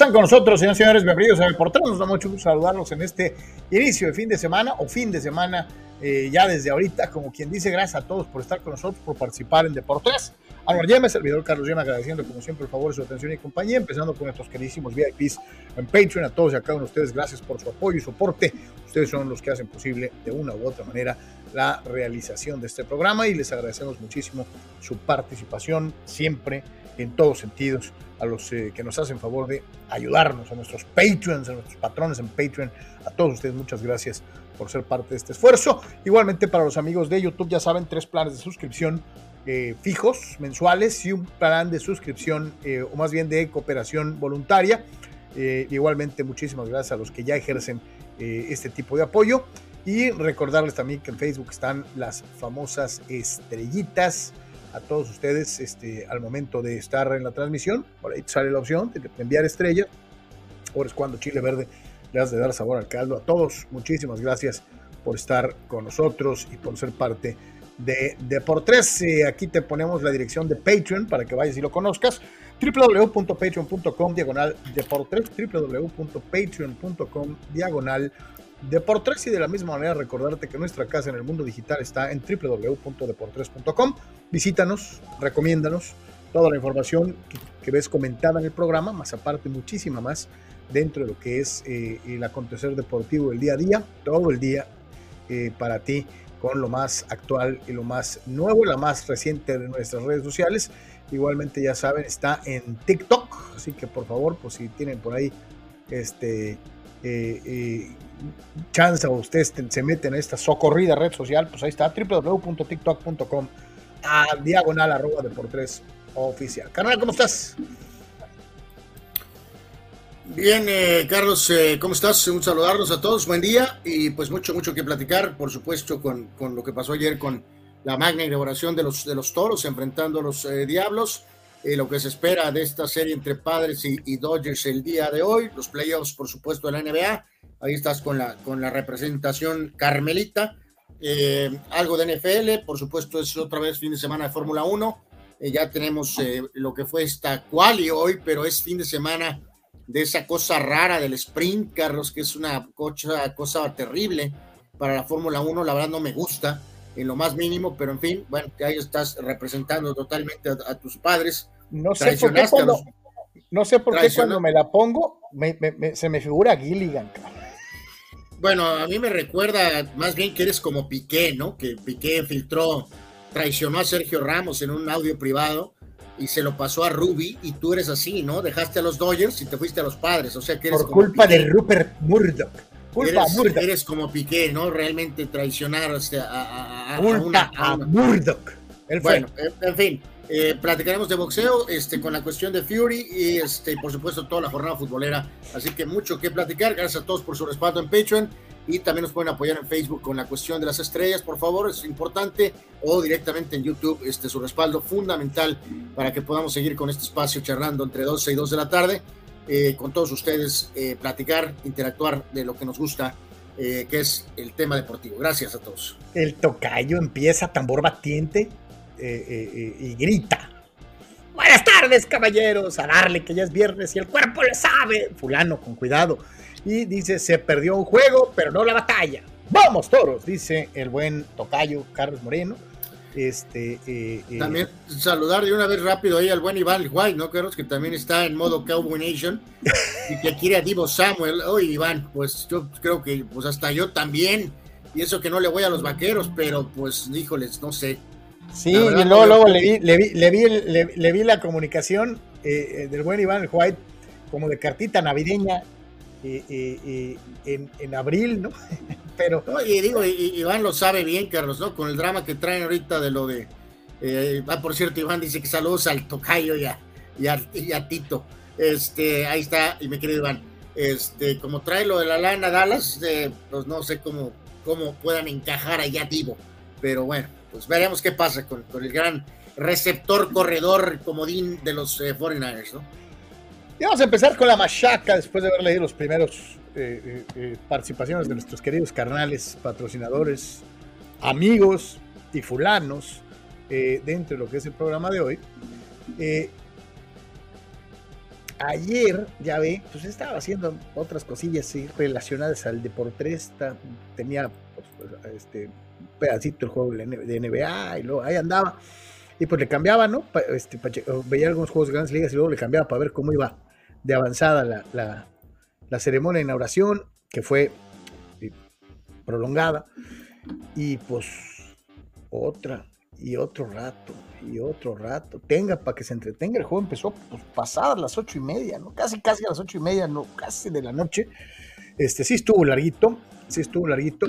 Están con nosotros, señores y señores, bienvenidos a El Portero. Nos da mucho gusto saludarlos en este inicio de fin de semana o fin de semana eh, ya desde ahorita, como quien dice, gracias a todos por estar con nosotros, por participar en Deportes. Álvaro Yema, servidor Carlos Yema, agradeciendo como siempre el favor de su atención y compañía, empezando con nuestros queridísimos VIPs en Patreon, a todos y a cada uno de ustedes, gracias por su apoyo y soporte. Ustedes son los que hacen posible de una u otra manera la realización de este programa y les agradecemos muchísimo su participación siempre en todos sentidos a los eh, que nos hacen favor de ayudarnos, a nuestros patrons, a nuestros patrones en Patreon, a todos ustedes muchas gracias por ser parte de este esfuerzo. Igualmente para los amigos de YouTube, ya saben, tres planes de suscripción eh, fijos, mensuales, y un plan de suscripción, eh, o más bien de cooperación voluntaria. igualmente muchísimas gracias a los que ya ejercen este tipo de apoyo. Y recordarles también que en Facebook están las famosas estrellitas a todos ustedes este, al momento de estar en la transmisión. Por ahí sale la opción de enviar estrella. Ahora es cuando Chile Verde le has de dar sabor al caldo. A todos, muchísimas gracias por estar con nosotros y por ser parte de Deportes. Aquí te ponemos la dirección de Patreon para que vayas y lo conozcas. www.patreon.com diagonal Deportes. www.patreon.com diagonal Deportes y de la misma manera recordarte que nuestra casa en el mundo digital está en www.deportres.com. Visítanos, recomiéndanos toda la información que, ves comentada en el programa, más aparte muchísima más dentro de lo que es eh, el acontecer deportivo del día a día, todo el día eh, para ti con lo más actual y lo más nuevo, la más reciente de nuestras redes sociales. Igualmente ya saben, está en TikTok, así que por favor, pues si tienen por ahí este eh, chance o ustedes se meten en esta socorrida red social, pues ahí está, www.tiktok.com a diagonal arroba de por tres oficial. Carnal, ¿cómo estás? Bien, eh, Carlos, eh, ¿cómo estás? Un saludarlos a todos, buen día y pues mucho, mucho que platicar, por supuesto, con, con lo que pasó ayer con la magna inauguración de los, de los toros enfrentando a los eh, diablos, lo que se espera de esta serie entre padres y, y Dodgers el día de hoy, los playoffs, por supuesto, de la NBA Ahí estás con la, con la representación Carmelita. Eh, algo de NFL, por supuesto, es otra vez fin de semana de Fórmula 1. Eh, ya tenemos eh, lo que fue esta quali hoy, pero es fin de semana de esa cosa rara del sprint, Carlos, que es una cosa, cosa terrible para la Fórmula 1. La verdad no me gusta en lo más mínimo, pero en fin, bueno, ahí estás representando totalmente a, tus padres. No sé por qué cuando, no sé por qué cuando me la pongo se me figura Gilligan. Bueno, a mí me recuerda más bien que eres como Piqué, ¿no? Que Piqué filtró, traicionó a Sergio Ramos en un audio privado y se lo pasó a Ruby y tú eres así, ¿no? Dejaste a los Dodgers y te fuiste a los padres, o sea que eres Por culpa de Rupert Murdoch. Culpa eres, Murdoch. eres como Piqué, ¿no? Realmente traicionar a, a, una, a Murdoch. Bueno, en fin, eh, platicaremos de boxeo este, con la cuestión de Fury y este, por supuesto toda la jornada futbolera. Así que mucho que platicar. Gracias a todos por su respaldo en Patreon y también nos pueden apoyar en Facebook con la cuestión de las estrellas, por favor, es importante, o directamente en YouTube, este, su respaldo fundamental para que podamos seguir con este espacio charlando entre 12 y 2 de la tarde, eh, con todos ustedes, eh, platicar, interactuar de lo que nos gusta, que es el tema deportivo. Gracias a todos. El tocayo empieza tambor batiente eh, eh, eh, y grita. Buenas tardes, caballeros, a darle que ya es viernes y el cuerpo le sabe. Fulano, con cuidado. Y dice, se perdió un juego, pero no la batalla. Vamos, toros, dice el buen tocayo Carlos Moreno. Este, también saludar de una vez rápido ahí al buen Iván White, ¿no, Carlos? Que también está en modo Cowboy Nation y que quiere a Divo Samuel. Oye, Iván, pues yo creo que pues hasta yo también. Y eso que no le voy a los vaqueros, pero pues, híjoles, no sé. Sí, y luego, luego le, vi, le, vi, le, vi, le, vi la comunicación eh, eh, del buen Iván White como de cartita navideña eh, en, en, abril, ¿no? Pero. y digo, Iván lo sabe bien, Carlos, ¿no? Con el drama que traen ahorita de lo de. ah, por cierto, Iván dice que saludos al Tocayo y a, y a, Tito. Este, ahí está, y me querido Iván. Este, como trae lo de la lana Dallas, pues no sé cómo, cómo puedan encajar allá Divo. Pero bueno, pues veremos qué pasa con, el gran receptor, corredor, comodín de los eh, 49ers, ¿no? Y vamos a empezar con la machaca después de haber leído los primeros eh, eh, participaciones de nuestros queridos carnales, patrocinadores, amigos y fulanos dentro de lo que es el programa de hoy. ayer, ya ve, pues estaba haciendo otras cosillas relacionadas al Deportes, tenía pues, pues, este, pedacito el juego de NBA y luego ahí andaba. Y pues le cambiaba, ¿no? Este, veía algunos juegos de grandes ligas y luego le cambiaba para ver cómo iba de avanzada la, la ceremonia de inauguración, que fue eh, prolongada. Y pues otra, y otro rato, y otro rato. Tenga para que se entretenga. El juego empezó pues, pasadas las ocho y media, ¿no? Casi, casi a las ocho y media, no, casi de la noche. Este sí estuvo larguito, sí estuvo larguito.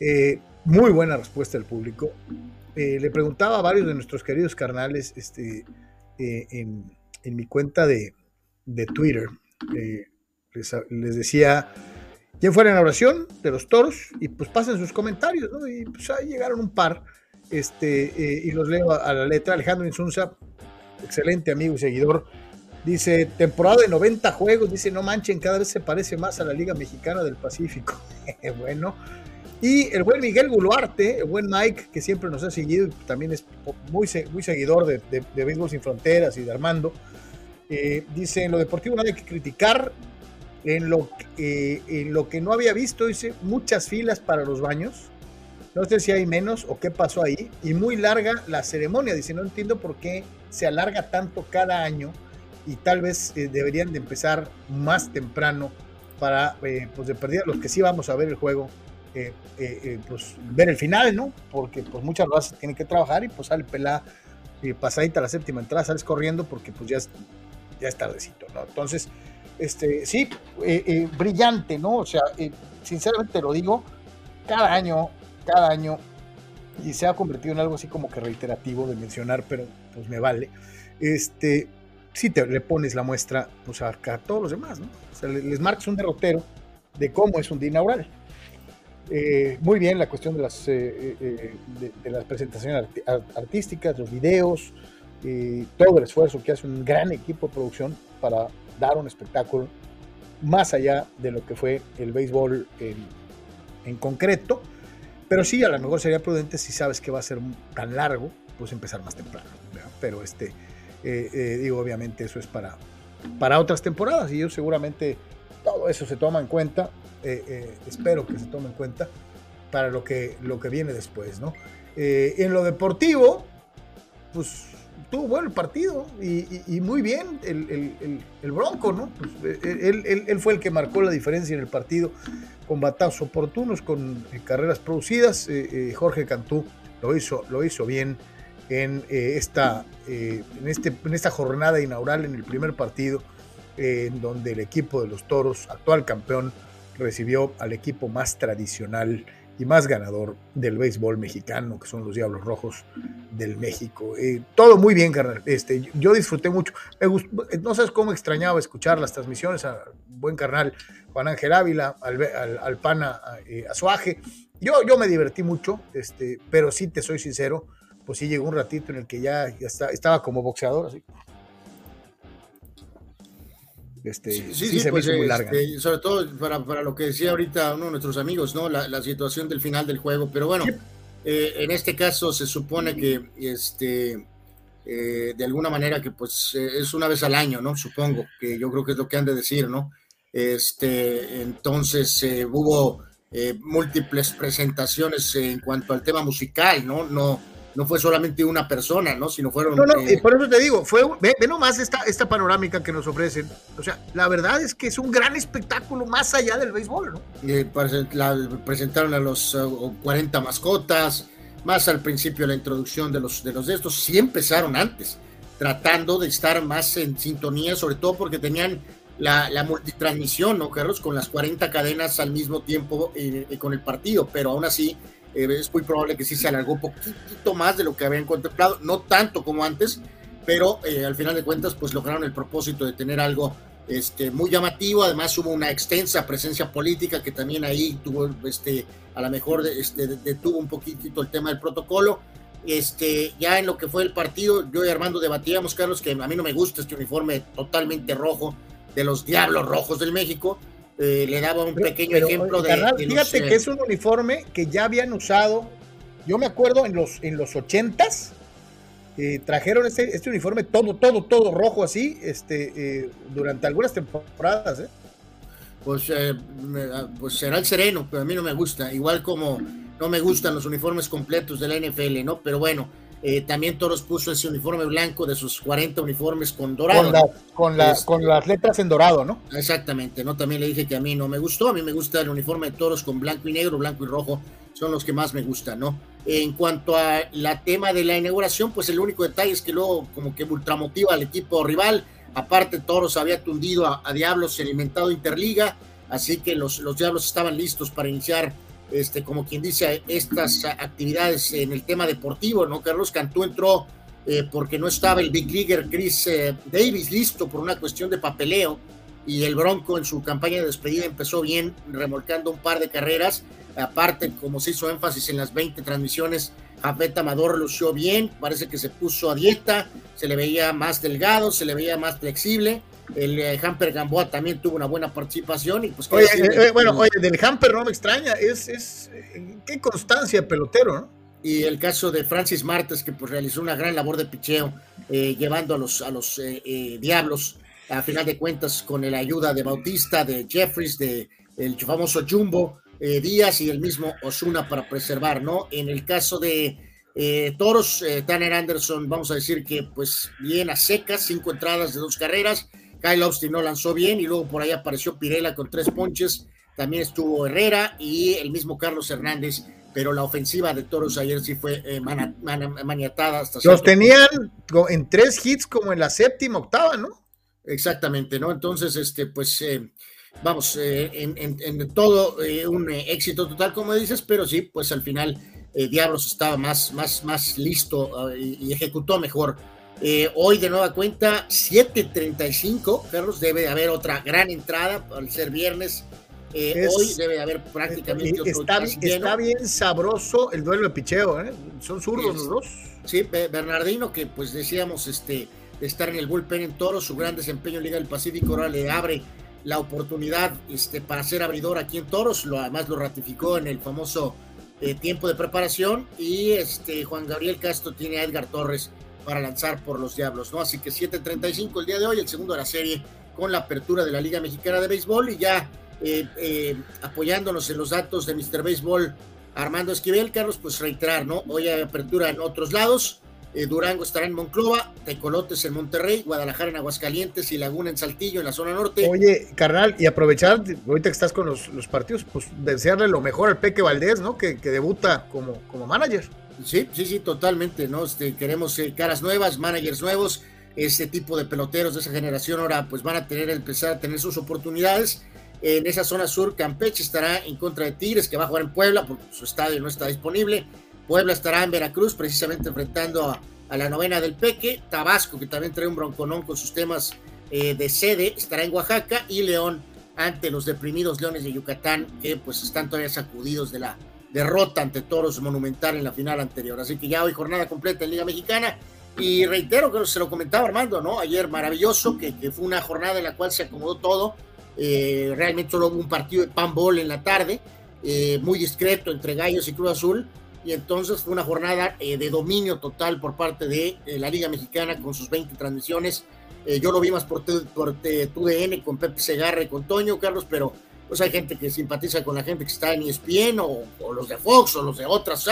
Eh, muy buena respuesta del público. Eh, le preguntaba a varios de nuestros queridos carnales este, eh, en, mi cuenta de, Twitter. Les, les, decía quién fue la inauguración de los toros y pues pasen sus comentarios, ¿no? Y pues ahí llegaron un par este, eh, y los leo a, la letra. Alejandro Insunza, excelente amigo y seguidor, dice, temporada de 90 juegos, dice, no manchen, cada vez se parece más a la Liga Mexicana del Pacífico. bueno, y el buen Miguel Guluarte, el buen Mike, que siempre nos ha seguido, también es muy, muy seguidor de, de, Béisbol Sin Fronteras y de Armando, eh, dice, en lo deportivo hay que criticar, en lo, eh, en lo que no había visto, dice, muchas filas para los baños, no sé si hay menos o qué pasó ahí. Y muy larga la ceremonia. Dice, no entiendo por qué se alarga tanto cada año y tal vez eh, deberían de empezar más temprano para, eh, pues de perdida, los que sí vamos a ver el juego, pues ver el final, ¿no? Porque pues muchas veces tienen que trabajar y pues sale pelada pasadita la séptima entrada, sales corriendo porque pues ya ya es tardecito, ¿no? Entonces, este, sí, brillante, ¿no? O sea, sinceramente lo digo, cada año cada año y se ha convertido en algo así como que reiterativo de mencionar, pero pues me vale. Este, si te le pones la muestra, pues a, todos los demás, ¿no? O sea, les marcas un derrotero de cómo es un día inaugural. Eh, muy bien la cuestión de las, eh, eh, de, las presentaciones artísticas, los videos, todo el esfuerzo que hace un gran equipo de producción para dar un espectáculo más allá de lo que fue el béisbol en, en concreto pero sí, a lo mejor sería prudente si sabes que va a ser tan largo, pues empezar más temprano. Pero este, eh, eh, digo, obviamente eso es para, para otras temporadas y yo seguramente todo eso se toma en cuenta. Eh, espero que se tome en cuenta para lo que, lo que viene después, ¿no? en lo deportivo, pues tuvo bueno el partido y, muy bien el, Bronco, ¿no? Pues, él, él, fue el que marcó la diferencia en el partido con batazos oportunos, con eh, carreras producidas. Eh, eh, Jorge Cantú lo hizo, lo hizo bien en, esta, en, este, en esta jornada inaugural, en el primer partido, en donde el equipo de los Toros, actual campeón, recibió al equipo más tradicional y más ganador del béisbol mexicano, que son los Diablos Rojos del México. Eh, todo muy bien, carnal. Este, yo disfruté mucho. Me no sabes cómo extrañaba escuchar las transmisiones a buen carnal Juan Ángel Ávila, al, al, pana eh, Azuaje. Yo, yo me divertí mucho, este, pero sí te soy sincero, pues sí llegó un ratito en el que ya, ya estaba como boxeador, así. Este, sí, sí, pues, este, sobre todo para, para, lo que decía ahorita uno de nuestros amigos, ¿no? La, la situación del final del juego. Pero bueno, eh, en este caso se supone que este, eh, de alguna manera que pues eh, es una vez al año, ¿no? Supongo, que yo creo que es lo que han de decir, ¿no? Este, entonces hubo múltiples presentaciones en cuanto al tema musical, ¿no? No no fue solamente una persona, ¿no? Sino fueron. No, no, eh, por eso te digo, fue, ve, nomás esta, esta panorámica que nos ofrecen. O sea, la verdad es que es un gran espectáculo más allá del béisbol, ¿no? Eh, presentaron a los 40 mascotas, más al principio la introducción de los de los de estos, sí empezaron antes, tratando de estar más en sintonía, sobre todo porque tenían la, la multitransmisión, ¿no, Carlos? Con las 40 cadenas al mismo tiempo eh, con el partido, pero aún así eh, es muy probable que sí se alargó un poquito más de lo que habían contemplado, no tanto como antes, pero eh, al final de cuentas pues lograron el propósito de tener algo este, muy llamativo, además hubo una extensa presencia política que también ahí tuvo, este, a lo mejor este, detuvo un poquitito el tema del protocolo. Este, ya en lo que fue el partido, yo y Armando debatíamos, Carlos, que a mí no me gusta este uniforme totalmente rojo de los Diablos Rojos del México, eh, le daba un pequeño ejemplo de, Fíjate que es un uniforme que ya habían usado, yo me acuerdo en los, en los 80 eh, trajeron este, este, uniforme todo, todo, todo rojo así, este, eh, durante algunas temporadas, ¿eh? Pues, ah, pues será el sereno, pero a mí no me gusta, igual como no me gustan los uniformes completos de la NFL, ¿no? Pero bueno, también Toros puso ese uniforme blanco de sus 40 uniformes con dorado. Con, con, con, las letras en dorado, ¿no? Exactamente, ¿no? También le dije que a mí no me gustó, a mí me gusta el uniforme de Toros con blanco y negro, blanco y rojo, son los que más me gustan, ¿no? En cuanto a la tema de la inauguración, pues el único detalle es que luego como que ultramotiva al equipo rival. Aparte, Toros había tundido a, Diablos en el inventado Interliga, así que los, los Diablos estaban listos para iniciar, este, como quien dice, estas actividades en el tema deportivo, ¿no? Carlos Cantú entró eh, porque no estaba el Big Leaguer Chris eh, Davis listo por una cuestión de papeleo y el Bronco en su campaña de despedida empezó bien, remolcando un par de carreras Aparte, como se hizo énfasis en las 20 transmisiones, Jafet Amador lució bien, parece que se puso a dieta, se le veía más delgado, se le veía más flexible. El eh, Hamper Gamboa también tuvo una buena participación. Y pues, oye, eh, eh, bueno, oye, del Hamper no me extraña, es, es qué constancia pelotero, ¿no? Y el caso de Francis Martes, que pues realizó una gran labor de picheo, llevando a los, a los Diablos, a final de cuentas, con la ayuda de Bautista, de Jeffries, de el famoso Jumbo, eh, Díaz y el mismo Osuna para preservar, ¿no? En el caso de eh, Toros, eh, Tanner Anderson, vamos a decir que pues bien a secas, cinco entradas de dos carreras, Kyle Austin no lanzó bien y luego por ahí apareció Pirela con tres ponches, también estuvo Herrera y el mismo Carlos Hernández, pero la ofensiva de Toros ayer sí fue maniatada hasta Los tenían en tres hits como en la séptima, octava, ¿no? Exactamente, ¿no? Entonces, este, pues vamos, eh, en, todo eh, un eh, éxito total, como dices, pero sí, pues al final Diablos estaba más, más, más listo y, ejecutó mejor. Hoy de nueva cuenta, 7.35, Carlos, debe haber otra gran entrada al ser viernes. hoy debe haber prácticamente otro está, está bien sabroso el duelo de picheo, son zurdos los dos. Sí, Bernardino, que pues decíamos este, estar en el bullpen en toro, su gran desempeño en Liga del Pacífico ahora le abre la oportunidad este, para ser abridor aquí en Toros, lo, además lo ratificó en el famoso eh, tiempo de preparación y este, Juan Gabriel Castro tiene a Edgar Torres para lanzar por los Diablos, ¿no? Así que 7.35 el día de hoy, el segundo de la serie con la apertura de la Liga Mexicana de Béisbol y ya eh, eh, apoyándonos en los datos de Mr. Béisbol Armando Esquivel, Carlos, pues reiterar, ¿no? Hoy hay apertura en otros lados, eh, Durango estará en Monclova, Tecolotes en Monterrey, Guadalajara en Aguascalientes y Laguna en Saltillo, en la zona norte. Oye, carnal, y aprovechar, ahorita que estás con los, partidos, pues desearle lo mejor al Peque Valdés, ¿no? Que, debuta como, como manager. Sí, sí, sí, totalmente, ¿no? Este, queremos caras nuevas, managers nuevos, ese tipo de peloteros de esa generación ahora pues van a tener, empezar a tener sus oportunidades. En esa zona sur, Campeche estará en contra de Tigres, que va a jugar en Puebla porque su estadio no está disponible. Puebla estará en Veracruz, precisamente enfrentando a, la novena del Peque. Tabasco, que también trae un bronconón con sus temas eh, de sede, estará en Oaxaca. Y León ante los deprimidos Leones de Yucatán, que pues están todavía sacudidos de la derrota ante Toros Monumental en la final anterior. Así que ya hoy jornada completa en Liga Mexicana. Y reitero que se lo comentaba Armando, ¿no? Ayer maravilloso, que, fue una jornada en la cual se acomodó todo. Eh, realmente solo hubo un partido de panball en la tarde, eh, muy discreto entre Gallos y Cruz Azul y entonces fue una jornada eh, de dominio total por parte de la Liga Mexicana con sus 20 transmisiones. Yo lo vi más por, por TUDN con Pepe Segarra y con Toño, Carlos, pero pues hay gente que simpatiza con la gente que está en ESPN o, los de Fox o los de otras,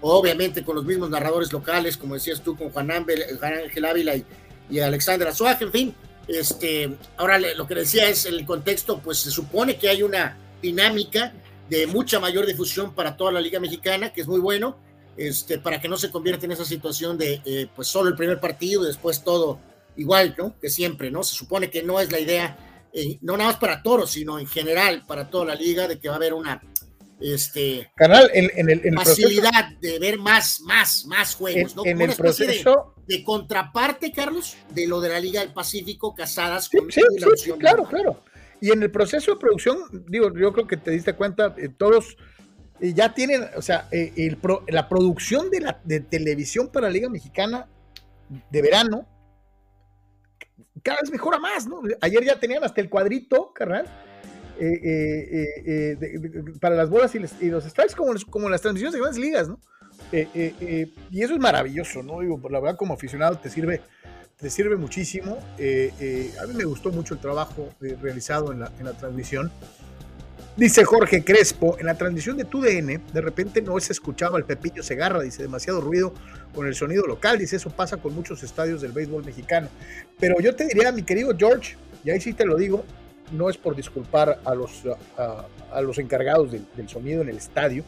o obviamente con los mismos narradores locales, como decías tú, con Juan, Ángel Ávila y, y Alexander Azuaj, en fin. Este, ahora lo que decía es el contexto, pues se supone que hay una dinámica de mucha mayor difusión para toda la Liga Mexicana, que es muy bueno, este, para que no se convierta en esa situación de eh, pues solo el primer partido y después todo igual, ¿no? Que siempre, ¿no? Se supone que no es la idea, eh, no nada más para Toros, sino en general para toda la liga, de que va a haber una este canal en, el, facilidad de ver más, más, más juegos, ¿no? En, el proceso de, contraparte, Carlos, de lo de la Liga del Pacífico casadas con sí, sí, claro, claro. Y en el proceso de producción, digo, yo creo que te diste cuenta, eh, todos eh, ya tienen, o sea, eh, la producción de, la, de televisión para la Liga Mexicana de verano cada vez mejora más, ¿no? Ayer ya tenían hasta el cuadrito, carnal, para las bolas y, los strikes, como, las transmisiones de grandes ligas, ¿no? y eso es maravilloso, ¿no? Digo, la verdad, como aficionado te sirve, te sirve muchísimo. a mí me gustó mucho el trabajo realizado en la, en la transmisión. Dice Jorge Crespo, en la transmisión de TUDN, de repente no se escuchaba el Pepillo Segarra, dice, demasiado ruido con el sonido local, dice, eso pasa con muchos estadios del béisbol mexicano. Pero yo te diría, mi querido George, y ahí sí te lo digo, no es por disculpar a los, a, los encargados del, sonido en el estadio,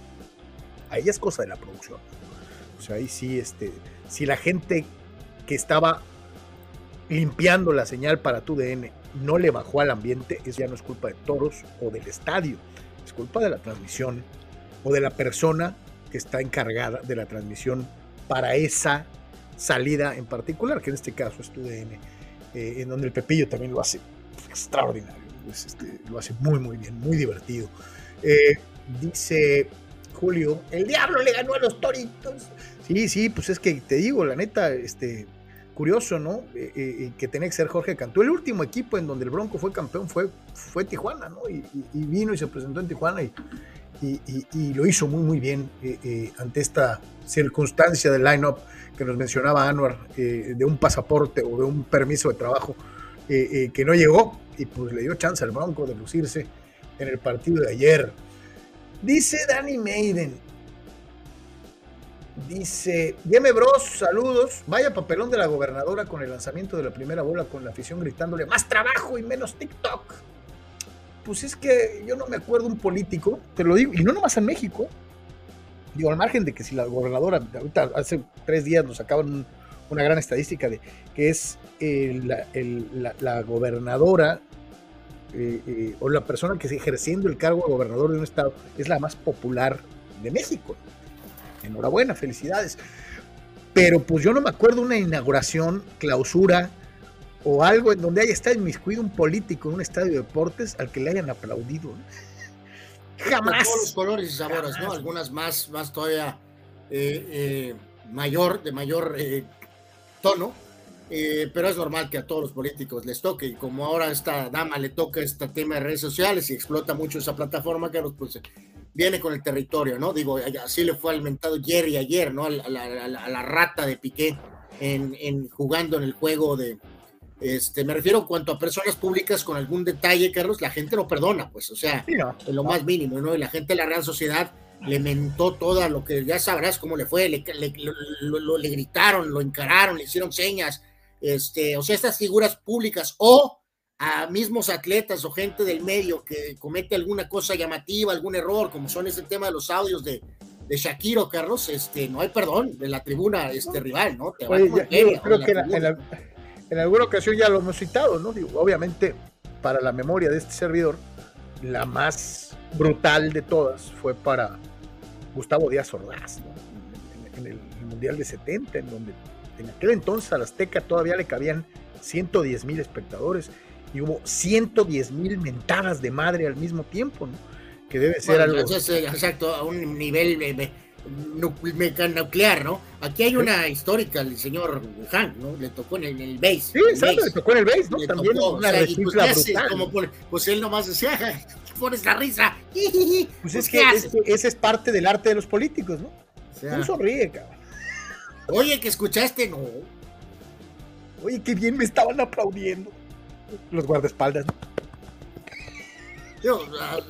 ahí es cosa de la producción. O sea, ahí sí, este, si la gente que estaba limpiando la señal para TUDN no le bajó al ambiente, eso ya no es culpa de toros o del estadio, es culpa de la transmisión o de la persona que está encargada de la transmisión para esa salida en particular, que en este caso es tu DN, eh, en donde el Pepillo también lo hace extraordinario, este, lo hace muy, muy bien, muy divertido. Eh, dice Julio, el diablo le ganó a los toritos. Sí, sí, pues es que te digo, la neta, este, curioso, ¿no? Eh, eh, que tenía que ser Jorge Cantú. El último equipo en donde el Bronco fue campeón fue, fue Tijuana, ¿no? Y, vino y se presentó en Tijuana y, y lo hizo muy, muy bien eh, ante esta circunstancia del line-up que nos mencionaba Anwar, de un pasaporte o de un permiso de trabajo que no llegó y pues le dio chance al Bronco de lucirse en el partido de ayer. Dice Danny Maiden, Dice, Yeme Bros, saludos. Vaya papelón de la gobernadora con el lanzamiento de la primera bola con la afición gritándole más trabajo y menos TikTok. Pues es que yo no me acuerdo un político, te lo digo, y no nomás en México. Digo, al margen de que si la gobernadora, ahorita hace tres días nos acaban una gran estadística de que es la, gobernadora eh, eh, o la persona que sigue ejerciendo el cargo de gobernador de un estado es la más popular de México enhorabuena, felicidades. Pero pues yo no me acuerdo una inauguración, clausura o algo en donde haya estado inmiscuido un político en un estadio de deportes al que le hayan aplaudido. Jamás. De todos los colores y sabores, ¿no? Algunas más, más todavía eh, eh, mayor, de mayor eh, tono, pero es normal que a todos los políticos les toque, y como ahora a esta dama le toca este tema de redes sociales y explota mucho esa plataforma, que pues viene con el territorio, ¿no? Digo, así le fue alimentado Jerry ayer, ¿no? A la, rata de Piqué en, jugando en el juego de, este, me refiero en cuanto a personas públicas con algún detalle, Carlos, la gente no perdona, pues, o sea, en lo más mínimo, ¿no? Y la gente de la Real Sociedad le mentó todo lo que ya sabrás cómo le fue, le, le gritaron, lo encararon, le hicieron señas, este, o sea, estas figuras públicas o a mismos atletas o gente del medio que comete alguna cosa llamativa, algún error, como son ese tema de los audios de, de Shakiro, Carlos, este, no hay perdón de la tribuna este rival, ¿no? Te creo que en, alguna ocasión ya lo hemos citado, ¿no? Digo, obviamente, para la memoria de este servidor, la más brutal de todas fue para Gustavo Díaz Ordaz, en, el, Mundial de 70, en donde en aquel entonces a la Azteca todavía le cabían 110 mil espectadores y hubo 110 mil mentadas de madre al mismo tiempo, ¿no? Que debe ser algo. Eh, exacto, a un nivel nuclear, ¿no? Aquí hay una histórica el señor Hank, ¿no? Le tocó en el, en base. Sí, exacto, le tocó en el base, ¿no? También tocó, una o pues, como pues él nomás decía, pones la risa. Pues es que ese es parte del arte de los políticos, ¿no? O sea, Tú sonríe, cabrón. Oye, que escuchaste, no. Oye, qué bien me estaban aplaudiendo los guardaespaldas.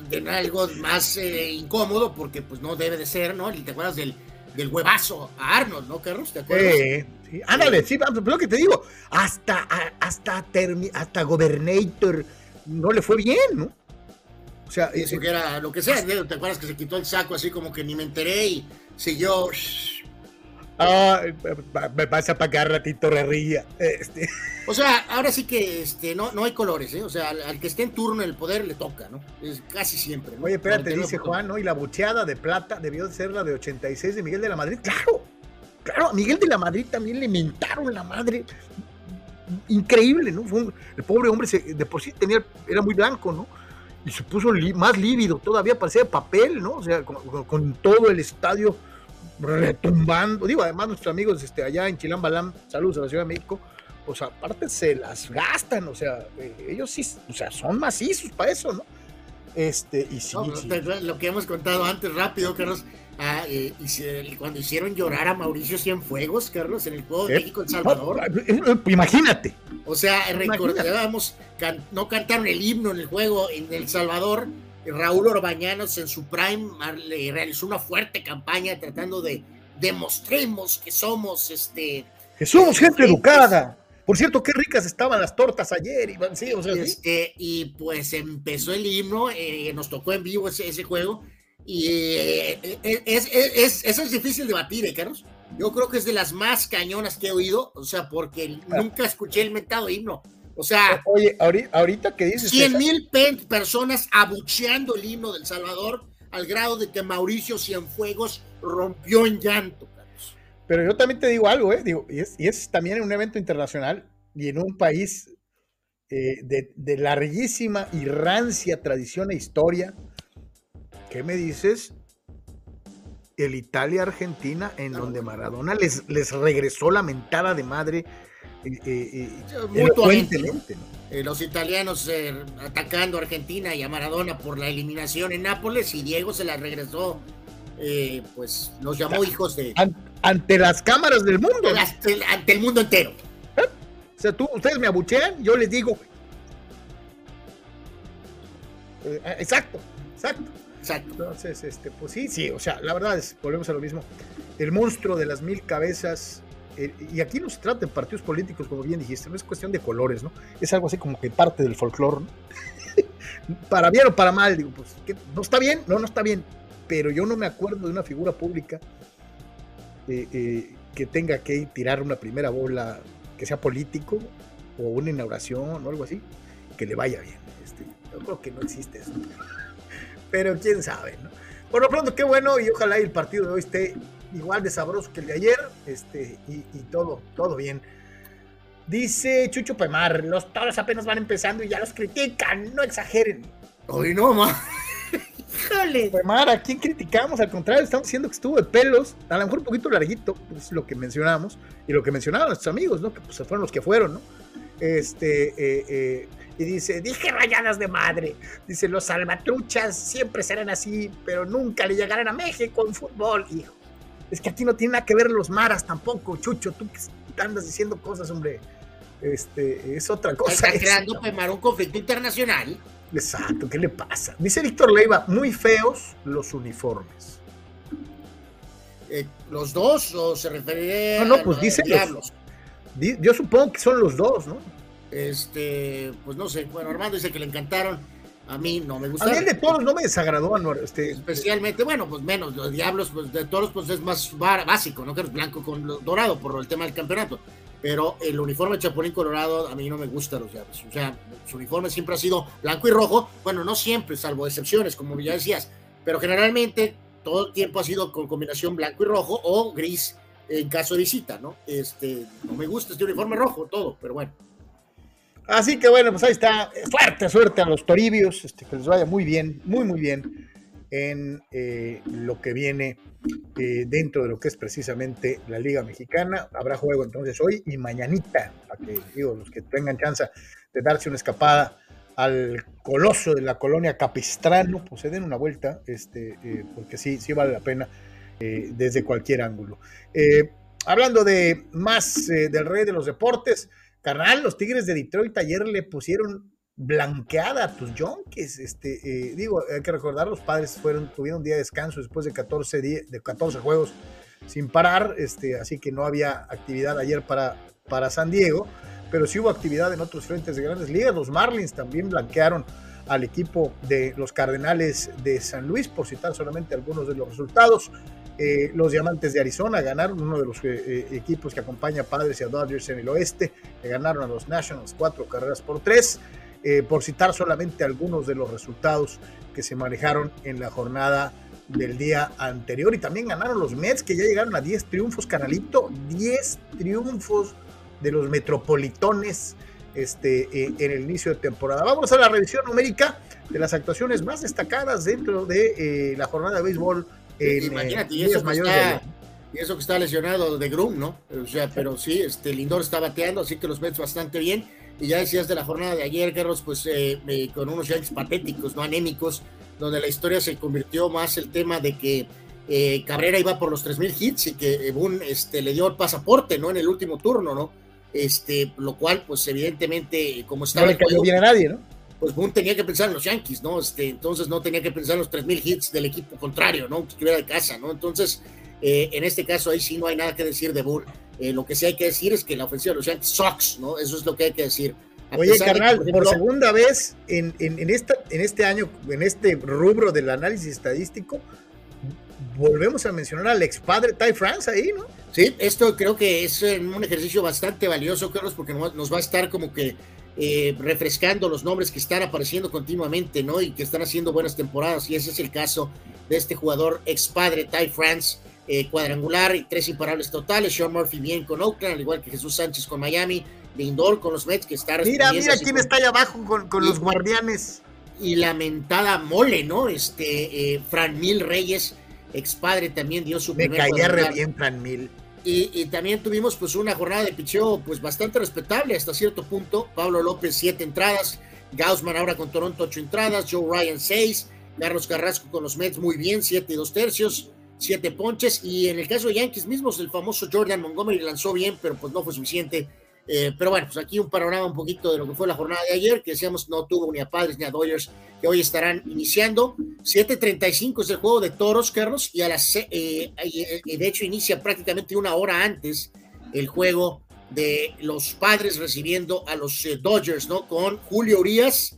de algo más eh, incómodo porque pues no debe de ser, ¿no? ¿Te acuerdas del, del huevazo a Arnold, ¿no, Carlos? ¿Te acuerdas? Sí, Ándale, sí, lo que te digo, hasta, hasta, hasta Gobernator no le fue bien, ¿no? O sea, eso que era lo que sea, ¿te acuerdas que se quitó el saco así como que ni me enteré y siguió... Ah, me vas a pagar ratito rerría. Este. O sea, ahora sí que este, no, no hay colores, ¿eh? O sea, al, que esté en turno el poder le toca, ¿no? Es casi siempre. Oye, espérate, dice Juan, ¿no? Y la bucheada de plata debió ser la de 86 de Miguel de la Madrid. Claro, claro, a Miguel de la Madrid también le mentaron la madre. Increíble, ¿no? el pobre hombre de por sí tenía, era muy blanco, ¿no? Y se puso más lívido, todavía parecía papel, ¿no? O sea, con todo el estadio retumbando. Digo, además nuestros amigos este, allá en Chilambalam, saludos a la Ciudad de México, pues aparte se las gastan, o sea, eh, ellos sí, o sea, son macizos para eso, ¿no? Este, y sí, Lo que hemos contado antes, rápido, Carlos, Ah, eh, y cuando hicieron llorar a Mauricio Cienfuegos, Carlos, en el juego de México El Salvador. imagínate. O sea, recordábamos, no cantaron el himno en el juego en El Salvador. Raúl Orbañanos en su prime le realizó una fuerte campaña tratando de demostremos que somos este. Que somos gente educada. Por cierto, qué ricas estaban las tortas ayer, Iván. Sí, o sea, este, Y pues empezó el himno, eh, nos tocó en vivo ese, ese juego. Y eh, eh, es, es, eso es difícil de batir, ¿eh, Carlos? Yo creo que es de las más cañonas que he oído, o sea, porque nunca escuché el mentado himno. O sea, oye, ahorita, que dices. 100 mil personas abucheando el himno del Salvador al grado de que Mauricio Cienfuegos rompió en llanto. Pero yo también te digo algo, ¿eh? Digo, y, es, y es también en un evento internacional y en un país eh, de, de, larguísima y rancia tradición e historia. ¿Qué me dices? El Italia-Argentina, en donde Maradona les, les regresó la mentada de madre eh, eh, los italianos atacando a Argentina y a Maradona por la eliminación en Nápoles y Diego se la regresó eh, pues los llamó hijos de... Ante las cámaras del mundo. Ante, el mundo entero. ¿Eh? O sea, tú, ustedes me abuchean, yo les digo... Eh, exacto, exacto. Exacto. Entonces, este, pues sí, sí, o sea, la verdad es, volvemos a lo mismo. El monstruo de las mil cabezas, y aquí no se trata de partidos políticos, como bien dijiste, no es cuestión de colores, ¿no? Es algo así como que parte del folclore, ¿no? para bien o para mal, digo, pues, ¿no está bien? No, no está bien pero yo no me acuerdo de una figura pública eh, eh, que tenga que tirar una primera bola, que sea político o una inauguración o algo así, que le vaya bien. Este, yo creo que no existe eso. Pero quién sabe, ¿no? Por lo pronto, qué bueno y ojalá el partido de hoy esté igual de sabroso que el de ayer este, y, todo, todo bien. Dice Chucho Pemar, los toros apenas van empezando y ya los critican, no exageren. Hoy no, ma. Mar, ¿a quién criticamos? Al contrario, estamos diciendo que estuvo de pelos, a lo mejor un poquito larguito, pues lo que mencionamos, y lo que mencionaban nuestros amigos, ¿no? Que pues fueron los que fueron, ¿no? Este, eh, eh, y dice, dije rayadas de madre. Dice, los salvatruchas siempre serán así, pero nunca le llegarán a México en fútbol, hijo. Es que aquí no tiene nada que ver los maras tampoco, Chucho, tú que andas diciendo cosas, hombre. Este, es otra cosa. Está creando, Pemar, un conflicto internacional. Exacto, ¿qué le pasa? Dice Víctor Leiva, muy feos los uniformes. Eh, ¿Los dos o se refiere No, no, pues dice los, Yo supongo que son los dos, ¿no? Este, pues no sé. Bueno, Armando dice que le encantaron. A mí no me gustaron. A mí de todos no me desagradó, Este, Especialmente, bueno, pues menos. Los Diablos, pues de todos, pues es más básico, ¿no? Que es blanco con dorado por el tema del campeonato pero el uniforme Chapulín Colorado a mí no me gusta los Diablos. O sea, su uniforme siempre ha sido blanco y rojo. Bueno, no siempre, salvo excepciones, como ya decías, pero generalmente todo el tiempo ha sido con combinación blanco y rojo o gris en caso de visita, ¿no? Este, no me gusta este uniforme rojo, todo, pero bueno. Así que bueno, pues ahí está. Fuerte suerte a los toribios, este, que les vaya muy bien, muy, muy bien en eh, lo que viene eh, dentro de lo que es precisamente la Liga Mexicana. Habrá juego entonces hoy y mañanita, para que digo, los que tengan chance de darse una escapada al coloso de la colonia Capistrano, pues se den una vuelta, este, eh, porque sí, sí vale la pena desde cualquier ángulo. hablando de más del rey de los deportes, carnal, los Tigres de Detroit ayer le pusieron blanqueada a tus Yonkis. Este, eh, digo, hay que recordar, los padres fueron, tuvieron un día de descanso después de 14, de 14 juegos sin parar, este, así que no había actividad ayer para, para San Diego, pero sí hubo actividad en otros frentes de grandes ligas. Los Marlins también blanquearon al equipo de los Cardenales de San Luis, por citar solamente algunos de los resultados. Eh, los Diamantes de Arizona ganaron, uno de los eh, equipos que acompaña a Padres y a Dodgers en el oeste, ganaron a los Nationals cuatro carreras por tres. Eh, por citar solamente algunos de los resultados que se manejaron en la jornada del día anterior. Y también ganaron los Mets, que ya llegaron a 10 triunfos, canalito, 10 triunfos de los Metropolitones este, eh, en el inicio de temporada. Vamos a la revisión numérica de las actuaciones más destacadas dentro de eh, la jornada de béisbol. Imagínate, y eso, que está, y eso que está lesionado de Grum, ¿no? O sea, pero sí, este Lindor está bateando, así que los Mets bastante bien. Y ya decías de la jornada de ayer, Carlos, pues eh, con unos Yankees patéticos, no anémicos, donde la historia se convirtió más el tema de que eh, Cabrera iba por los 3.000 hits y que Boone este, le dio el pasaporte, ¿no? En el último turno, ¿no? Este, lo cual, pues evidentemente, como estaba... No le cayó bien a nadie, ¿no? Pues Boone tenía que pensar en los Yankees, ¿no? Este, entonces no tenía que pensar en los 3.000 hits del equipo contrario, ¿no? Que estuviera de casa, ¿no? Entonces, eh, en este caso ahí sí no hay nada que decir de Boone. Eh, lo que sí hay que decir es que la ofensiva de los Yankees sucks, ¿no? Eso es lo que hay que decir. Oye, carnal, por, segunda vez en, en, esta, en este año, en este rubro del análisis estadístico, volvemos a mencionar al ex padre Ty France ahí, ¿no? Sí, esto creo que es un ejercicio bastante valioso, Carlos, porque nos va a estar como que eh, refrescando los nombres que están apareciendo continuamente, ¿no? Y que están haciendo buenas temporadas, y ese es el caso de este jugador ex padre Ty France. Eh, cuadrangular y tres imparables totales. Sean Murphy bien con Oakland, al igual que Jesús Sánchez con Miami. Lindor con los Mets, que está Mira, mira quién está ahí abajo con, los guardianes. Y lamentada mole, ¿no? Este, eh, Fran Mil Reyes expadre también dio su Me caía re bien Fran Mil. Y, también tuvimos pues una jornada de picheo pues bastante respetable hasta cierto punto. Pablo López siete entradas, Gaussman ahora con Toronto ocho entradas, Joe Ryan seis, Carlos Carrasco con los Mets muy bien, siete y dos tercios, siete ponches. Y en el caso de Yankees mismos, el famoso Jordan Montgomery lanzó bien, pero pues no fue suficiente eh, pero bueno, pues aquí un panorama un poquito de lo que fue la jornada de ayer, que decíamos no tuvo ni a Padres ni a Dodgers, que hoy estarán iniciando. 7.35 es el juego de toros, Carlos, y a las, eh, eh, de hecho inicia prácticamente una hora antes el juego de los Padres recibiendo a los Dodgers, ¿no? Con Julio Urias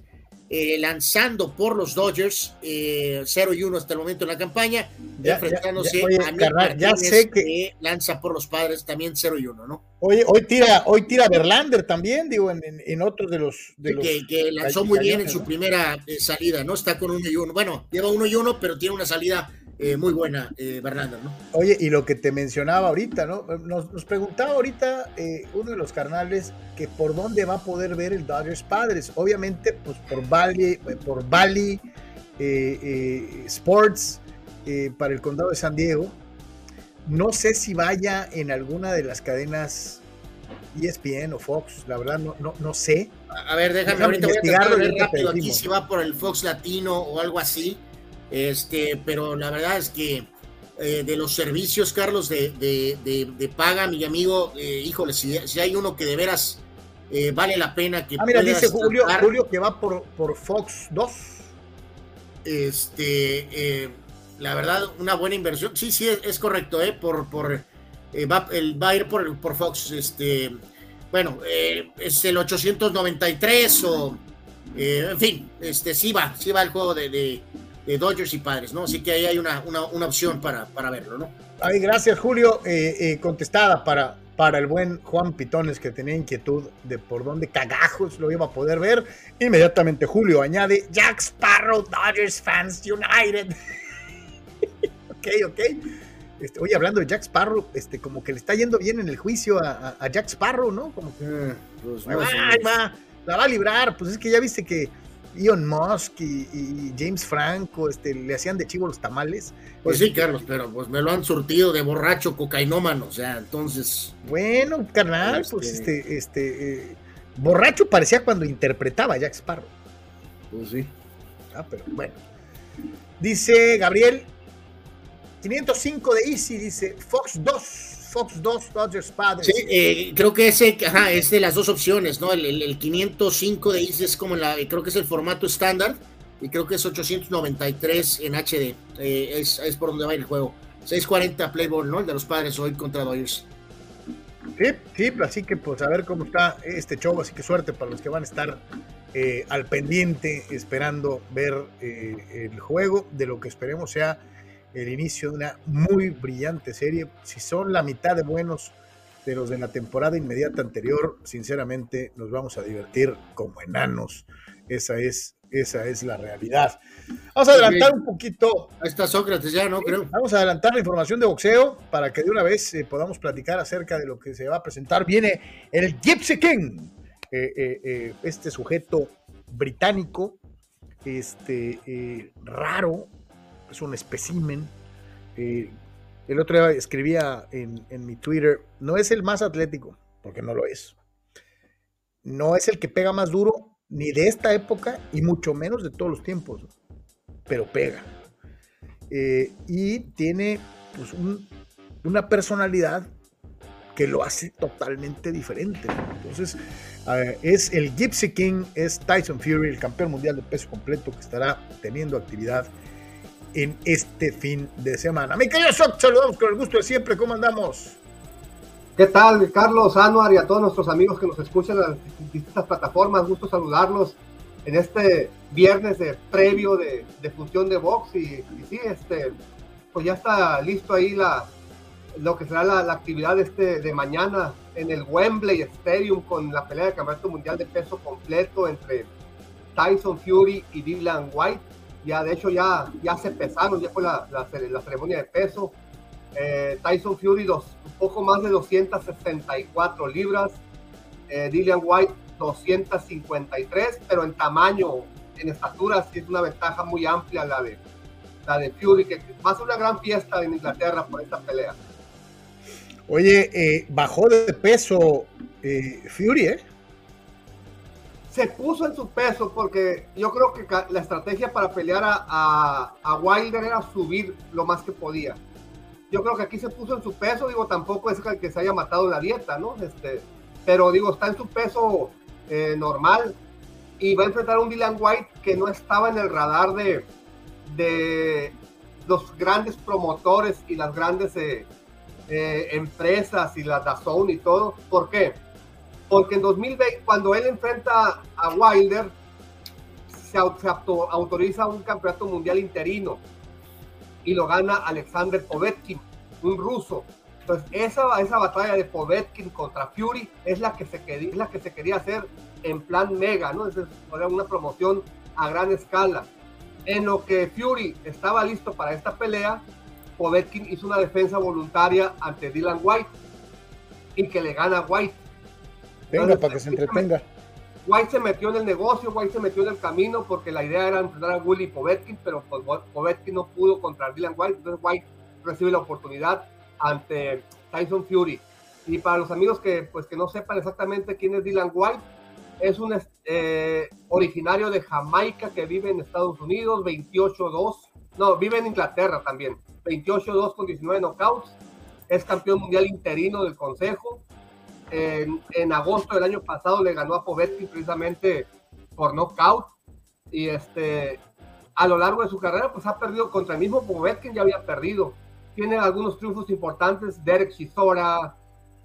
eh, lanzando por los Dodgers, eh, 0 y 1 hasta el momento en la campaña, enfrentándose a Nick ya sé que... lanza por los padres también 0 y 1, ¿no? Oye, hoy tira, hoy tira Verlander también, digo, en, en, otros de los. De los que, lanzó muy bien en su primera eh, salida, ¿no? Está con 1 y 1. Bueno, lleva 1 y 1, pero tiene una salida eh, muy buena, eh, ¿no? Oye, y lo que te mencionaba ahorita, ¿no? Nos, preguntaba ahorita eh, uno de los carnales que por dónde va a poder ver el Dodgers Padres. Obviamente, pues por Bali, por Bali eh, Sports para el condado de San Diego. No sé si vaya en alguna de las cadenas ESPN o Fox, la verdad no, no, no sé. A ver, déjame, ahorita voy a rápido aquí si va por el Fox Latino o algo así. Este, pero la verdad es que eh, de los servicios, Carlos, de, de, paga, mi amigo, eh, híjole, si, hay uno que de veras eh, vale la pena que. Ah, mira, dice Julio, Julio que va por, por Fox 2. Este, la verdad, una buena inversión. Sí, sí, es, correcto, ¿eh? Por, por, va, el, va a ir por, por Fox. Este, bueno, es el 893 o. en fin, este, sí va, sí va el juego de de Dodgers y Padres, ¿no? Así que ahí hay una, una, opción para, para, verlo, ¿no? Ay, gracias, Julio. Eh, eh, contestada para, para el buen Juan Pitones, que tenía inquietud de por dónde cagajos lo iba a poder ver. Inmediatamente Julio añade, Jack Sparrow, Dodgers Fans United. ok, ok. Este, oye, hablando de Jack Sparrow, este, como que le está yendo bien en el juicio a, Jack Sparrow, ¿no? Como que, eh, pues, la va a librar, pues es que ya viste que Elon Musk y, James Franco este, le hacían de chivo los tamales. Pues sí, Carlos, pero pues me lo han surtido de borracho cocainómano, o sea, entonces. Bueno, carnal, pues este, este, este eh, borracho parecía cuando interpretaba a Jack Sparrow. Pues sí. Ah, pero bueno. Dice Gabriel, 505 de Easy, dice Fox 2 Fox 2, Dodgers Padres. Sí, eh, creo que ese ajá, es de las dos opciones, ¿no? El, 505 de ICE es como la, creo que es el formato estándar y creo que es 893 en HD. Eh, es, por donde va el juego. 640 Playboy, ¿no? El de los padres hoy contra Dodgers. Sí, sí, así que pues a ver cómo está este show, así que suerte para los que van a estar eh, al pendiente esperando ver el juego de lo que esperemos sea el inicio de una muy brillante serie. Si son la mitad de buenos de los de la temporada inmediata anterior, sinceramente nos vamos a divertir como enanos. Esa es, esa es la realidad. Vamos a adelantar un poquito. Ahí está Sócrates ya, ¿no? Creo. Vamos a adelantar la información de boxeo para que de una vez eh, podamos platicar acerca de lo que se va a presentar. Viene el Gypsy King, eh, eh, este sujeto británico, este raro, es un espécimen. Eh, el otro día escribía en, mi Twitter, no es el más atlético, porque no lo es. No es el que pega más duro, ni de esta época, y mucho menos de todos los tiempos, pero pega. eh, y tiene pues, una personalidad que lo hace totalmente diferente. Entonces, es el Gypsy King, es Tyson Fury, el campeón mundial de peso completo que estará teniendo actividad en este fin de semana. Mi querido Shock, saludamos con el gusto de siempre. ¿Cómo andamos? ¿Qué tal, Carlos, Anuar y a todos nuestros amigos que nos escuchan en las distintas plataformas? Gusto saludarlos en este viernes de previo de, función de box y, sí, este, pues ya está listo ahí la, lo que será la, actividad este, de mañana en el Wembley Stadium con la pelea de campeonato mundial de peso completo entre Tyson Fury y Dylan White ya de hecho ya, ya se pesaron, ya fue la, la, ceremonia de peso. Eh, Tyson Fury dos, un poco más de 264 libras, eh, Dillian White 253, pero en tamaño, en estatura sí es una ventaja muy amplia la de, la de Fury, que va a ser una gran fiesta en Inglaterra por esta pelea. Oye, eh, bajó de peso Fury, ¿eh? Se puso en su peso porque yo creo que la estrategia para pelear a, Wilder era subir lo más que podía. Yo creo que aquí se puso en su peso, digo, tampoco es que se haya matado la dieta, ¿no? Este, pero digo, está en su peso eh, normal y va a enfrentar a un Dylan White que no estaba en el radar de, de los grandes promotores y las grandes eh, eh, empresas y la DAZN y todo. ¿Por qué? Porque en 2020, cuando él enfrenta a Wilder, se, autoriza un campeonato mundial interino y lo gana Alexander Povetkin, un ruso. Entonces, esa, esa batalla de Povetkin contra Fury es la que se, es la que se quería hacer en plan mega, ¿no? Es una promoción a gran escala. En lo que Fury estaba listo para esta pelea, Povetkin hizo una defensa voluntaria ante Dylan White y que le gana White Venga, para que se entretenga. White se metió en el negocio, White se metió en el camino porque la idea era enfrentar a Willy Povetkin, pero pues Povetkin no pudo contra Dylan White, entonces White recibe la oportunidad ante Tyson Fury. Y para los amigos que, pues, que no sepan exactamente quién es Dylan White, es un eh, originario de Jamaica que vive en Estados Unidos, 28-2, no, vive en Inglaterra también, 28-2 con 19 knockouts, es campeón mundial interino del Consejo, en, agosto del año pasado le ganó a Povetkin precisamente por knockout. Y este, a lo largo de su carrera, pues ha perdido contra el mismo Povetkin, ya había perdido. Tiene algunos triunfos importantes, Derek Chisora,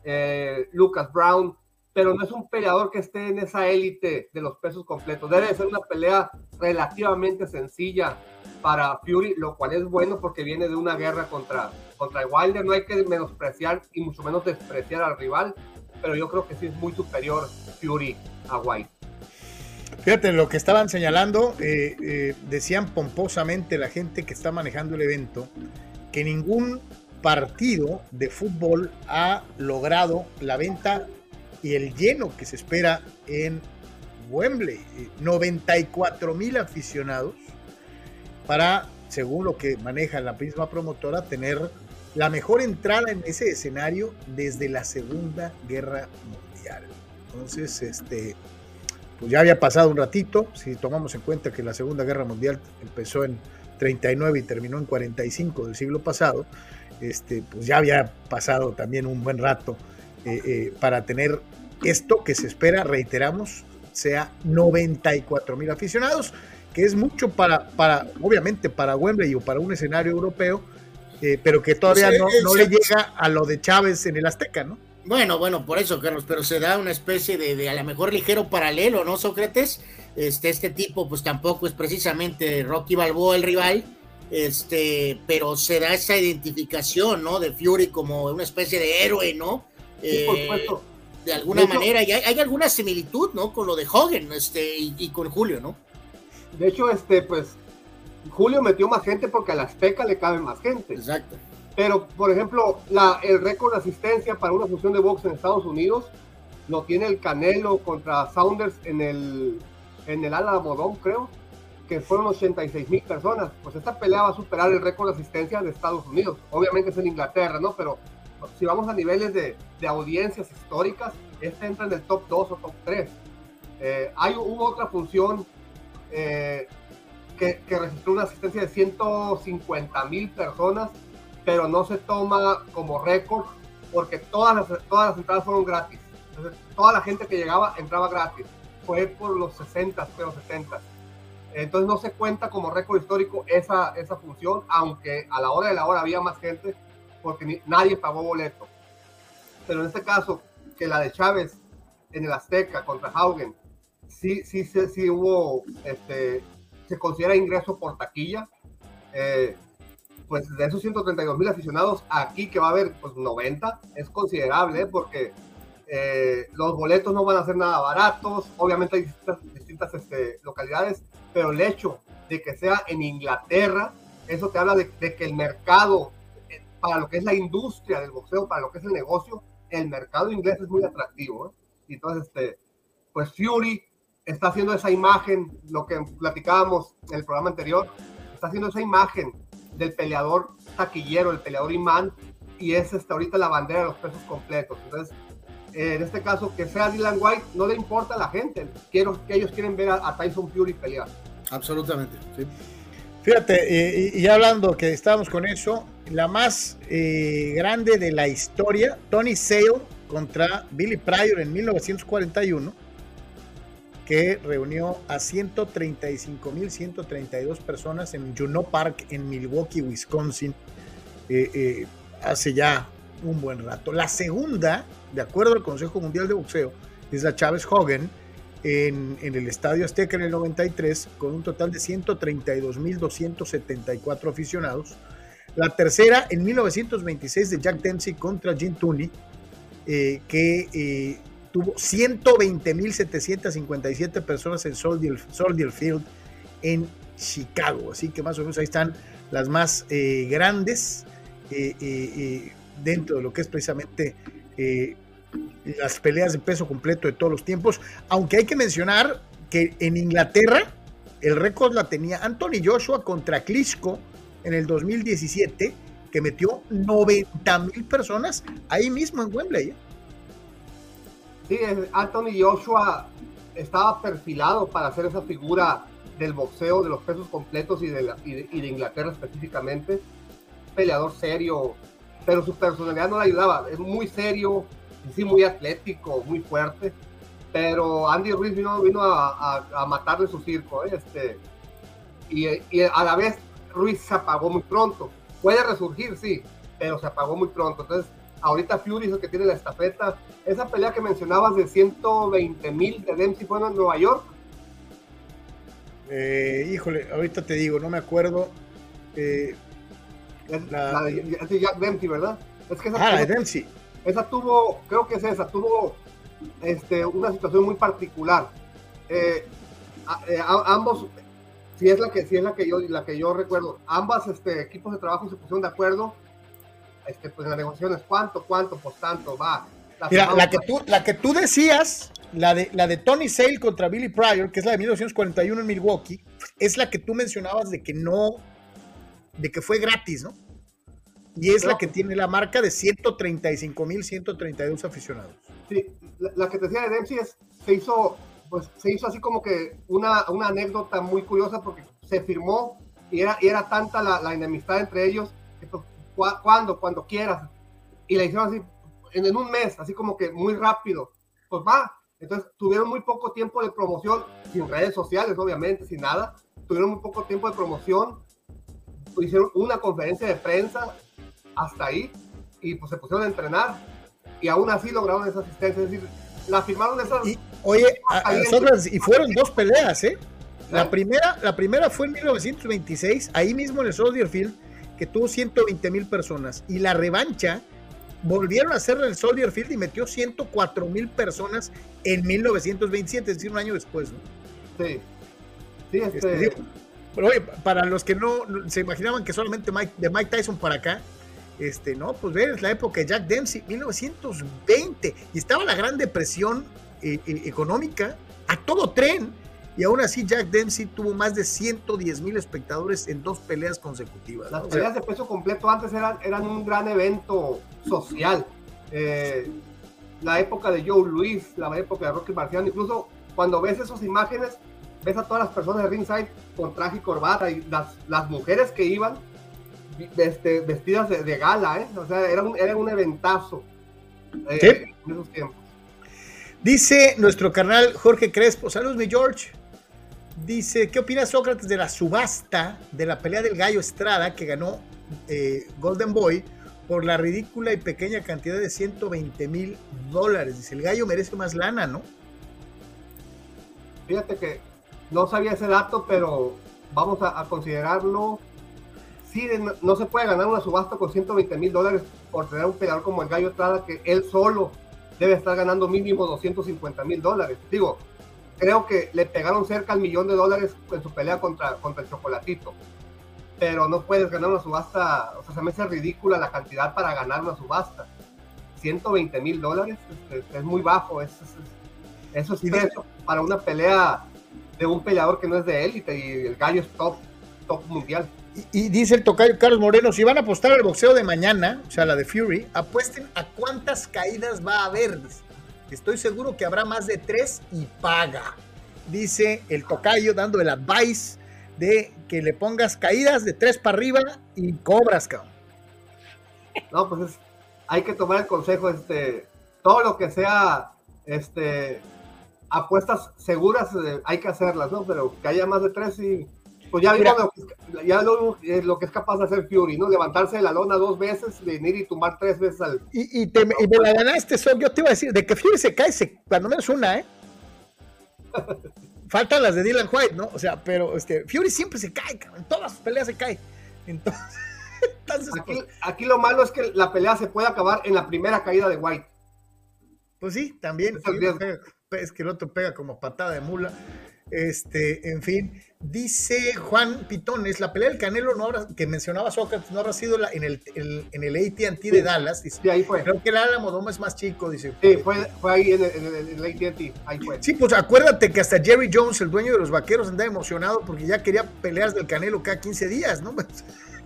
eh, Lucas Brown, pero no es un peleador que esté en esa élite de los pesos completos. Debe ser una pelea relativamente sencilla para Fury, lo cual es bueno porque viene de una guerra contra, contra Wilder. No hay que menospreciar y mucho menos despreciar al rival pero yo creo que sí es muy superior Fury a White. Fíjate, lo que estaban señalando, eh, eh, decían pomposamente la gente que está manejando el evento, que ningún partido de fútbol ha logrado la venta y el lleno que se espera en Wembley. 94 mil aficionados para, según lo que maneja la misma promotora, tener la mejor entrada en ese escenario desde la Segunda Guerra Mundial. Entonces, este, pues ya había pasado un ratito, si tomamos en cuenta que la Segunda Guerra Mundial empezó en 39 y terminó en 45 del siglo pasado, este, pues ya había pasado también un buen rato eh, eh, para tener esto que se espera, reiteramos, sea 94 mil aficionados, que es mucho para, para, obviamente, para Wembley o para un escenario europeo, eh, pero que todavía pues, no, no le llega a lo de Chávez en el Azteca, ¿no? Bueno, bueno, por eso, Carlos, pero se da una especie de, de, a lo mejor ligero paralelo, ¿no, Sócrates? Este, este tipo, pues tampoco es precisamente Rocky Balboa el rival, este, pero se da esa identificación, ¿no? De Fury como una especie de héroe, ¿no? Sí, por eh, supuesto. De alguna manera, y hay, alguna similitud, ¿no? Con lo de Hogan, este, y, y, con Julio, ¿no? De hecho, este, pues, Julio metió más gente porque a la Azteca le cabe más gente. Exacto. Pero, por ejemplo, la, el récord de asistencia para una función de box en Estados Unidos lo tiene el Canelo contra Saunders en el, en el Alamodón, creo, que fueron 86 mil personas. Pues esta pelea va a superar el récord de asistencia de Estados Unidos. Obviamente es en Inglaterra, ¿no? Pero si vamos a niveles de, de audiencias históricas, este entra en el top 2 o top 3. Eh, hay, hubo otra función eh, que, que registró una asistencia de 150 mil personas, pero no se toma como récord porque todas las, todas las entradas fueron gratis. Entonces, toda la gente que llegaba entraba gratis. Fue por los 60, pero 70. Entonces no se cuenta como récord histórico esa, esa función, aunque a la hora de la hora había más gente porque nadie pagó boleto. Pero en este caso, que la de Chávez en el Azteca contra Haugen, sí, sí, sí, sí hubo, este, se considera ingreso por taquilla. Eh, pues de esos 132 mil aficionados, aquí que va a haber pues 90, es considerable, ¿eh? porque eh, los boletos no van a ser nada baratos, obviamente hay distintas, distintas este, localidades, pero el hecho de que sea en Inglaterra, eso te habla de, que el mercado, eh, para lo que es la industria del boxeo, para lo que es el negocio, el mercado inglés es muy atractivo. Entonces, este, pues Fury está haciendo esa imagen, lo que platicábamos en el programa anterior, está haciendo esa imagen del peleador taquillero, el peleador imán, y es este, ahorita la bandera de los pesos completos. Entonces, en este caso, que sea Dylan White, no le importa a la gente. Quiero que ellos quieren ver a, Tyson Fury pelear. Absolutamente, sí. Fíjate, y, hablando que estábamos con eso, la más eh, grande de la historia, Tony Sale contra Billy Pryor en 1941, que reunió a 135.132 personas en Juno Park en Milwaukee, Wisconsin, eh, eh, hace ya un buen rato. La segunda, de acuerdo al Consejo Mundial de Boxeo, es la Chávez Hogan en, el Estadio Azteca en el 93, con un total de 132.274 aficionados. La tercera en 1926 de Jack Dempsey contra Jim Tooney, eh, que tuvo 120.757 personas en Soldier, Field en Chicago. Así que más o menos ahí están las más eh, grandes dentro de lo que es precisamente eh, las peleas de peso completo de todos los tiempos, aunque hay que mencionar que en Inglaterra el récord la tenía Anthony Joshua contra Klitschko en el 2017, que metió 90 mil personas ahí mismo en Wembley. Sí, Anthony Joshua estaba perfilado para hacer esa figura del boxeo de los pesos completos y de, Inglaterra específicamente. Peleador serio, pero su personalidad no le ayudaba. Es muy serio, sí, muy atlético, muy fuerte. Pero Andy Ruiz vino, vino a, a, matarle su circo. ¿eh? Este, y, y, a la vez Ruiz se apagó muy pronto. Puede resurgir, sí, pero se apagó muy pronto. Entonces, ahorita Fury es el que tiene la estafeta. Esa pelea que mencionabas de 120 mil de Dempsey fue en Nueva York. Eh, híjole, ahorita te digo, no me acuerdo. Eh, la, de, Jack Dempsey, ¿verdad? Es que esa ah, tuvo, Dempsey. Esa tuvo, creo que es esa, tuvo este, una situación muy particular. Eh, eh, ambos, si es la que, si es la que yo, la que yo recuerdo, ambas este, equipos de trabajo se pusieron de acuerdo, este, pues las negociaciones, cuánto, cuánto, pues tanto, va. La Mira, la que, tú, la que tú decías, la de, la de Tony Sale contra Billy Pryor, que es la de 1941 en Milwaukee, es la que tú mencionabas de que no de que fue gratis, ¿no? Y es la que tiene la marca de 135 mil 132 aficionados. Sí, la, que te decía de Dempsey es, se hizo, pues se hizo así como que una, una anécdota muy curiosa porque se firmó y era, y era tanta la, la, enemistad entre ellos que pues, cuando, cuando quieras. Y la hicieron así en, en un mes, así como que muy rápido. Pues va. Entonces tuvieron muy poco tiempo de promoción, sin redes sociales, obviamente, sin nada. Tuvieron muy poco tiempo de promoción hicieron una conferencia de prensa hasta ahí y pues se pusieron a entrenar y aún así lograron esa asistencia. Es decir, la firmaron esas. Y, oye, y fueron dos peleas, ¿eh? La primera, la primera fue en 1926, ahí mismo en el Soldier Field, que tuvo 120 mil personas. Y la revancha volvieron a hacerla en el Soldier Field y metió 104 mil personas en 1927, es decir, un año después. ¿no? Sí. Sí, este, este pero oye, para los que no se imaginaban que solamente Mike, de Mike Tyson para acá, este, no, pues ves la época de Jack Dempsey, 1920, y estaba la gran depresión eh, eh, económica a todo tren, y aún así Jack Dempsey tuvo más de 110 mil espectadores en dos peleas consecutivas. Las peleas de peso completo antes eran, eran un gran evento social. Eh, la época de Joe Louis, la época de Rocky Marciano, incluso cuando ves esas imágenes, ves a todas las personas de ringside con traje y corbata y las, las mujeres que iban este, vestidas de, gala, ¿eh? O sea, era un, era un eventazo eh, en esos tiempos. Dice nuestro carnal Jorge Crespo, saludos mi George. Dice, ¿qué opina Sócrates de la subasta de la pelea del gallo Estrada que ganó eh, Golden Boy por la ridícula y pequeña cantidad de 120 mil dólares? Dice, el gallo merece más lana, ¿no? Fíjate que no sabía ese dato, pero vamos a, considerarlo. Sí, no, se puede ganar una subasta con 120 mil dólares por tener un peleador como el Gallo Estrada, que él solo debe estar ganando mínimo 250 mil dólares. Digo, creo que le pegaron cerca al millón de dólares en su pelea contra, contra el Chocolatito. Pero no puedes ganar una subasta, o sea, se me hace ridícula la cantidad para ganar una subasta. 120 mil dólares es, muy bajo, es, eso es precio para una pelea de un peleador que no es de élite y el gallo es top, top mundial. Y, dice el tocayo Carlos Moreno, si van a apostar al boxeo de mañana, o sea, la de Fury, apuesten a cuántas caídas va a haber. Estoy seguro que habrá más de tres y paga. Dice el tocayo dando el advice de que le pongas caídas de tres para arriba y cobras, cabrón. No, pues hay que tomar el consejo, este, todo lo que sea, este, apuestas seguras eh, hay que hacerlas, ¿no? Pero que haya más de tres y pues ya vimos lo que, ya eh, lo, que es capaz de hacer Fury, ¿no? Levantarse de la lona dos veces, venir y tumbar tres veces al. Y, te, me la ganaste, son, yo te iba a decir, de que Fury se cae, se, cuando menos una, ¿eh? Faltan las de Dylan White, ¿no? O sea, pero este, Fury siempre se cae, en todas sus peleas se cae. Entonces, aquí, pues aquí, lo malo es que la pelea se puede acabar en la primera caída de White. Pues sí, también. Es que el otro pega como patada de mula. Este, en fin, dice Juan Pitones, la pelea del Canelo no habrá, que mencionaba Sócrates, no habrá sido la, en el, en el AT&T de Dallas. Dice, sí, ahí fue. Creo que el Alamodoma es más chico, dice. Sí, fue, fue ahí en el, el AT&T, ahí fue. Sí, pues acuérdate que hasta Jerry Jones, el dueño de los vaqueros, andaba emocionado porque ya quería peleas del Canelo cada 15 días, ¿no?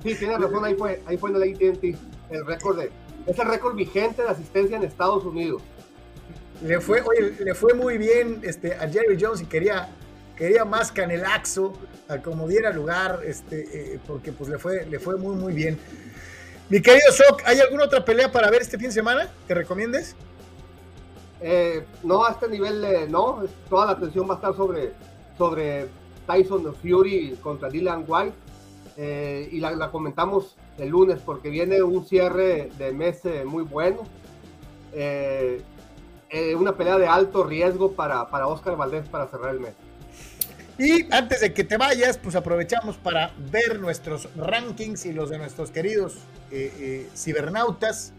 Sí, tiene razón, ahí fue, ahí fue en el AT&T, el récord de, es el récord vigente de asistencia en Estados Unidos. Le fue, oye, le fue muy bien este, a Jerry Jones y quería quería más canelaxo, a como diera lugar, este, eh, porque pues le fue, le fue muy, muy bien. Mi querido Sok, ¿hay alguna otra pelea para ver este fin de semana que recomiendes? Eh, no, a este nivel no, toda la atención va a estar sobre, sobre Tyson Fury contra Dylan White eh, y la, comentamos el lunes porque viene un cierre de mes muy bueno. una pelea de alto riesgo para, para Oscar Valdés para cerrar el mes. Y antes de que te vayas, pues aprovechamos para ver nuestros rankings y los de nuestros queridos eh, eh, cibernautas.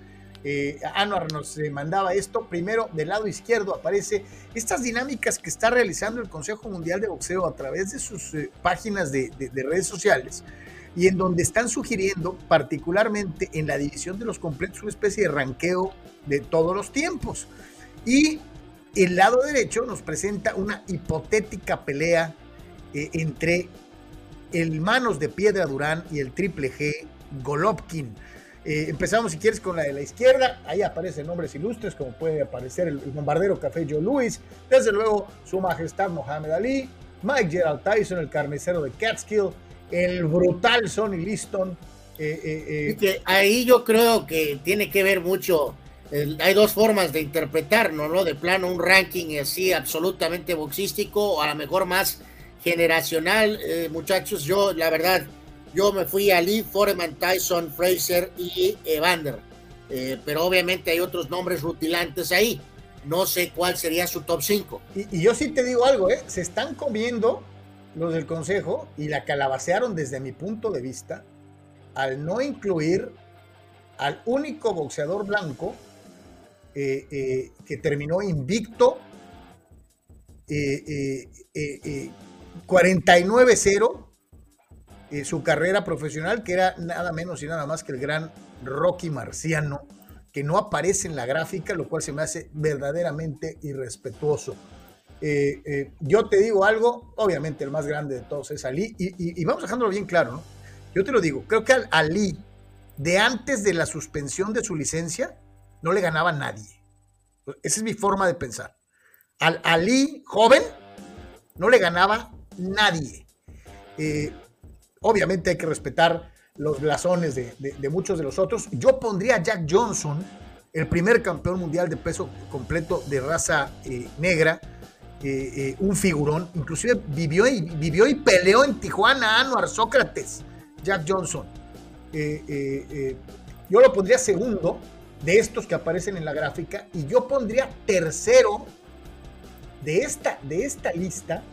Eh, Anuar nos eh, mandaba esto. Primero, del lado izquierdo aparece estas dinámicas que está realizando el Consejo Mundial de Boxeo a través de sus páginas de, de, redes sociales y en donde están sugiriendo, particularmente en la división de los completos, una especie de ranqueo de todos los tiempos. Y el lado derecho nos presenta una hipotética pelea eh, entre el Manos de Piedra Durán y el Triple G Golovkin. Eh, empezamos, si quieres, con la de la izquierda. Ahí aparecen nombres ilustres, como puede aparecer el, bombardero Café Joe Louis. Desde luego, Su Majestad Mohamed Ali, Mike Gerald Tyson, el carnicero de Catskill, el brutal Sonny Liston. Eh, ahí yo creo que tiene que ver mucho. hay dos formas de interpretarlo, ¿no? De plano, un ranking así absolutamente boxístico, o a lo mejor más generacional, eh, muchachos. Yo, la verdad, yo me fui a Lee, Foreman, Tyson, Fraser y Evander. Eh, pero obviamente hay otros nombres rutilantes ahí. No sé cuál sería su top 5. Y, yo sí te digo algo, ¿eh? Se están comiendo los del consejo y la calabacearon desde mi punto de vista al no incluir al único boxeador blanco eh, que terminó invicto 49-0 eh, su carrera profesional, que era nada menos y nada más que el gran Rocky Marciano, que no aparece en la gráfica, lo cual se me hace verdaderamente irrespetuoso. Eh, eh, yo te digo algo, obviamente el más grande de todos es Ali, y, vamos dejándolo bien claro, ¿no? Yo te lo digo, creo que al Ali, de antes de la suspensión de su licencia, no le ganaba nadie. Esa es mi forma de pensar. Al Ali joven, no le ganaba nadie. Eh, obviamente hay que respetar los blasones de, muchos de los otros. Yo pondría a Jack Johnson, el primer campeón mundial de peso completo de raza eh, negra, eh, un figurón. Inclusive vivió y, vivió y peleó en Tijuana, Anuar Sócrates, Jack Johnson. yo lo pondría segundo de estos que aparecen en la gráfica y yo pondría tercero de esta, de esta lista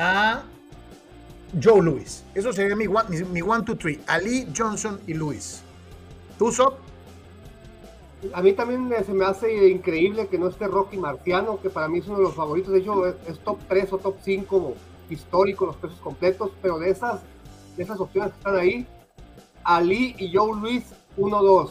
a Joe Louis. Eso sería mi one, mi, one, two, three. Ali, Johnson y Louis. ¿Tú, A mí también se me hace increíble que no esté Rocky Marciano, que para mí es uno de los favoritos. De hecho, es, top 3 o top 5 histórico, los pesos completos. Pero de esas, de esas opciones que están ahí, Ali y Joe Louis, 1-2.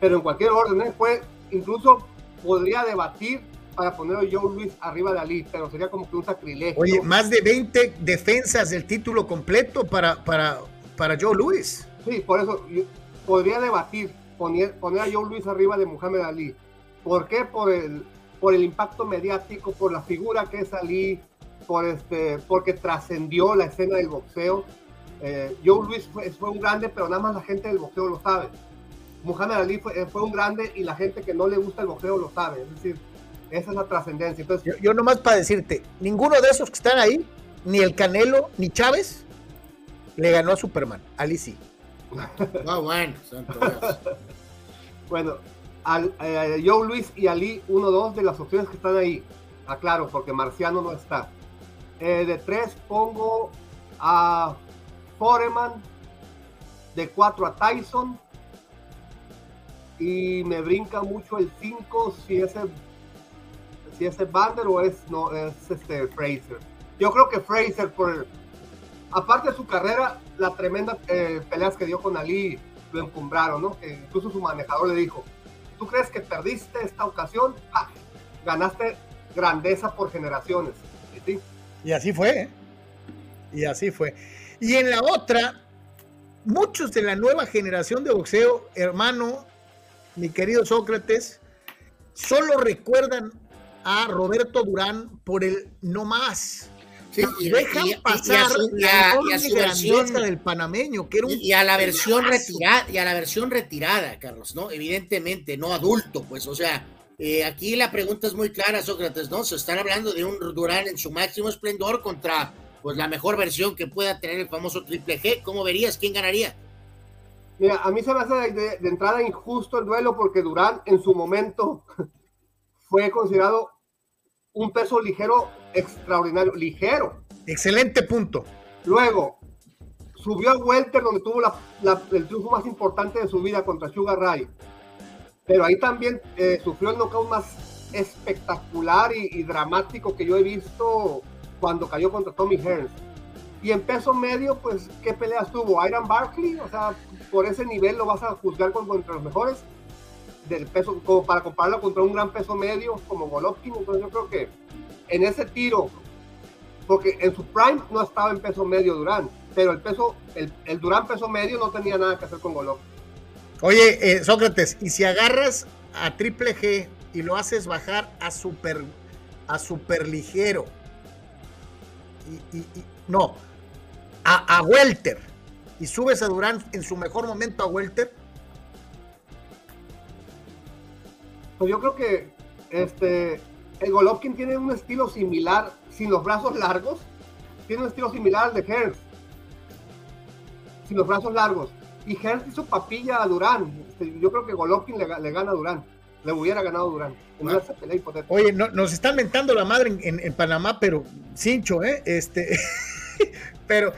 Pero en cualquier orden, ¿eh? incluso podría debatir para poner a Joe Luis arriba de Ali, pero sería como que un sacrilegio. Oye, más de 20 defensas del título completo para, para, para Joe Luis. Sí, por eso podría debatir poner, poner a Joe Luis arriba de Muhammad Ali. ¿Por qué? Por el, por el impacto mediático, por la figura que es Ali, por este, porque trascendió la escena del boxeo. Eh, Joe Luis fue, fue, un grande, pero nada más la gente del boxeo lo sabe. Muhammad Ali fue, fue un grande y la gente que no le gusta el boxeo lo sabe. Es decir, esa es la trascendencia. Entonces, yo, nomás para decirte, ninguno de esos que están ahí, ni el Canelo, ni Chávez, le ganó a Superman. Ali sí. Ah, bueno. bueno, al, eh, Joe Luis y Ali, uno, dos de las opciones que están ahí. Aclaro, porque Marciano no está. Eh, de tres pongo a Foreman. De cuatro a Tyson. Y me brinca mucho el 5 si ese si es o es, no, es este Fraser. Yo creo que Fraser, por aparte de su carrera, la tremenda eh, peleas que dio con Ali lo encumbraron, ¿no? Que incluso su manejador le dijo, ¿tú crees que perdiste esta ocasión? Ah, ganaste grandeza por generaciones. Y así fue, ¿eh? Y así fue. Y en la otra, muchos de la nueva generación de boxeo, hermano, mi querido Sócrates, solo recuerdan a Roberto Durán por el no más. y dejan pasar la versión del panameño, que era un y a la versión retirada, y a la versión retirada, Carlos, ¿no? Evidentemente, no adulto, pues, o sea, eh, aquí la pregunta es muy clara, Sócrates, ¿no? Se están hablando de un Durán en su máximo esplendor contra, pues, la mejor versión que pueda tener el famoso Triple G. ¿Cómo verías? ¿Quién ganaría? Mira, a mí se me hace de, de entrada injusto el duelo porque Durán en su momento fue considerado un peso ligero extraordinario, ligero. Excelente punto. Luego, subió a Welter, donde tuvo el triunfo más importante de su vida contra Sugar Ray. Pero ahí también eh, sufrió el knockout más espectacular y, dramático que yo he visto cuando cayó contra Tommy Hearns. Y en peso medio, pues, ¿qué peleas tuvo? Iron Barkley, o sea, por ese nivel lo vas a juzgar contra los mejores del peso, como para compararlo contra un gran peso medio como Golovkin. Entonces yo creo que en ese tiro, porque en su prime no estaba en peso medio Durán, pero el peso, el, Durán peso medio no tenía nada que hacer con Golovkin. Oye, eh, Sócrates, y si agarras a Triple G y lo haces bajar a super, a super ligero, y, no, a Welter, y subes a Durán en su mejor momento a Welter, Pues yo creo que este, el Golovkin tiene un estilo similar, sin los brazos largos, tiene un estilo similar al de Hertz, sin los brazos largos. Y Hertz hizo papilla a Durán. Este, yo creo que Golovkin le, gana a Durán. Le hubiera ganado a Durán. Oye, nos están mentando la madre en, Panamá, pero cincho, ¿eh? Este, pero,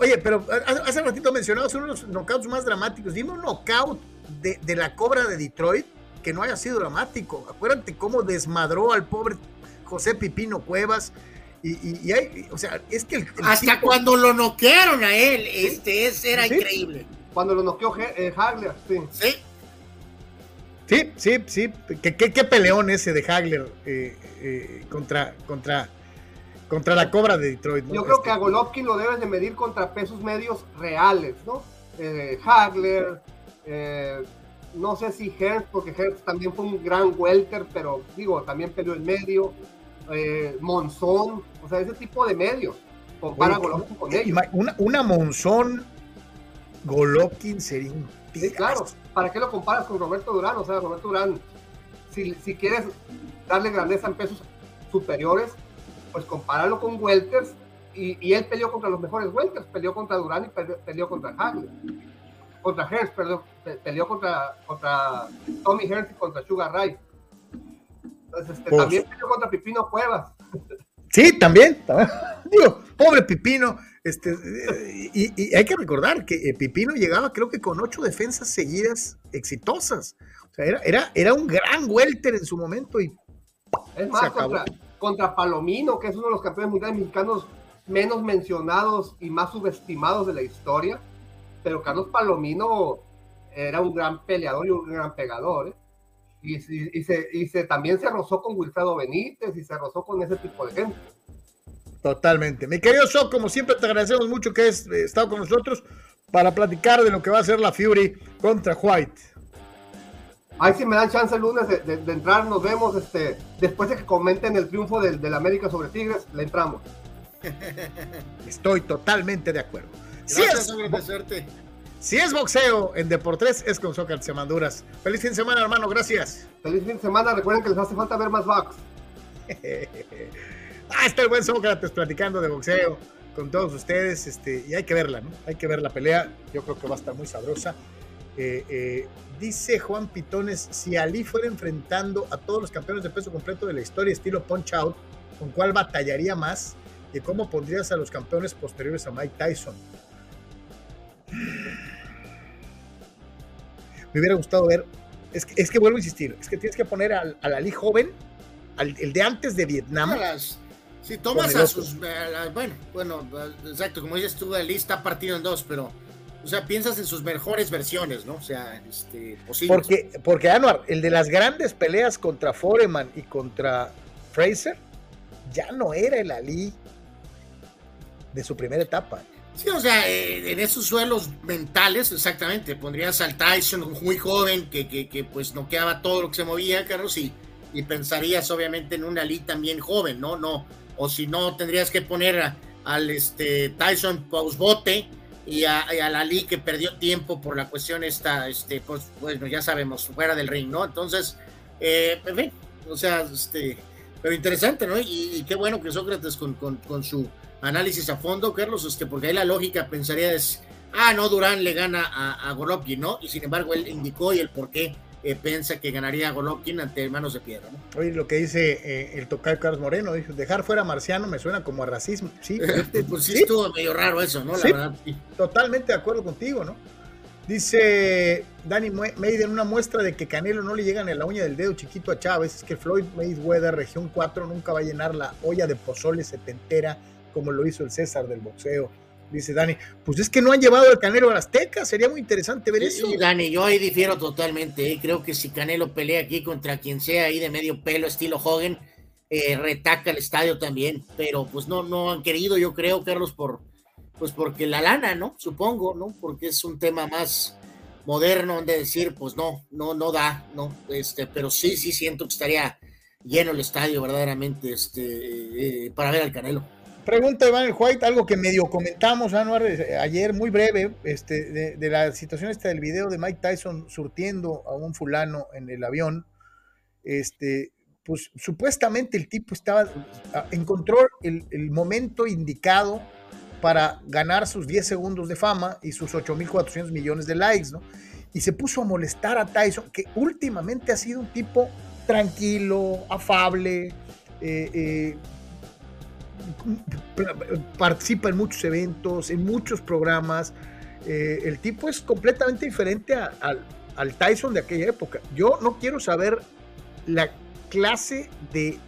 oye, pero hace ratito mencionabas uno de los knockouts más dramáticos. Dime un knockout de, de la cobra de Detroit que no haya sido dramático. Acuérdate cómo desmadró al pobre José Pipino Cuevas. Y, hay, o sea, es que hasta cuando lo noquearon a él, este es, era increíble. Cuando lo noqueó eh, Hagler, sí. Sí. Sí, sí, sí. ¿Qué, qué, peleón ese de Hagler eh, eh, contra, contra, contra la cobra de Detroit. Yo creo este. que a Golovkin lo debes de medir contra pesos medios reales, ¿no? Hagler, no sé si Hertz, porque Hertz también fue un gran welter, pero digo, también peleó en medio, eh, Monzón, o sea, ese tipo de medios. compara Golovkin con ellos. Una, una Monzón Golovkin sería un Sí, claro. ¿Para qué lo comparas con Roberto Durán? O sea, Roberto Durán, si, si quieres darle grandeza en pesos superiores, pues compáralo con Welters. Y, y, él peleó contra los mejores Welters, peleó contra Durán y peleó, contra Hagler. Contra Hearns, perdón, peleó contra, contra Tommy Hearns y contra Sugar Ray. Entonces, este, pues, también peleó contra Pipino Cuevas. Sí, también, también. Digo, pobre Pipino, este, y, hay que recordar que eh, Pipino llegaba creo que con ocho defensas seguidas exitosas. O sea, era, era, era un gran welter en su momento y es más, contra, contra, Palomino, que es uno de los campeones mundiales mexicanos menos mencionados y más subestimados de la historia. Pero Carlos Palomino era un gran peleador y un gran pegador. ¿eh? Y, y, se, y se, también se rozó con Wilfredo Benítez y se rozó con ese tipo de gente. Totalmente. Mi querido So, como siempre te agradecemos mucho que hayas eh, estado con nosotros para platicar de lo que va a ser la Fury contra White. Ahí si me dan chance el lunes de, entrar, nos vemos este, después de que comenten el triunfo del, del América sobre Tigres, le entramos. Estoy totalmente de acuerdo. Si, es, si es boxeo en Deportes, es con Soccer Semanduras. Feliz fin de semana, hermano, gracias. Feliz fin de semana, recuerden que les hace falta ver más box. Ah, está el buen Sócrates platicando de boxeo con todos ustedes. Este, y hay que verla, ¿no? Hay que ver la pelea. Yo creo que va a estar muy sabrosa. Eh, eh, dice Juan Pitones: si Ali fuera enfrentando a todos los campeones de peso completo de la historia, estilo Punch Out, ¿con cuál batallaría más? ¿Y cómo pondrías a los campeones posteriores a Mike Tyson? Me hubiera gustado ver. Es que, es que vuelvo a insistir: es que tienes que poner al, Ali joven, al, el de antes de Vietnam. Si tomas a sus. bueno, bueno, exacto, como dices tú, el está partido en dos, pero. O sea, piensas en sus mejores versiones, ¿no? O sea, este, posibles. Porque, porque Anuar, el de las grandes peleas contra Foreman y contra Fraser, ya no era el Ali de su primera etapa. Sí, o sea, eh, en esos suelos mentales, exactamente, pondrías al Tyson muy joven, que, que, que pues noqueaba todo lo que se movía, Carlos, y, y pensarías obviamente en un Ali también joven, ¿no? No, o si no, tendrías que poner al este, Tyson Pausbote y a, a la Lee que perdió tiempo por la cuestión esta, este, pues, bueno, ya sabemos, fuera del ring, ¿no? Entonces, eh, en fin, o sea, este, pero interesante, ¿no? Y, qué bueno que Sócrates con, con, con, su análisis a fondo, Carlos, este, porque ahí la lógica pensaría es, ah, no, Durán le gana a, a Golovkin, ¿no? Y sin embargo, él indicó y el por qué eh, piensa que ganaría Golovkin ante manos de piedra. ¿no? Oye, lo que dice eh, el tocar Carlos Moreno, dijo, dejar fuera a Marciano me suena como a racismo. Sí, pues sí, estuvo medio raro eso, ¿no? La verdad, Totalmente de acuerdo contigo, ¿no? Dice Danny Maiden, una muestra de que Canelo no le llegan en la uña del dedo chiquito a Chávez, es que Floyd Mayweather, región 4, nunca va a llenar la olla de pozole setentera como lo hizo el César del boxeo dice Dani. Pues es que no han llevado el Canelo a Azteca, sería muy interesante ver eso. Sí, Dani, yo ahí difiero totalmente. ¿eh? Creo que si Canelo pelea aquí contra quien sea ahí de medio pelo, estilo Hogan, eh, retaca el estadio también. Pero pues no, no han querido, yo creo, Carlos, por pues porque la lana, ¿no? Supongo, ¿no? Porque es un tema más moderno de decir, pues no, no, no da, ¿no? Este, pero sí, sí siento que estaría lleno el estadio verdaderamente este, eh, para ver al Canelo. Pregunta Iván White, algo que medio comentamos Anuar, eh, ayer, muy breve, este, de, la situación esta del video de Mike Tyson surtiendo a un fulano en el avión. Este, pues supuestamente el tipo estaba, encontró el, el momento indicado para ganar sus 10 segundos de fama y sus 8.400 millones de likes, ¿no? Y se puso a molestar a Tyson, que últimamente ha sido un tipo tranquilo, afable, eh, eh, participa en muchos eventos, en muchos programas. Eh, el tipo es completamente diferente al Tyson de aquella época. Yo no quiero saber la clase de,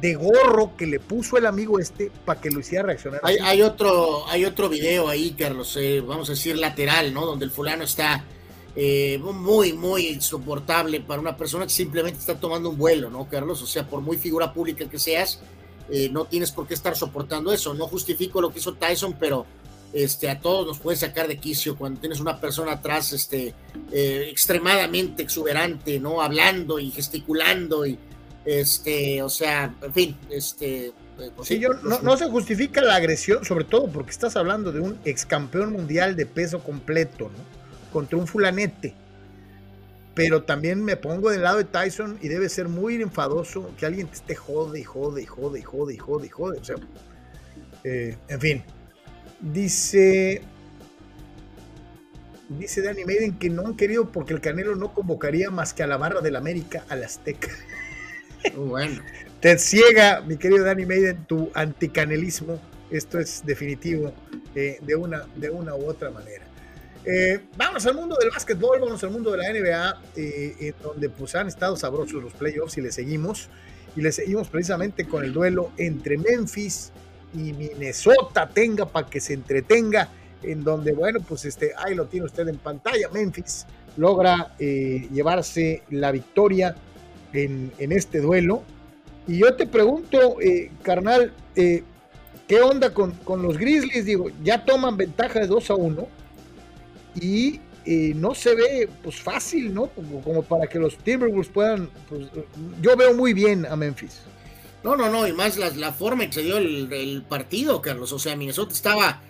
de gorro que le puso el amigo este para que lo hiciera reaccionar. Hay, otro, hay otro video ahí, Carlos, eh, vamos a decir lateral, ¿no? Donde el fulano está eh, muy, muy insoportable para una persona que simplemente está tomando un vuelo, ¿no, Carlos? O sea, por muy figura pública que seas, eh, no tienes por qué estar soportando eso. No justifico lo que hizo Tyson, pero este, a todos nos puede sacar de quicio cuando tienes una persona atrás este, eh, extremadamente exuberante, ¿no? Hablando y gesticulando y, este, o sea, en fin, este, Pues sí, yo, no, no, se justifica la agresión, sobre todo porque estás hablando de un ex campeón mundial de peso completo, ¿no? Contra un fulanete. Pero también me pongo del lado de Tyson y debe ser muy enfadoso que alguien te esté jode y jode y jode y jode y jode y jode. O sea, eh, en fin. Dice. Dice Danny Maiden que no han querido porque el Canelo no convocaría más que a la barra del América, al Azteca. Bueno. Te ciega, mi querido Danny Maiden, tu anticanelismo. Esto es definitivo eh, de, una, de una u otra manera. Eh, vamos al mundo del básquetbol, vamos al mundo de la NBA, eh, donde pues han estado sabrosos los playoffs y le seguimos. Y le seguimos precisamente con el duelo entre Memphis y Minnesota. Tenga para que se entretenga, en donde, bueno, pues este, ahí lo tiene usted en pantalla. Memphis logra llevarse la victoria en, este duelo y yo te pregunto, eh, carnal, eh, ¿qué onda con, los Grizzlies? Digo, ya toman ventaja de 2 a 1 y eh, no se ve pues fácil, ¿no? Como, para que los Timberwolves puedan, pues, yo veo muy bien a Memphis. No, no, no, y más la, forma en que se dio el, partido, Carlos. O sea, Minnesota estaba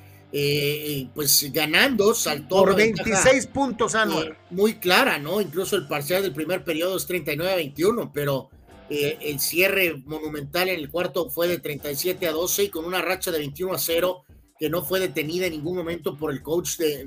pues ganando, saltó. Por 26 puntos anual. muy clara, ¿no? Incluso el parcial del primer periodo es 39 a 21, pero eh, el cierre monumental en el cuarto fue de 37 a 12 y con una racha de 21 a 0 que no fue detenida en ningún momento por el coach de,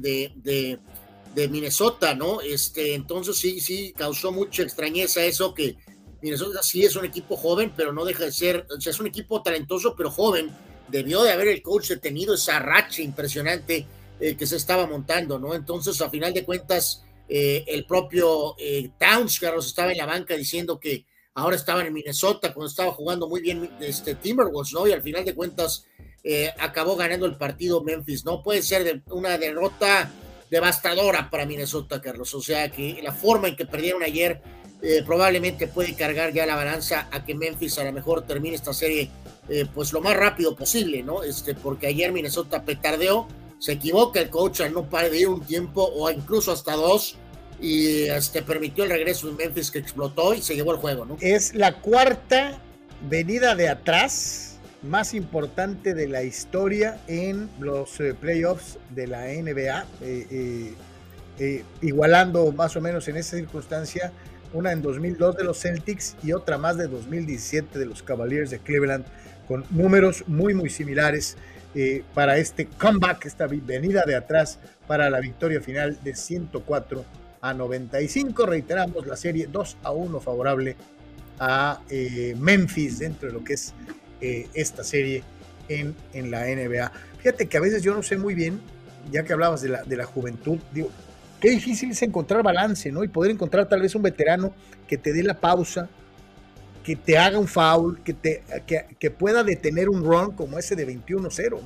de, Minnesota, ¿no? Este, entonces sí, sí, causó mucha extrañeza eso que Minnesota sí es un equipo joven, pero no deja de ser, o sea, es un equipo talentoso, pero joven. Debió de haber el coach detenido esa racha impresionante eh, que se estaba montando, ¿no? Entonces, a final de cuentas, eh, el propio Towns, Carlos, estaba en la banca diciendo que ahora estaban en Minnesota cuando estaba jugando muy bien este Timberwolves, ¿no? Y al final de cuentas eh, acabó ganando el partido Memphis, ¿no? Puede ser una derrota devastadora para Minnesota, Carlos. O sea que la forma en que perdieron ayer eh, probablemente puede cargar ya la balanza a que Memphis a lo mejor termine esta serie eh, pues lo más rápido posible, ¿no? Este, porque ayer Minnesota petardeó, se equivoca el coach al no ir un tiempo o incluso hasta dos y este, permitió el regreso de Memphis que explotó y se llevó el juego, ¿no? Es la cuarta venida de atrás más importante de la historia en los eh, playoffs de la NBA, eh, eh, igualando más o menos en esa circunstancia una en 2002 de los Celtics y otra más de 2017 de los Cavaliers de Cleveland, con números muy, muy similares para este comeback, esta venida de atrás para la victoria final de 104 a 95. Reiteramos la serie 2 a 1 favorable a Memphis dentro de lo que es eh, esta serie en, en, la NBA. Fíjate que a veces yo no sé muy bien, ya que hablabas de la, de la juventud, digo, qué difícil es encontrar balance, ¿no? Y poder encontrar tal vez un veterano que te dé la pausa, que te haga un foul, que, te, que, que pueda detener un run como ese de 21-0.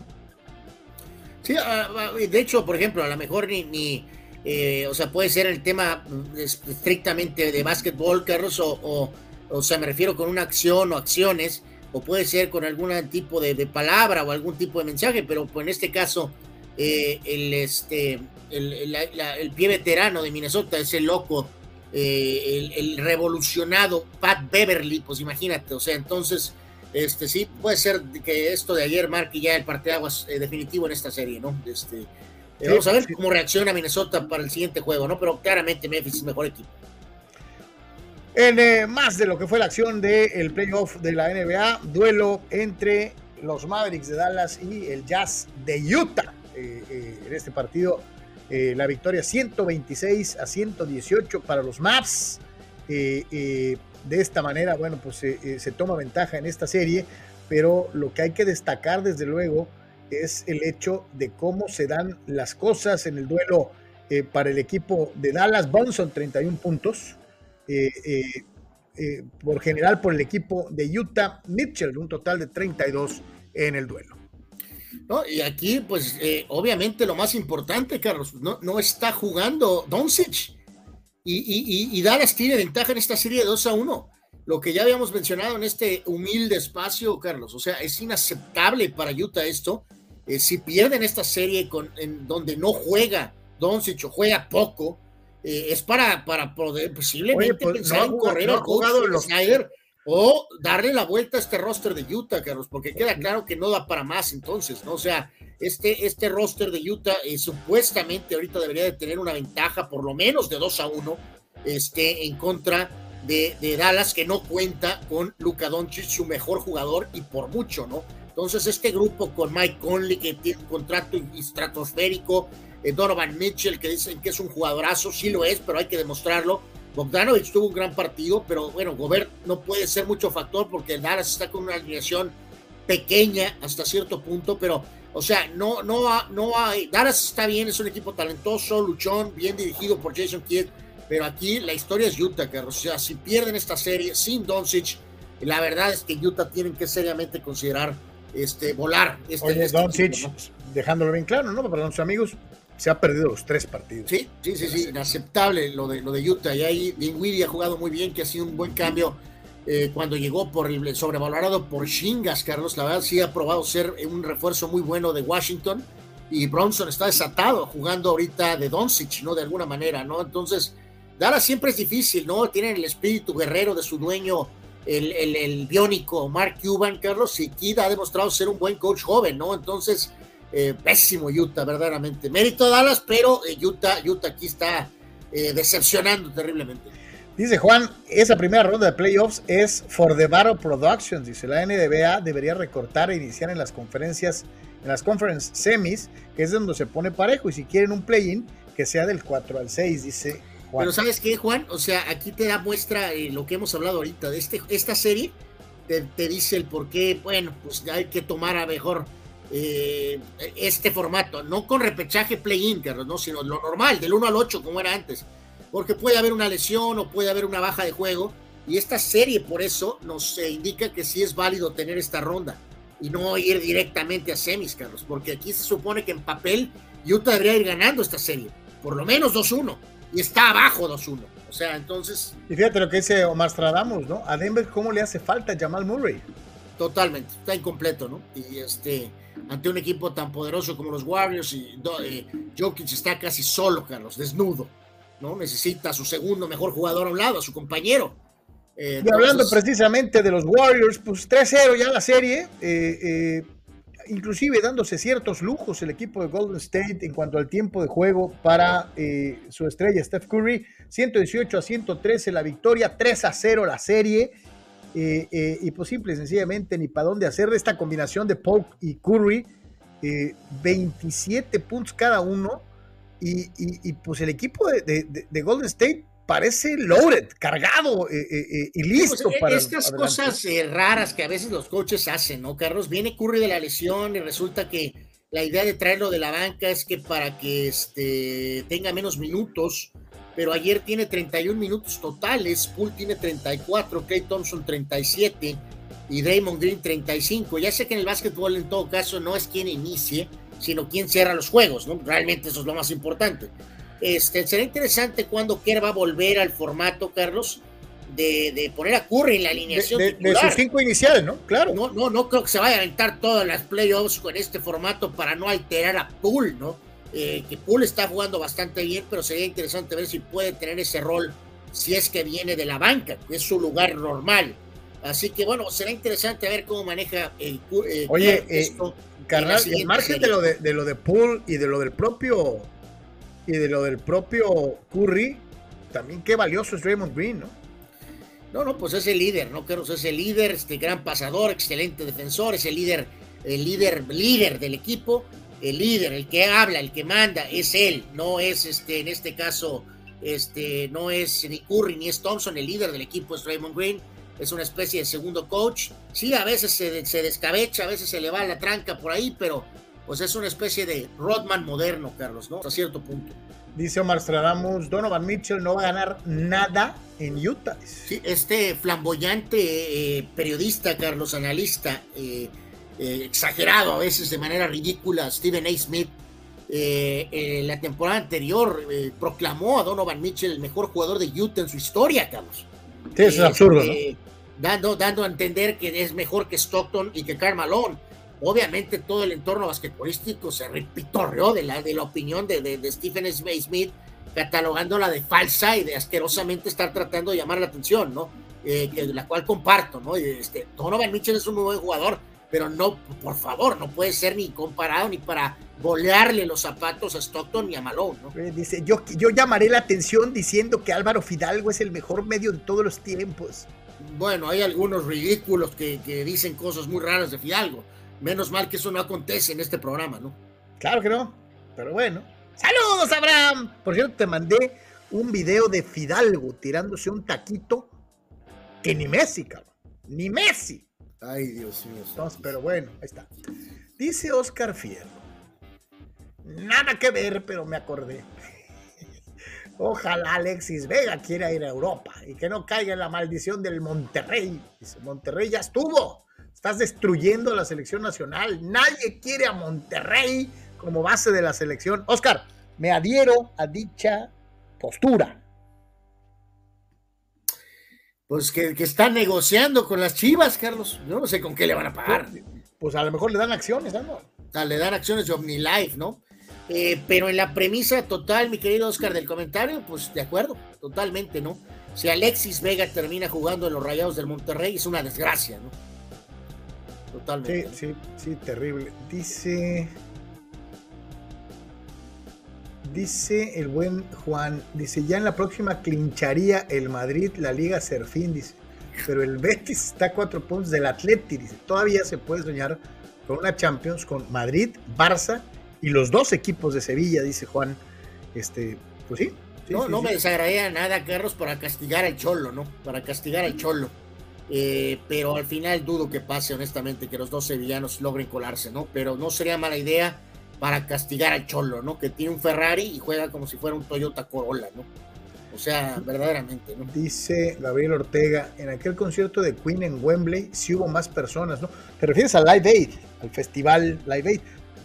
Sí, ah, ah, de hecho, por ejemplo, a lo mejor ni, ni eh, o sea, puede ser el tema mm, estrictamente de básquetbol, Carlos, o, o, sea, me refiero con una acción o acciones, o puede ser con algún tipo de, palabra o algún tipo de mensaje, pero pues, en este caso, eh, el, este, el, pie veterano de Minnesota, ese loco, eh, el, revolucionado Pat Beverly, pues imagínate, o sea, entonces, este sí, puede ser que esto de ayer marque ya el parteaguas definitivo en esta serie, ¿no? Este, eh, vamos a ver cómo reacciona Minnesota para el siguiente juego, ¿no? Pero claramente Memphis es mejor equipo. En eh, más de lo que fue la acción del playoff de la NBA, duelo entre los Mavericks de Dallas y el Jazz de Utah. Eh, en este partido, la victoria 126 a 118 para los Mavs. de esta manera, bueno, pues se toma ventaja en esta serie, pero lo que hay que destacar desde luego es el hecho de cómo se dan las cosas en el duelo eh, para el equipo de Dallas. Bonson 31 puntos. Eh, eh, por general por el equipo de Utah. Mitchell, un total de 32 en el duelo. Y aquí, pues, obviamente lo más importante, Carlos, no, no está jugando Doncic. Y, y, Dallas tiene ventaja en esta serie de 2 a 1. Lo que ya habíamos mencionado en este humilde espacio, Carlos. O sea, es inaceptable para Utah esto. Eh, si pierden esta serie en donde no juega Doncic o juega poco, eh, es para, para poder posiblemente pues, pensar en correr al jugado los, o darle la vuelta a este roster de Utah, Carlos, porque queda claro que no da para más entonces, ¿no? O sea, este, este roster de Utah eh, supuestamente ahorita debería de tener una ventaja por lo menos de 2 a 1 este, en contra de, de, Dallas, que no cuenta con Luka Doncic, su mejor jugador, y por mucho, ¿no? Entonces, este grupo con Mike Conley, que tiene un contrato estratosférico, eh, Donovan Mitchell, que dicen que es un jugadorazo, sí lo es, pero hay que demostrarlo. Bogdanovich tuvo un gran partido, pero bueno, Gobert no puede ser mucho factor porque Dallas está con una alineación pequeña hasta cierto punto, pero o sea, no, no, no hay. Dallas está bien, es un equipo talentoso, luchón, bien dirigido por Jason Kidd, pero aquí la historia es Utah, que o sea, si pierden esta serie sin Doncic, la verdad es que Utah tienen que seriamente considerar este, volar. Este, Oye, este Doncic, dejándolo bien claro, ¿no? Para nuestros amigos, se ha perdido los tres partidos. Sí, sí, sí, sí, inaceptable lo de, lo de Utah. Y ahí Dinwiddie ha jugado muy bien, que ha sido un buen cambio eh, cuando llegó por el sobrevalorado por Shingas, Carlos. La verdad sí ha probado ser un refuerzo muy bueno de Washington. Y Bronson está desatado jugando ahorita de Doncic, ¿no? De alguna manera, ¿no? Entonces, Dallas siempre es difícil, ¿no? Tienen el espíritu guerrero de su dueño, el, el, el biónico Mark Cuban, Carlos, y Kid ha demostrado ser un buen coach joven, ¿no? Entonces, eh, pésimo Utah, verdaderamente. Mérito Dallas, pero eh, Utah, Utah aquí está eh, decepcionando terriblemente. Dice Juan, esa primera ronda de playoffs es for the Battle Productions. Dice, la NBA debería recortar e iniciar en las conferencias, en las conference semis, que es donde se pone parejo. Y si quieren un play-in, que sea del 4 al 6, dice Juan. Pero ¿sabes qué, Juan? O sea, aquí te da muestra eh, lo que hemos hablado ahorita de este, esta serie. Te, te, dice el por qué, bueno, pues hay que tomar a mejor eh, este formato, no con repechaje play-in, ¿no? sino lo normal, del 1 al 8, como era antes porque puede haber una lesión o puede haber una baja de juego. Y esta serie por eso nos eh, indica que sí es válido tener esta ronda y no ir directamente a semis, Carlos, porque aquí se supone que en papel Utah debería ir ganando esta serie, por lo menos 2-1, y está abajo 2-1. O sea, entonces... Y fíjate lo que dice Omar Stradamus, ¿no? A Denver, ¿cómo le hace falta Jamal Murray? Totalmente, está incompleto, ¿no? Y este, ante un equipo tan poderoso como los Warriors, y eh, Jokic está casi solo, Carlos, desnudo. ¿no? Necesita a su segundo mejor jugador a un lado, a su compañero. Eh, y hablando entonces... precisamente de los Warriors, pues 3-0 ya la serie, eh, eh, inclusive dándose ciertos lujos el equipo de Golden State en cuanto al tiempo de juego para eh, su estrella Steph Curry, 118 a 113 la victoria, 3 a 0 la serie. Y pues simple y sencillamente ni para dónde hacer esta combinación de Polk y Curry, 27 puntos cada uno, y, y, y, pues el equipo de, de, de, Golden State parece loaded, cargado eh, eh, y listo pues, para estas adelante. cosas eh, raras que a veces los coaches hacen, ¿no, Carlos? Viene Curry de la lesión y resulta que la idea de traerlo de la banca es que para que este, tenga menos minutos, pero ayer tiene 31 minutos totales, Poole tiene 34, Clay Thompson 37 y Draymond Green 35. Ya sé que en el básquetbol en todo caso no es quien inicie, sino quién cierra los juegos, ¿no? Realmente eso es lo más importante. Este, será interesante cuando Kerr va a volver al formato, Carlos, de, de poner a Curry en la alineación. De, de, de, sus cinco iniciales, ¿no? Claro. No, no, no creo que se vaya a aventar todas las playoffs con este formato para no alterar a Poole, ¿no? Eh, que Poole está jugando bastante bien, pero sería interesante ver si puede tener ese rol si es que viene de la banca, que es su lugar normal. Así que bueno, será interesante ver cómo maneja el eh, Oye, esto. Eh, carnal, y el margen de lo de, de, lo de Poole y de lo del propio y de lo del propio Curry, también qué valioso es Raymond Green, ¿no? No, no, pues es el líder, ¿no? Es el líder, este gran pasador, excelente defensor, es el líder, el líder, líder del equipo, el líder, el que habla, el que manda, es él, no es este, en este caso, este, no es ni Curry ni es Thompson, el líder del equipo es Raymond Green es una especie de segundo coach. Sí, a veces se, se, descabecha, a veces se le va la tranca por ahí, pero pues es una especie de Rodman moderno, Carlos, ¿no? Hasta cierto punto. Dice Omar Stradamus, Donovan Mitchell no va a ganar nada en Utah. Sí, este flamboyante eh, periodista, Carlos, analista, eh, eh, exagerado a veces de manera ridícula, Stephen A. Smith, la temporada anterior proclamó a Donovan Mitchell el mejor jugador de Utah en su historia, Carlos. Sí, es absurdo, ¿no? Eh, dando, dando a entender que es mejor que Stockton y que Karl Malone. Obviamente todo el entorno basquetbolístico se repitorreó de la, de la opinión de, de, de Stephen Smith, catalogándola de falsa y de asquerosamente estar tratando de llamar la atención, ¿no? eh, la cual comparto, ¿no? Este, Donovan Mitchell es un muy buen jugador, pero no, por favor, no puede ser ni comparado ni para bolearle los zapatos a Stockton ni a Malone, ¿no? Dice, yo, yo llamaré la atención diciendo que Álvaro Fidalgo es el mejor medio de todos los tiempos. Bueno, hay algunos ridículos que, dicen cosas muy raras de Fidalgo. Menos mal que eso no acontece en este programa, ¿no? Claro que no, pero bueno. ¡Saludos, Abraham! Por cierto, te mandé un video de Fidalgo tirándose un taquito que ni Messi, cabrón. Ni Messi. Ay, Dios mío. pero bueno, ahí está. Dice Oscar Fierro. Nada que ver, pero me acordé. Ojalá Alexis Vega quiera ir a Europa y que no caiga en la maldición del Monterrey. Dice, Monterrey ya estuvo. Estás destruyendo la selección nacional. Nadie quiere a Monterrey como base de la selección. Oscar, me adhiero a dicha postura. Pues que, que está negociando con las chivas, Carlos. Yo no sé con qué le van a pagar. Pues, pues a lo mejor le dan acciones, ¿no? le dan acciones de OmniLife, ¿no? Eh, pero en la premisa total, mi querido Oscar, del comentario, pues de acuerdo, totalmente, ¿no? Si Alexis Vega termina jugando en los Rayados del Monterrey, es una desgracia, ¿no? Totalmente. Sí, sí, sí, terrible. Dice. Dice el buen Juan, dice, ya en la próxima clincharía el Madrid la Liga Serfín, dice. Pero el Betis está a cuatro puntos del Atleti, dice. Todavía se puede soñar con una Champions con Madrid, Barça y los dos equipos de Sevilla, dice Juan. Este, pues sí. no, no me desagradaría nada, Carlos, para castigar al Cholo, ¿no? Para castigar al Cholo. Eh, pero al final dudo que pase, honestamente, que los dos sevillanos logren colarse, ¿no? Pero no sería mala idea para castigar al Cholo, ¿no? Que tiene un Ferrari y juega como si fuera un Toyota Corolla, ¿no? O sea, verdaderamente, ¿no? Dice Gabriel Ortega, en aquel concierto de Queen en Wembley sí hubo más personas, ¿no? Te refieres al Live Aid, al festival Live Aid.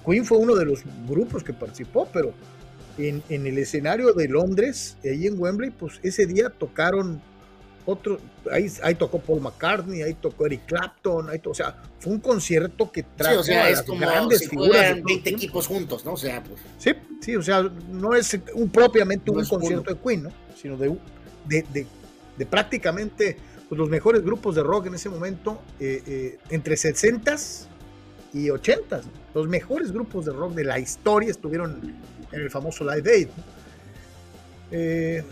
Queen fue uno de los grupos que participó, pero en, el escenario de Londres, ahí en Wembley, pues ese día tocaron otro, ahí, ahí tocó Paul McCartney, ahí tocó Eric Clapton, ahí o sea, fue un concierto que trajo sí, o a las grandes figuras. 20 equipos juntos, ¿no? O sea, pues. Sí, sí, o sea, no es un, propiamente un concierto de Queen, ¿no? Sino de, de, de, prácticamente pues, los mejores grupos de rock en ese momento, eh, eh, entre 60s y 80 Los mejores grupos de rock de la historia estuvieron en el famoso Live Aid. Eh,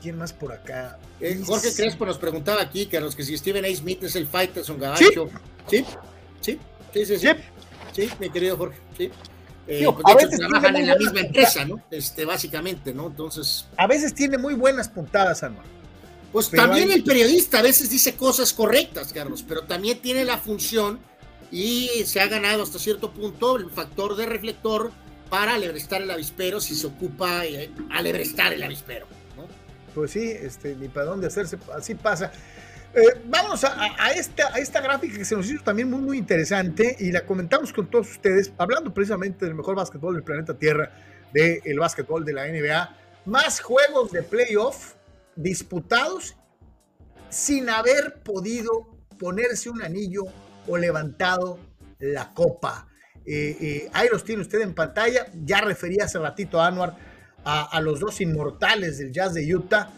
¿Quién más por acá? Eh, Jorge Crespo nos preguntaba aquí que a los que si Steven A. Smith es el Fighterson Gabacho. ¿Sí? ¿Sí? Sí, sí, sí. Sí, mi querido Jorge. Sí. Eh, pues, a veces trabajan en la misma empresa, ¿no? Este, básicamente, ¿no? Entonces. A veces tiene muy buenas puntadas, Anual. Pues también el periodista a veces dice cosas correctas, Carlos, pero también tiene la función y se ha ganado hasta cierto punto el factor de reflector para alebrestar el avispero si se ocupa eh, alebrestar el avispero. Pues sí, este, ni para dónde hacerse, así pasa. Eh, vamos a, esta, a esta gráfica que se nos hizo también muy, muy interesante y la comentamos con todos ustedes, hablando precisamente del mejor básquetbol del planeta Tierra, del básquetbol de la NBA. Más juegos de playoff disputados sin haber podido ponerse un anillo o levantado la copa. Eh, eh, ahí los tiene usted en pantalla. Ya refería hace ratito a Anwar a, los dos inmortales del Jazz de Utah.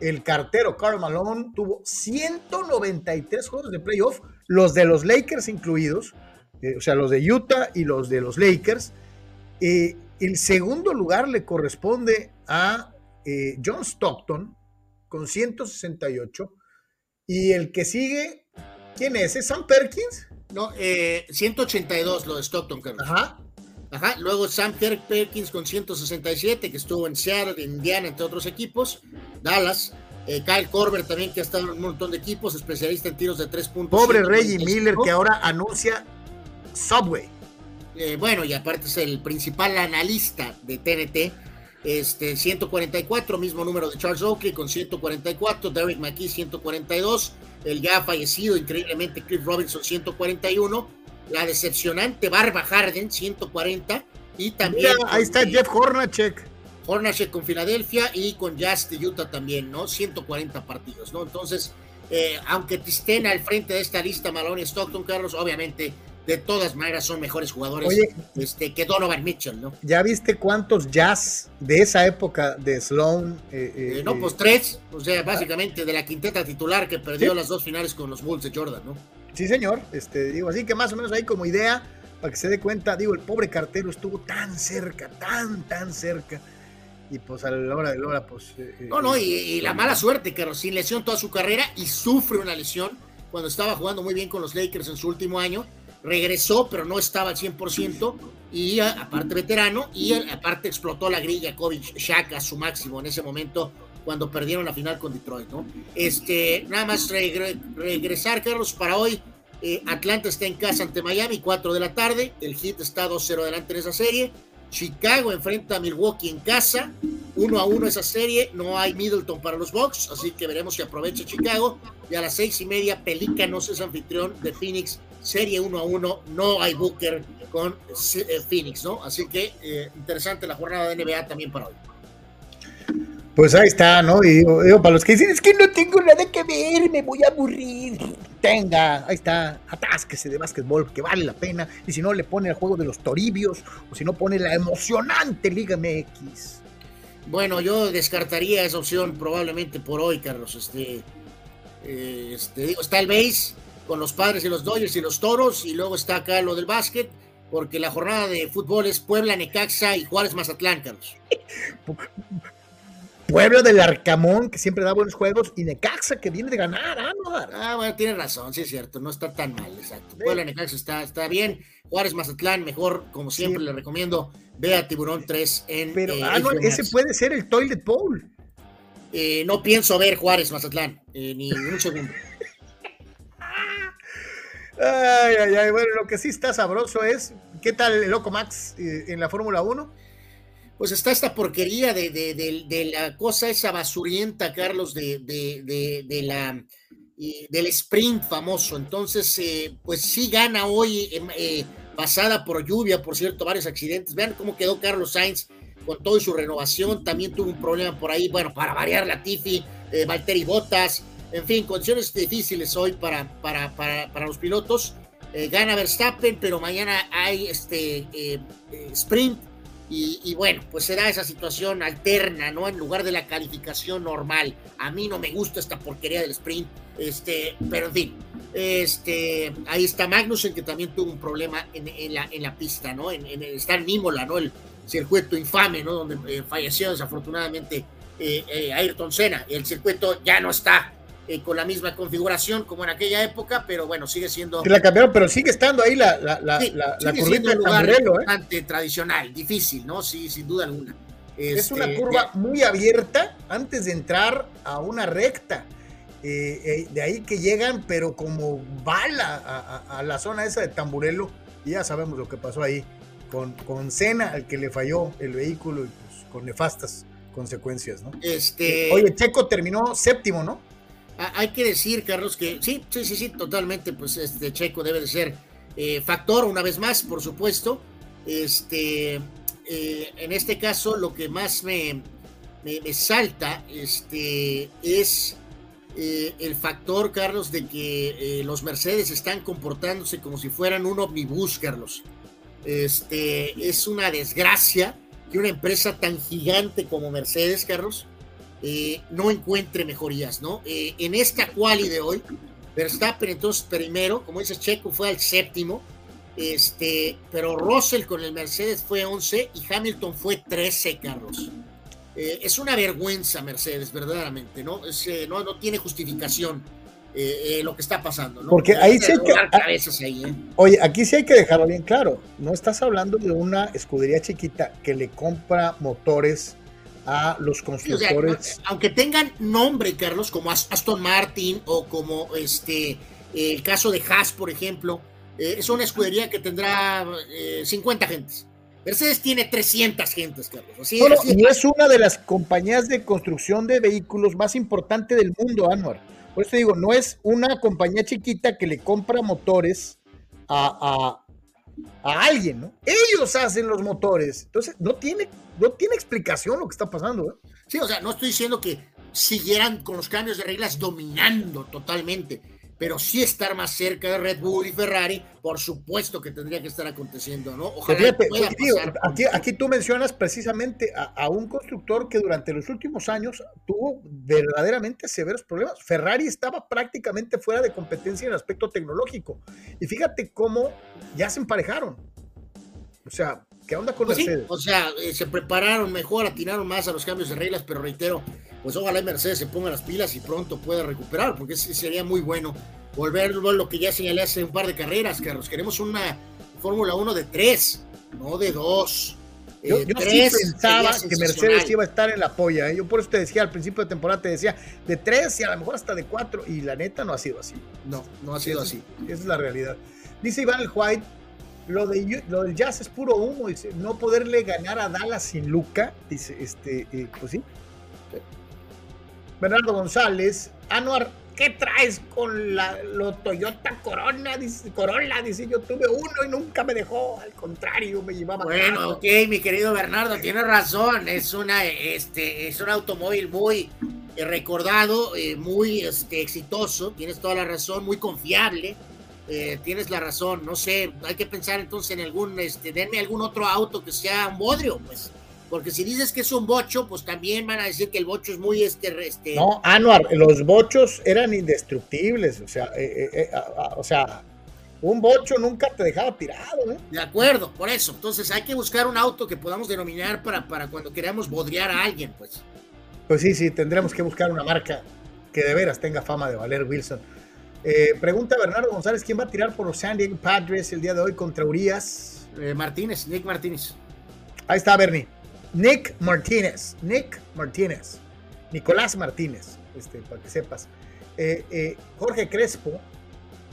El cartero Karl Malone tuvo 193 juegos de playoff, los de los Lakers incluidos, eh, o sea, los de Utah y los de los Lakers. el segundo lugar le corresponde a John Stockton con 168 y el que sigue ¿Quién es? ¿Es Sam Perkins? No, 182 eh, lo de Stockton, Carlos. Ajá. Ajá. Luego Sam Perkins con 167, que estuvo en Seattle, Indiana, entre otros equipos. Dallas. Eh, Kyle Korver también, que ha estado en un montón de equipos, especialista en tiros de tres puntos. Pobre Reggie Miller, que ahora anuncia Subway. Eh, bueno, y aparte es el principal analista de TNT este, 144, mismo número de Charles Oakley con 144, Derek McKee 142, el ya fallecido increíblemente Chris Robinson 141, la decepcionante Barba Harden 140 y también... ahí está Jeff Hornacek. Hornacek con Filadelfia y con Jazz de Utah también, ¿no? 140 partidos, ¿no? Entonces, eh, aunque estén al frente de esta lista Malone y Stockton, Carlos, obviamente de todas maneras son mejores jugadores este, que Donovan Mitchell, ¿no? ¿Ya viste cuántos jazz de esa época de Sloan? Eh, eh, no, pues tres, o sea, básicamente de la quinteta titular que perdió las dos finales con los Bulls de Jordan, ¿no? Sí, señor, este, digo, así que más o menos ahí como idea, para que se dé cuenta, digo, el pobre cartero estuvo tan cerca, tan, tan cerca y pues a la hora de la hora, pues... Eh, no, no, y, la mala suerte, que sin lesión toda su carrera y sufre una lesión cuando estaba jugando muy bien con los Lakers en su último año regresó, pero no estaba al 100%, y aparte veterano, y aparte explotó la grilla Kobe Shaq a su máximo en ese momento cuando perdieron la final con Detroit, ¿no? Este, nada más regresar, Carlos, para hoy. Eh, Atlanta está en casa ante Miami, 4 de la tarde. El Heat está 2-0 adelante en esa serie. Chicago enfrenta a Milwaukee en casa, 1 a 1 esa serie, no hay Middleton para los Bucks, así que veremos si aprovecha Chicago. Y a las seis y media, Pelícanos es anfitrión de Phoenix serie 1 a 1, no hay Booker con eh, Phoenix, ¿no? Así que eh, interesante la jornada de NBA también para hoy. Pues ahí está, ¿no? Y digo, para los que dicen, es que no tengo nada que ver, me voy a aburrir. Tenga, ahí está, atásquese de básquetbol, que vale la pena. Y si no, le pone el juego de los Toribios, o si no, pone la emocionante Liga MX. Bueno, yo descartaría esa opción probablemente por hoy, Carlos. Este, eh, este digo, está el base, con los padres y los Dodgers y los Toros, y luego está acá lo del básquet, porque la jornada de fútbol es Puebla, Necaxa y Juárez Mazatlán, Carlos. Puebla del Arcamón, que siempre da buenos juegos, y Necaxa, que viene de ganar, ¿ah? Ah, bueno, tiene razón, sí es cierto, no está tan mal, exacto. Puebla, Necaxa está, está bien, Juárez Mazatlán, mejor, como siempre le recomiendo, ve a Tiburón 3 en... Pero, eh, ah, no, ese puede ser el Toilet Bowl. Eh, no pienso ver Juárez Mazatlán, eh, ni un segundo. Ay, ay, ay. Bueno, lo que sí está sabroso es, ¿qué tal el Loco Max eh, en la Fórmula 1? Pues está esta porquería de, de, la cosa esa basurienta, Carlos, de, de la del sprint famoso. Entonces, eh, pues sí gana hoy, em, eh, pasada por lluvia, por cierto, varios accidentes. Vean cómo quedó Carlos Sainz con todo su renovación. También tuvo un problema por ahí, bueno, para variar la Tifi, eh, Valtteri Bottas. En fin, condiciones difíciles hoy para, para, para, los pilotos. Gana Verstappen, pero mañana hay este sprint. Y, bueno, pues será esa situación alterna, ¿no? En lugar de la calificación normal. A mí no me gusta esta porquería del sprint. Este, pero en fin. Este, ahí está Magnussen, que también tuvo un problema en, la, en la pista, ¿no? En, en, está en Imola, ¿no? El circuito infame, ¿no? Donde falleció desafortunadamente Ayrton Senna. El circuito ya no está eh, con la misma configuración como en aquella época, pero bueno, sigue siendo. La cambiaron, pero sigue estando ahí la, la, la, la, curva lugar ¿eh? tradicional, difícil, ¿no? Sí, sin duda alguna. es una este, curva muy abierta antes de entrar a una recta. Eh, de ahí que llegan, pero como bala a, la zona esa de Tamburelo, y ya sabemos lo que pasó ahí con, con Cena, al que le falló el vehículo y pues con nefastas consecuencias, ¿no? Este... Oye, Checo terminó séptimo, ¿no? Ah, hay que decir, Carlos, que sí, sí, sí, sí, totalmente, pues este Checo debe de ser eh, factor, una vez más, por supuesto. Este, eh, en este caso, lo que más me, me, salta este, es eh, el factor, Carlos, de que los Mercedes están comportándose como si fueran un omnibus, Carlos. Este, es una desgracia que una empresa tan gigante como Mercedes, Carlos, eh, no encuentre mejorías, ¿no? Eh, en esta quali de hoy, Verstappen entonces primero, como dice Checo, fue al séptimo, este, pero Russell con el Mercedes fue 11 y Hamilton fue 13, Carlos. Eh, es una vergüenza Mercedes, verdaderamente, ¿no? no, no tiene justificación. lo que está pasando, ¿no? Porque ahí sí hay que. Oye, aquí sí hay que dejarlo bien claro. No estás hablando de una escudería chiquita que le compra motores a los constructores. aunque tengan nombre, Carlos, como Aston Martin o como este el caso de Haas, por ejemplo, eh, es una escudería que tendrá 50 eh, gentes. Mercedes tiene 300 gentes, Carlos. y es una de las compañías de construcción de vehículos más importante del mundo, Anwar. Por eso digo, no es una compañía chiquita que le compra motores a, a alguien, ¿no? Ellos hacen los motores. Entonces, no tiene, no tiene explicación lo que está pasando. ¿eh? Sí, o sea, no estoy diciendo que siguieran con los cambios de reglas dominando totalmente. Pero sí estar más cerca de Red Bull y Ferrari, por supuesto que tendría que estar aconteciendo, ¿no? Ojalá pueda aquí, aquí, tú mencionas precisamente a, un constructor que durante los últimos años tuvo verdaderamente severos problemas. Ferrari estaba prácticamente fuera de competencia en el aspecto tecnológico. Y fíjate cómo ya se emparejaron. O sea, ¿qué onda con pues Mercedes? o sea, eh, se prepararon mejor, atinaron más a los cambios de reglas, pero reitero, pues ojalá Mercedes se ponga las pilas y pronto pueda recuperar, porque sería muy bueno volver a lo que ya señalé hace un par de carreras, Carlos. Queremos una Fórmula 1 de tres, no de dos. Yo, eh, sí pensaba que Mercedes iba a estar en la polla. ¿eh? Yo por eso te decía al principio de temporada, te decía de tres y a lo mejor hasta de cuatro. Y la neta no ha sido así. No, no ha sido así. Esa es la realidad. Dice Iván el White, lo, de, lo del Jazz es puro humo. Dice, no poderle ganar a Dallas sin Luca. Dice, este, eh, pues sí, Bernardo González, Anuar, ¿qué traes con la lo Toyota Corona? Dice, Corolla, dice, yo tuve uno y nunca me dejó, al contrario, me llevaba. Bueno, ok, mi querido Bernardo, tienes razón, es una, este, es un automóvil muy eh, recordado, eh, muy este, exitoso, tienes toda la razón, muy confiable. Eh, tienes la razón, no sé, hay que pensar entonces en algún, este, denme algún otro auto que sea un bodrio, pues porque si dices que es un bocho, pues también van a decir que el bocho es muy este. este... No, Anuar, los bochos eran indestructibles. O sea, eh, eh, eh, o sea, un bocho nunca te dejaba tirado. ¿eh? De acuerdo, por eso. Entonces hay que buscar un auto que podamos denominar para, para cuando queramos bodrear a alguien, pues. Pues sí, sí, tendremos que buscar una marca que de veras tenga fama de valer Wilson. Pregunta Bernardo González, ¿quién va a tirar por los San Diego Padres el día de hoy contra Urias? Martínez, Nick Martínez. Ahí está, Bernie. Nick Martínez, Nick Martínez, Nicolás Martínez, este, para que sepas. Eh, eh, Jorge Crespo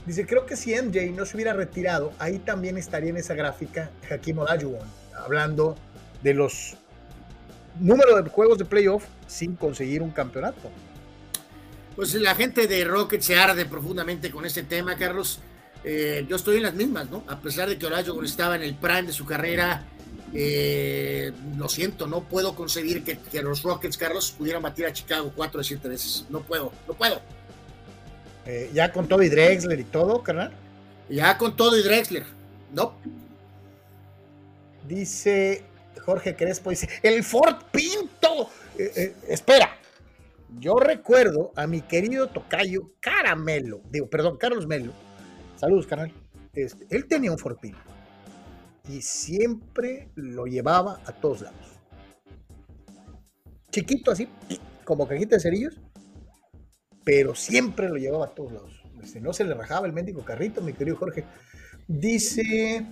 dice, creo que si MJ no se hubiera retirado, ahí también estaría en esa gráfica Hakim Olajuwon, hablando de los números de juegos de playoff sin conseguir un campeonato. Pues la gente de Rocket se arde profundamente con este tema, Carlos. Eh, yo estoy en las mismas, ¿no? A pesar de que Olajuwon estaba en el prime de su carrera, eh, lo siento, no puedo concebir que, los Rockets, Carlos, pudieran batir a Chicago cuatro de siete veces. No puedo, no puedo. Eh, ya con todo y Drexler y todo, carnal. Ya con todo y Drexler. No. Dice Jorge Crespo, dice, el Ford Pinto. Espera, yo recuerdo a mi querido tocayo Caramelo, digo, perdón, Carlos Melo. Saludos, carnal. Este, él tenía un Ford Pinto y siempre lo llevaba a todos lados. Chiquito así, como cajita de cerillos, pero siempre lo llevaba a todos lados. Este, no se le rajaba el médico carrito, mi querido Jorge. Dice,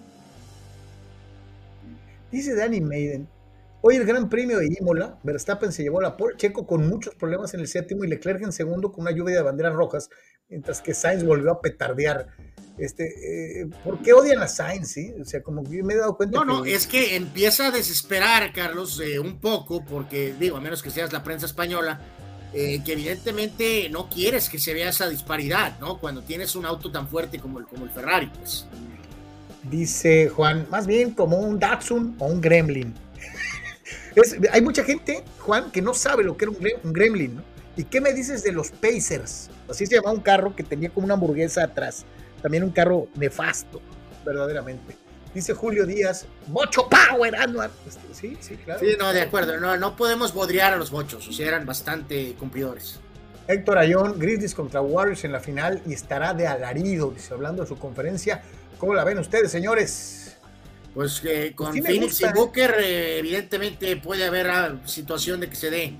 dice Danny Maiden, hoy el Gran Premio de Imola, Verstappen se llevó la por Checo con muchos problemas en el séptimo y Leclerc en segundo con una lluvia de banderas rojas, mientras que Sainz volvió a petardear. Este, eh, ¿Por qué odian a Sainz? Sí? O sea, como que me he dado cuenta. No, no, es que empieza a desesperar, Carlos, eh, un poco, porque digo, a menos que seas la prensa española, eh, que evidentemente no quieres que se vea esa disparidad, ¿no? Cuando tienes un auto tan fuerte como el, como el Ferrari, pues. Dice Juan, más bien como un Datsun o un Gremlin. Hay mucha gente, Juan, que no sabe lo que era un, Gremlin, ¿no? ¿Y qué me dices de los Pacers? Así se llamaba un carro que tenía como una hamburguesa atrás. También un carro nefasto, verdaderamente. Dice Julio Díaz, Bocho Power, Anuar. Este, sí, sí, claro. Sí, no, de acuerdo. No, no podemos bodrear a los bochos, o sea, eran bastante cumplidores. Héctor Ayón, Grizzlies contra Warriors en la final y estará de alarido, dice, hablando de su conferencia. ¿Cómo la ven ustedes, señores? Pues que con Phoenix y ¿eh? Booker, eh, evidentemente puede haber la situación de que se dé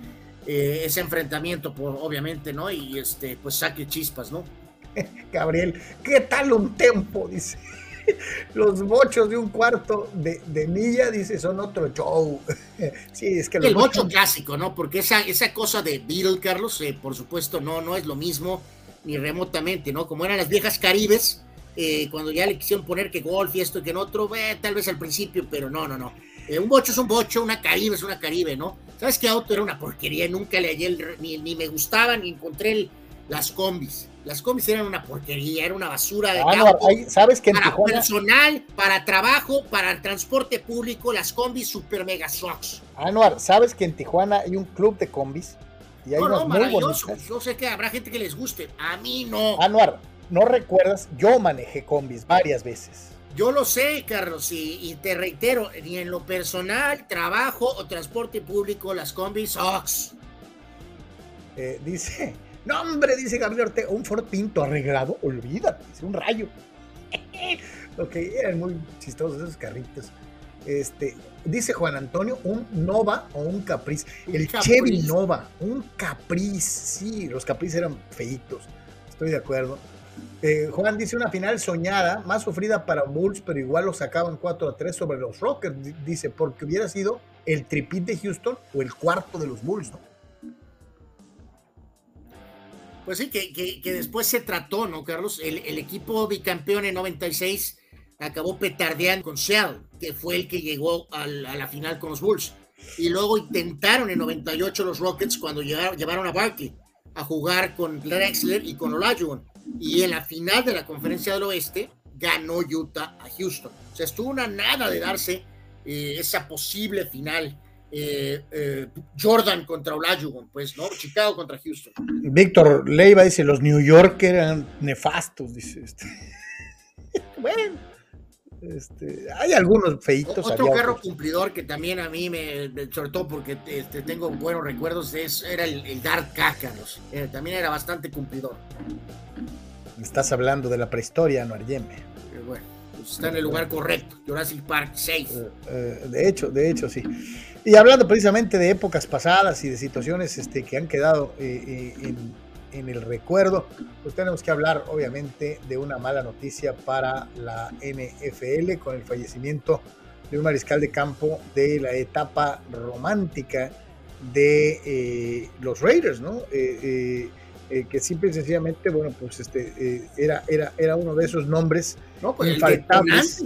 eh, ese enfrentamiento, por, obviamente, ¿no? Y este, pues saque chispas, ¿no? Gabriel, ¿qué tal un tempo? Dice. Los bochos de un cuarto de, milla, dice, son otro show. sí, es que El bocho clásico, ¿no? Porque esa, esa cosa de Beatle, Carlos, eh, por supuesto, no, no es lo mismo ni remotamente, ¿no? Como eran las viejas caribes, eh, cuando ya le quisieron poner que golf y esto y que en otro, eh, tal vez al principio, pero no, no, no. un bocho es un bocho, una caribe es una caribe, ¿no? ¿Sabes qué auto era una porquería? Nunca le hallé, ni, ni me gustaba, ni encontré las combis. Las combis eran una porquería, era una basura de ah, ¿sabes que para personal, para trabajo, para el transporte público, las combis super mega socks. Anuar, ¿sabes que en Tijuana hay un club de combis? Y hay no, no, maravilloso. Yo sé que habrá gente que les guste, a mí no. Anuar, no recuerdas, yo manejé combis varias veces. Yo lo sé, Carlos, y, te reitero, ni en lo personal, trabajo o transporte público, las combis Ox. Eh, dice, no hombre, dice Gabriel Ortega, un Ford Pinto arreglado, olvídate, dice un rayo. ok, eran muy chistosos esos carritos. Este, dice Juan Antonio, un Nova o un Caprice. El Chevy Nova, un Caprice, sí, los Caprice eran feitos, estoy de acuerdo. Eh, Juan dice una final soñada, más sufrida para Bulls, pero igual lo sacaban 4 a 3 sobre los Rockets, dice, porque hubiera sido el tripit de Houston o el cuarto de los Bulls, ¿no? Pues sí, que, después se trató, ¿no, Carlos? El, equipo bicampeón en 96 acabó petardeando con Seattle, que fue el que llegó a la final con los Bulls. Y luego intentaron en 98 los Rockets cuando llevaron a Barkley a jugar con Drexler y con Olajuwon. Y en la final de la conferencia del oeste ganó Utah a Houston. O sea, estuvo una nada de darse eh, esa posible final. Eh, eh, Jordan contra Olajuwon, pues, ¿no? Chicago contra Houston. Víctor Leiva dice, los New York eran nefastos, dice este. bueno, este, hay algunos feitos. Otro carro cumplidor que también a mí me, sortó porque este, tengo buenos recuerdos es, era el, el Dark Carlos. también era bastante cumplidor. Estás hablando de la prehistoria, no. Eh, bueno, pues está en el lugar correcto, Jurassic Park 6. Eh, eh, de hecho, de hecho, sí. Y hablando precisamente de épocas pasadas y de situaciones este, que han quedado en, el recuerdo, pues tenemos que hablar obviamente de una mala noticia para la NFL con el fallecimiento de un mariscal de campo de la etapa romántica de los Raiders, ¿no? Eh, que simple y sencillamente, bueno, pues este eh, era, era, era uno de esos nombres no, pues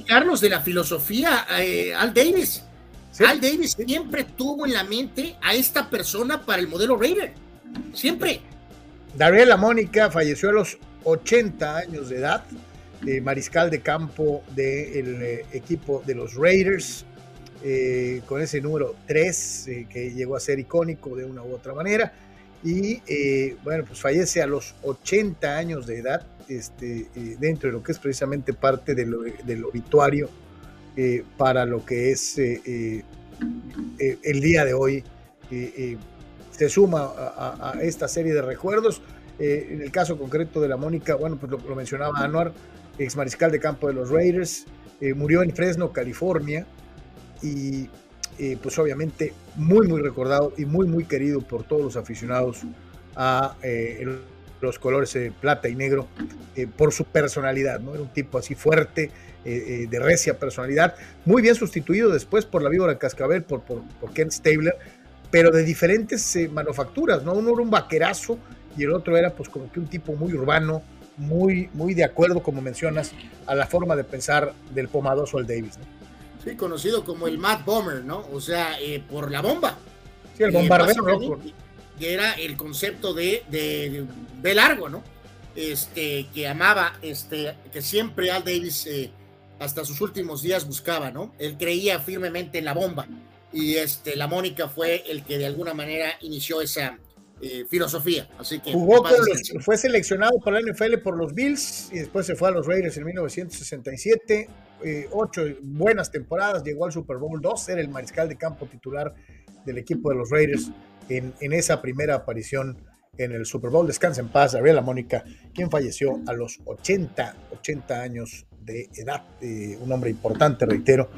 Carlos, de la filosofía, eh, Al Davis. Al Davis siempre tuvo en la mente a esta persona para el modelo Raider. Siempre. Dariela Mónica falleció a los 80 años de edad, mariscal de campo del equipo de los Raiders, con ese número 3 que llegó a ser icónico de una u otra manera y eh, bueno, pues fallece a los 80 años de edad, este, eh, dentro de lo que es precisamente parte del, obituario eh, para lo que es el día de hoy. Se suma a, esta serie de recuerdos. en el caso concreto de la Mónica, bueno, pues lo, lo mencionaba Anuar, ex mariscal de campo de los Raiders, murió en Fresno, California, y pues obviamente muy, muy recordado y muy, muy querido por todos los aficionados a eh, los colores eh, plata y negro eh, por su personalidad, ¿no? Era un tipo así fuerte, de recia personalidad, muy bien sustituido después por la víbora cascabel, por, por, por Ken Stabler, pero de diferentes manufacturas, ¿no? Uno era un vaquerazo y el otro era pues como que un tipo muy urbano, muy, muy de acuerdo, como mencionas, a la forma de pensar del pomadoso al Davis, ¿no? Sí, conocido como el Mad Bomber, ¿no? O sea, eh, por la bomba. Sí, el bombardero. Que era el concepto de, de, largo, ¿no? Este, que amaba, este, que siempre Al Davis eh, hasta sus últimos días buscaba, ¿no? Él creía firmemente en la bomba. Y este, la Mónica fue el que de alguna manera inició esa, eh, filosofía. Así que Jugó fue seleccionado para la NFL por los Bills y después se fue a los Raiders en 1967. Eh, ocho buenas temporadas, llegó al Super Bowl 2, era el mariscal de campo titular del equipo de los Raiders en, esa primera aparición en el Super Bowl. Descansa en paz, Gabriela Mónica, quien falleció a los 80, 80 años de edad, eh, un hombre importante, reitero,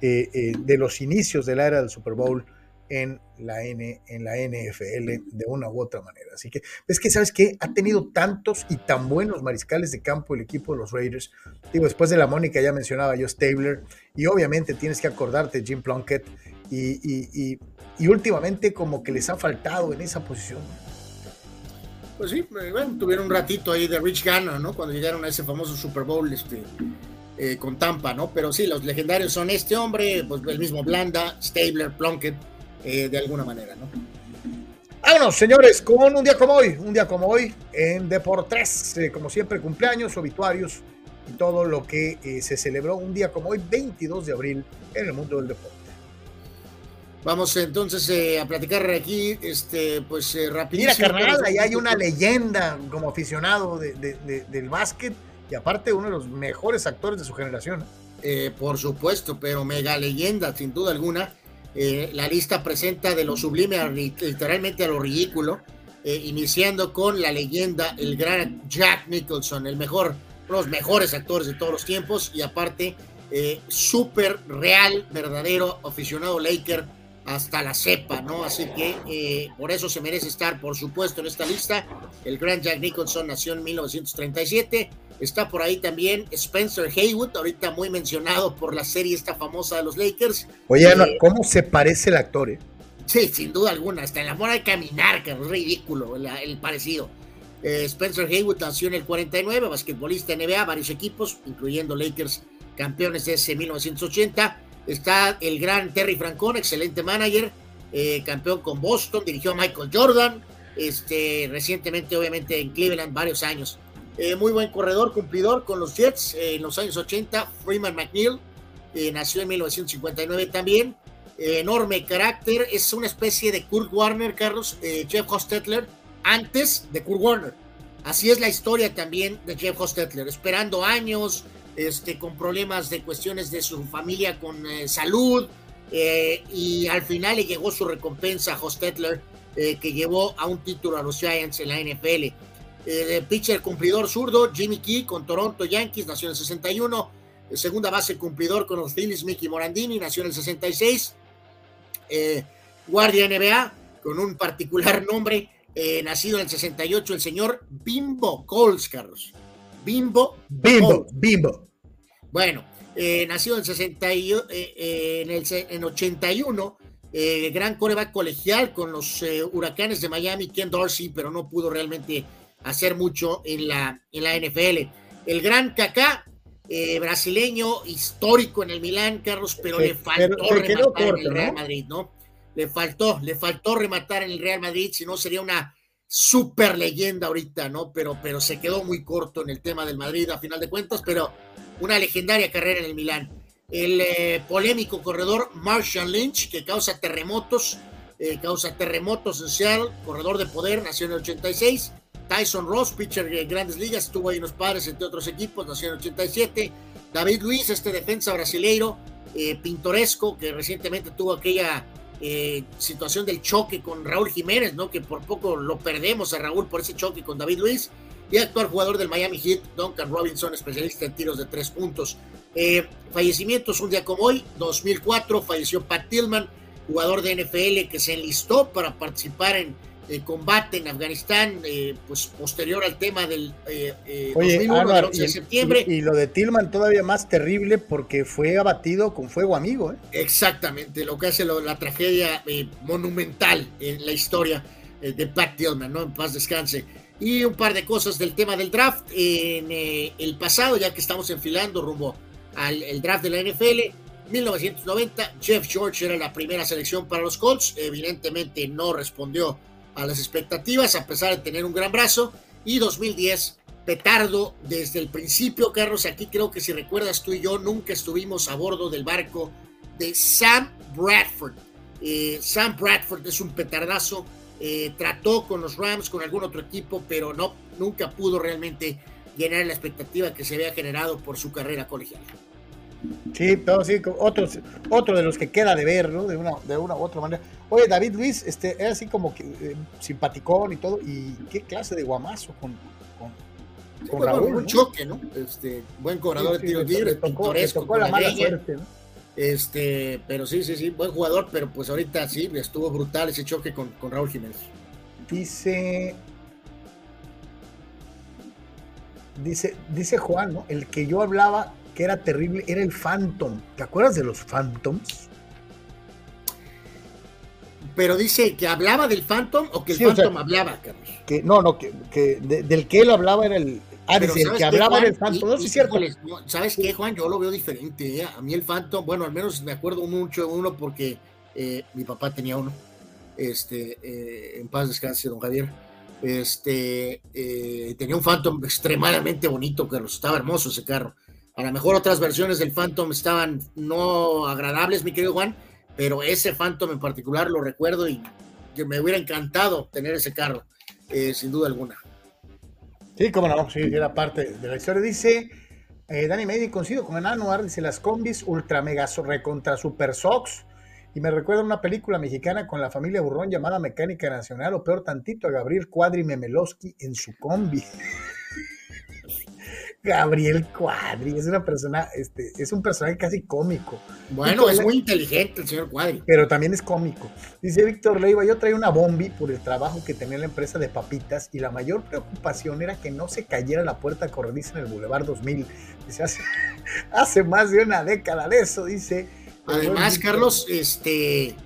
de los inicios de la era del Super Bowl en la, N, en la NFL de una u otra manera. Así que es que, ¿sabes qué? Ha tenido tantos y tan buenos mariscales de campo el equipo de los Raiders. Digo, después de la Mónica ya mencionaba yo Stabler y obviamente tienes que acordarte Jim Plunkett y, últimamente como que les ha faltado en esa posición. Pues sí, eh, bueno, tuvieron un ratito ahí de Rich Gannon, ¿no? Cuando llegaron a ese famoso Super Bowl este, eh, con Tampa, ¿no? Pero sí, los legendarios son este hombre, pues el mismo Blanda, Stabler, Plunkett, eh, de alguna manera, ¿no? Vámonos, señores, con un día como hoy, un día como hoy, en Deportes, eh, como siempre, cumpleaños, obituarios y todo lo que eh, se celebró un día como hoy, 22 de abril, en el mundo del deporte. Vamos entonces eh, a platicar aquí, este, pues eh, rapidísimo. Mira, carnal, ahí hay una leyenda como aficionado del básquet y aparte uno de los mejores actores de su generación. Eh, por supuesto, pero mega leyenda, sin duda alguna. la lista presenta de lo sublime literalmente a lo ridículo, iniciando con la leyenda, el gran Jack Nicholson, el mejor, uno de los mejores actores de todos los tiempos y aparte súper real, verdadero aficionado Laker hasta la cepa, ¿no? Así que eh, por eso se merece estar, por supuesto, en esta lista. El gran Jack Nicholson nació en 1937. Está por ahí también Spencer Haywood, ahorita muy mencionado por la serie esta famosa de los Lakers. Oye, eh, ¿cómo se parece el actor? Eh? Sí, sin duda alguna. Hasta en la moda de caminar, que es ridículo el, parecido. Spencer Haywood nació en el 49, basquetbolista NBA, varios equipos, incluyendo Lakers, campeones de ese 1980 Está el gran Terry Francón, excelente manager, eh, campeón con Boston, dirigió a Michael Jordan, este, recientemente obviamente en Cleveland varios años. Eh, muy buen corredor, cumplidor con los Jets eh, en los años 80. Freeman McNeil nació en 1959 también. enorme carácter, es una especie de Kurt Warner, Carlos, Jeff Hostetler, antes de Kurt Warner. Así es la historia también de Jeff Hostetler, esperando años, este, con problemas de cuestiones de su familia con eh, salud, eh, y al final le llegó su recompensa a Hostetler, eh, que llevó a un título a los Giants en la NFL. El pitcher cumplidor zurdo, Jimmy Key con Toronto Yankees, nació en el 61. segunda base cumplidor con los Phillies, Mickey Morandini, nació en el 66. guardia NBA, con un particular nombre, nacido en el 68, el señor Bimbo Coles, Carlos. Bimbo. Bimbo, Bimbo. Bueno, eh, nació en, 60 eh, eh, en, el, en 81, gran coreback colegial con los huracanes de Miami, Ken Dorsey, pero no pudo realmente hacer mucho en la, en la NFL. El gran Kaká, brasileño, histórico en el Milán, Carlos, pero le faltó rematar en el Real Madrid, ¿no? Le faltó, le faltó rematar en el Real Madrid, si no sería una super leyenda ahorita, ¿no? Pero, pero se quedó muy corto en el tema del Madrid a final de cuentas, pero una legendaria carrera en el Milán. El eh, polémico corredor Marshall Lynch, que causa terremotos, eh, causa terremotos en Seattle, corredor de poder, nació en el 86. Tyson Ross, pitcher de grandes ligas, estuvo ahí en los padres, entre otros equipos, nació en el 87. David Luis, este defensa brasileiro, eh, pintoresco, que recientemente tuvo aquella eh, situación del choque con Raúl Jiménez, ¿no? Que por poco lo perdemos a Raúl por ese choque con David Luis. Y actual jugador del Miami Heat, Duncan Robinson, especialista en tiros de tres puntos. Eh, fallecimientos un día como hoy, 2004, falleció Pat Tillman, jugador de NFL que se enlistó para participar en el combate en Afganistán, eh, pues posterior al tema del eh, eh 2001, de septiembre. Y, lo de Tillman todavía más terrible porque fue abatido con fuego amigo. ¿eh? Exactamente, lo que hace la tragedia eh, monumental en la historia de Pat Tillman, ¿no? En paz descanse. Y un par de cosas del tema del draft. En el pasado, ya que estamos enfilando rumbo al el draft de la NFL, 1990, Jeff George era la primera selección para los Colts. Evidentemente no respondió a las expectativas, a pesar de tener un gran brazo. Y 2010, petardo desde el principio, Carlos. Aquí creo que si recuerdas tú y yo, nunca estuvimos a bordo del barco de Sam Bradford. Eh, Sam Bradford es un petardazo. Eh, trató con los Rams, con algún otro equipo, pero no, nunca pudo realmente llenar la expectativa que se había generado por su carrera colegial. Sí, pero sí, otro de los que queda de ver, ¿no? De una, de una u otra manera. Oye, David Luis, este, era así como que eh, simpaticón y todo, y qué clase de guamazo con, con, Raúl. Un choque, ¿no? Este, buen cobrador de tiros libres, pintoresco. la mala suerte, ¿no? Este, pero sí, sí, sí, buen jugador, pero pues ahorita sí, estuvo brutal ese choque con, con Raúl Jiménez. Dice, dice, dice Juan, ¿no? El que yo hablaba que era terrible era el Phantom. ¿Te acuerdas de los Phantoms? Pero dice que hablaba del Phantom o que el Phantom hablaba, Carlos. Que, no, no, que, del que él hablaba era el. Ah, el que hablaba era el Phantom. No, sí, es cierto. ¿Sabes qué, Juan? Yo lo veo diferente. ¿eh? A mí el Phantom, bueno, al menos me acuerdo mucho de uno porque eh, mi papá tenía uno. Este, eh, en paz descanse, don Javier. Este, tenía un Phantom extremadamente bonito, Carlos. Estaba hermoso ese carro. A lo mejor otras versiones del Phantom estaban no agradables, mi querido Juan, pero ese Phantom en particular lo recuerdo y me hubiera encantado tener ese carro, eh, sin duda alguna. Sí, cómo no, sí, era parte de la historia. Dice eh, Dani Meidi, coincido con Anuar, dice las combis ultra mega recontra super sox. Y me recuerda una película mexicana con la familia Burrón llamada Mecánica Nacional, o peor tantito, a Gabriel Cuadri Memelowski en su combi. Gabriel Cuadri es una persona, este, es un personaje casi cómico. Bueno, es muy inteligente el señor Cuadri. Pero también es cómico. Dice Víctor Leiva, yo traía una bombi por el trabajo que tenía la empresa de papitas y la mayor preocupación era que no se cayera la puerta corrediza en el Boulevard 2000. Dice, hace, hace más de una década de eso, dice. Además, Carlos, este,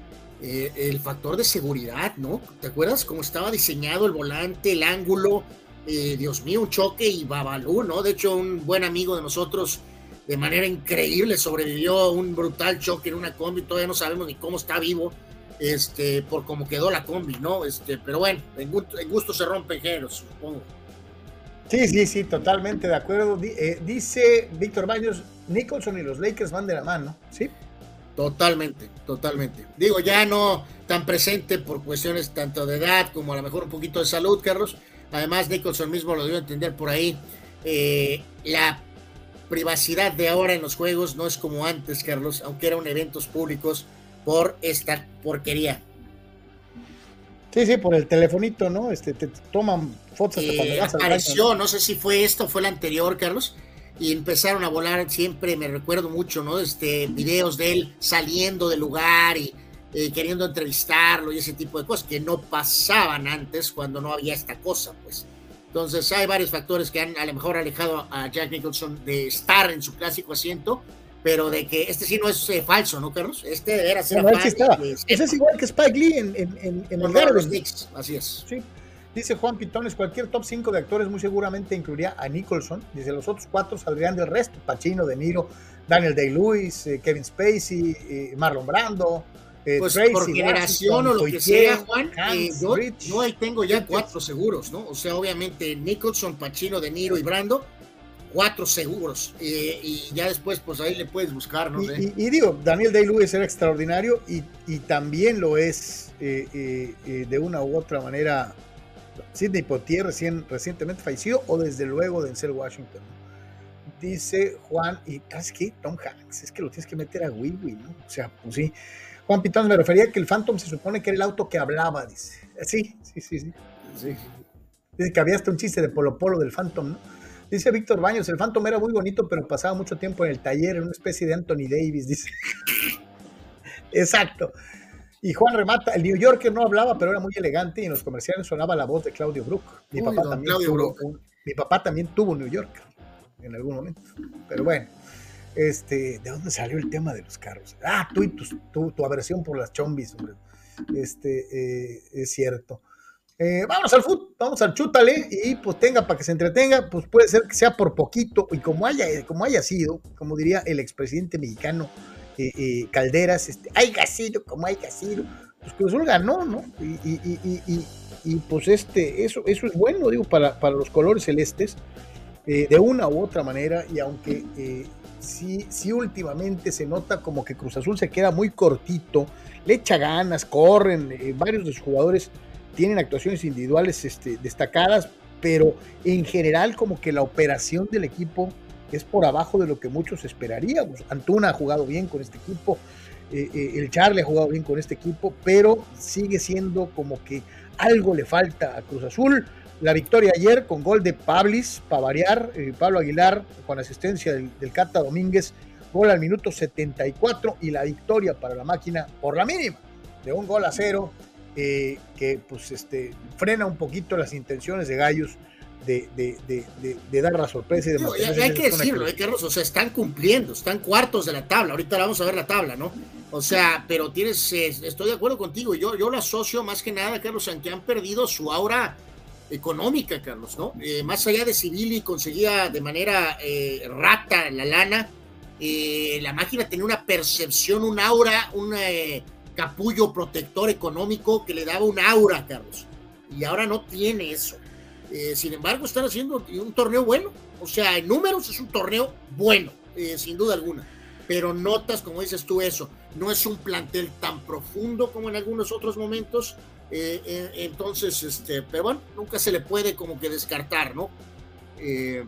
eh, el factor de seguridad, ¿no? ¿Te acuerdas cómo estaba diseñado el volante, el ángulo? Eh, Dios mío, un choque y Babalú, ¿no? De hecho, un buen amigo de nosotros, de manera increíble, sobrevivió a un brutal choque en una combi, todavía no sabemos ni cómo está vivo, este, por cómo quedó la combi, ¿no? Este, pero bueno, en gusto, se rompen géneros, supongo. Sí, sí, sí, totalmente de acuerdo. Eh, dice Víctor Baños, Nicholson y los Lakers van de la mano, ¿sí? Totalmente, totalmente. Digo, ya no tan presente por cuestiones tanto de edad como a lo mejor un poquito de salud, Carlos, Además, Nicholson mismo lo dio a entender por ahí. Eh, la privacidad de ahora en los juegos no es como antes, Carlos, aunque eran eventos públicos por esta porquería. Sí, sí, por el telefonito, ¿no? Este, te toman fotos eh, apareció, ¿no? sé si fue esto, fue el anterior, Carlos, y empezaron a volar siempre, me recuerdo mucho, ¿no? Este, videos de él saliendo del lugar y eh, queriendo entrevistarlo y ese tipo de cosas que no pasaban antes cuando no había esta cosa, pues. Entonces hay varios factores que han a lo mejor alejado a Jack Nicholson de estar en su clásico asiento, pero de que este sí no es eh, falso, ¿no, Carlos? Este era ser no, Ese es igual que Spike Lee en, en, en, el Garden. Knicks, así es. Sí. Dice Juan Pitones, cualquier top 5 de actores muy seguramente incluiría a Nicholson. Dice, los otros cuatro saldrían del resto. Pacino, De Niro, Daniel Day-Lewis, eh, Kevin Spacey, Marlon Brando, eh, pues por generación o lo que sea, Juan, eh, yo, no tengo ya cuatro seguros, ¿no? O sea, obviamente Nicholson, Pacino, De Niro y Brando, cuatro seguros. Eh, y ya después, pues ahí le puedes buscar, ¿no? Y, digo, Daniel Day-Lewis era extraordinario y, y, también lo es de una u otra manera Sidney Poitier, recién, recientemente fallecido, o desde luego Denzel Washington. Dice Juan, y ¿sabes qué? Tom Hanks, es que lo tienes que meter a Wiwi, ¿no? O sea, pues sí. Juan Pitón me refería a que el Phantom se supone que era el auto que hablaba, dice. Sí, sí, sí, sí. Dice que había hasta un chiste de Polo Polo del Phantom, ¿no? Dice Víctor Baños, el Phantom era muy bonito, pero pasaba mucho tiempo en el taller, en una especie de Anthony Davis, dice. Exacto. Y Juan remata, el New Yorker no hablaba, pero era muy elegante y en los comerciales sonaba la voz de Claudio Brook. Mi, papá, también tuvo, mi papá también tuvo New Yorker en algún momento. Pero bueno. Este, ¿de dónde salió el tema de los carros? Ah, tú y tu, tu, aversión por las chombis, hombre. Este, eh, es cierto. Eh, vamos al fútbol, vamos al chútale y pues tenga para que se entretenga, pues puede ser que sea por poquito y como haya, como haya sido, como diría el expresidente mexicano eh, Calderas, este, haya sido como haya sido, pues Cruz ganó, ¿no? Y, y, y, pues este, eso, eso es bueno, digo, para, para los colores celestes, de una u otra manera, y aunque sí, sí últimamente se nota como que Cruz Azul se queda muy cortito, le echa ganas, corren, eh, varios de sus jugadores tienen actuaciones individuales este, destacadas, pero en general como que la operación del equipo es por abajo de lo que muchos esperaríamos. Antuna ha jugado bien con este equipo, eh, eh, el Charlie ha jugado bien con este equipo, pero sigue siendo como que algo le falta a Cruz Azul. La victoria ayer con gol de Pablis, para variar, eh, Pablo Aguilar con asistencia del, Cata Domínguez, gol al minuto 74 y la victoria para la máquina por la mínima, de un gol a cero, eh, que pues este, frena un poquito las intenciones de Gallos de, de, dar la sorpresa y de Hay que decirlo, eh, Carlos, o sea, están cumpliendo, están cuartos de la tabla, ahorita vamos a ver la tabla, ¿no? O sea, pero tienes, estoy de acuerdo contigo, yo, yo lo asocio más que nada, Carlos, en que han perdido su aura económica, Carlos, ¿no? Eh, más allá de Civili conseguía de manera eh, rata la lana, eh, la máquina tenía una percepción, un aura, un capullo protector económico que le daba un aura, Carlos. Y ahora no tiene eso. sin embargo, están haciendo un torneo bueno. O sea, en números es un torneo bueno, sin duda alguna. Pero notas, como dices tú, eso. no es un plantel tan profundo como en algunos otros momentos, eh, eh, entonces, este, pero bueno, nunca se le puede como que descartar, ¿no? Eh,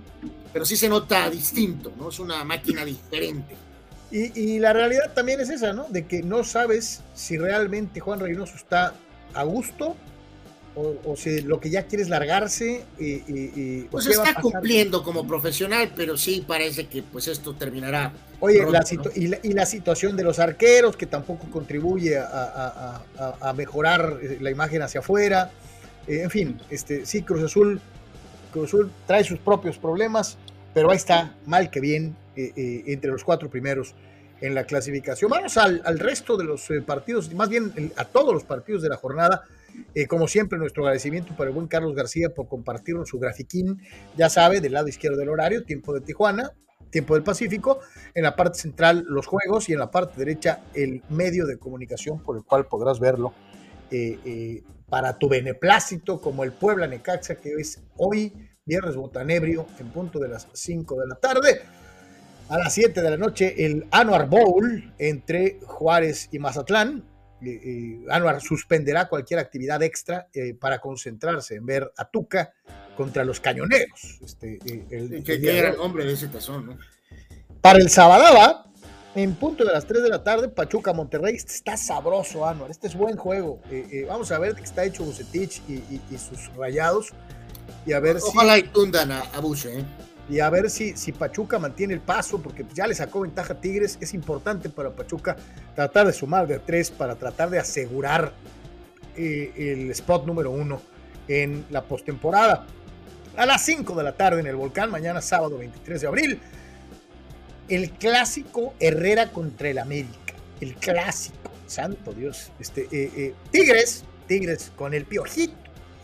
pero sí se nota distinto, ¿no? Es una máquina diferente. Y, la realidad también es esa, ¿no? De que no sabes si realmente Juan Reynoso está a gusto o, si lo que ya quiere es largarse. Y, pues está cumpliendo como profesional, pero sí parece que pues esto terminará. Oye, la y, la, situación de los arqueros, que tampoco contribuye a, mejorar eh, la imagen hacia afuera. Eh, en fin, este, sí, Cruz Azul, Cruz Azul trae sus propios problemas, pero ahí está, mal que bien, eh, entre los cuatro primeros en la clasificación. Vamos al, al resto de los partidos, más bien a todos los partidos de la jornada. Eh, como siempre, nuestro agradecimiento para el buen Carlos García por compartirnos su grafiquín, ya sabe, del lado izquierdo del horario, tiempo de Tijuana, tiempo del Pacífico, en la parte central los juegos y en la parte derecha el medio de comunicación por el cual podrás verlo eh, eh, para tu beneplácito, como el Puebla Necaxa, que es hoy, viernes botanebrio, en punto de las 5 de la tarde. A las 7 de la noche, el Anuar Bowl entre Juárez y Mazatlán. Anuar suspenderá cualquier actividad extra eh, para concentrarse en ver a Tuca contra los cañoneros. Este, eh, el, el nombre de ese tazón, ¿no? Para el Sabadaba, en punto de las 3 de la tarde, Pachuca Monterrey. Está sabroso, Anuar. Este es buen juego. Eh, vamos a ver qué está hecho Bucetich y, sus rayados. Y a ver Ojalá y tundan a, a ¿eh? Y a ver si, si Pachuca mantiene el paso, porque ya le sacó ventaja a Tigres. Es importante para Pachuca tratar de sumar de tres para tratar de asegurar eh, el spot número uno en la postemporada. A las 5 de la tarde en el Volcán, mañana sábado 23 de abril, el clásico Herrera contra el América. El clásico, santo Dios. Este, eh, eh, Tigres, Tigres con el piojito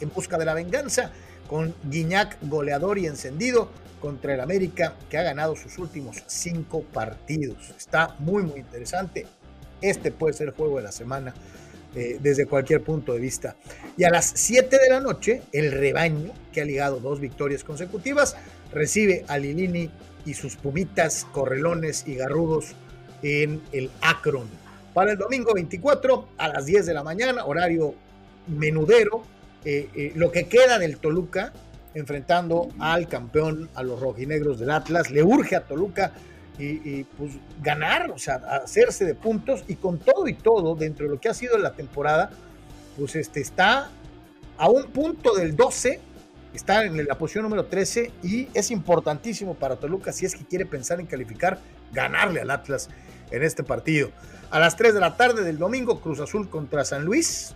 en busca de la venganza, con Guiñac goleador y encendido contra el América, que ha ganado sus últimos cinco partidos. Está muy, muy interesante. Este puede ser el juego de la semana eh, desde cualquier punto de vista. Y a las 7 de la noche, el rebaño, que ha ligado dos victorias consecutivas, recibe a Lilini y sus pumitas, correlones y garrudos en el Akron. Para el domingo 24, a las 10 de la mañana, horario menudero, eh, eh, lo que queda del Toluca enfrentando al campeón, a los rojinegros del Atlas. Le urge a Toluca y, pues ganar, o sea, hacerse de puntos y con todo y todo, dentro de lo que ha sido la temporada, pues este está a un punto del 12, está en la posición número 13 y es importantísimo para Toluca si es que quiere pensar en calificar, ganarle al Atlas en este partido. A las 3 de la tarde del domingo, Cruz Azul contra San Luis.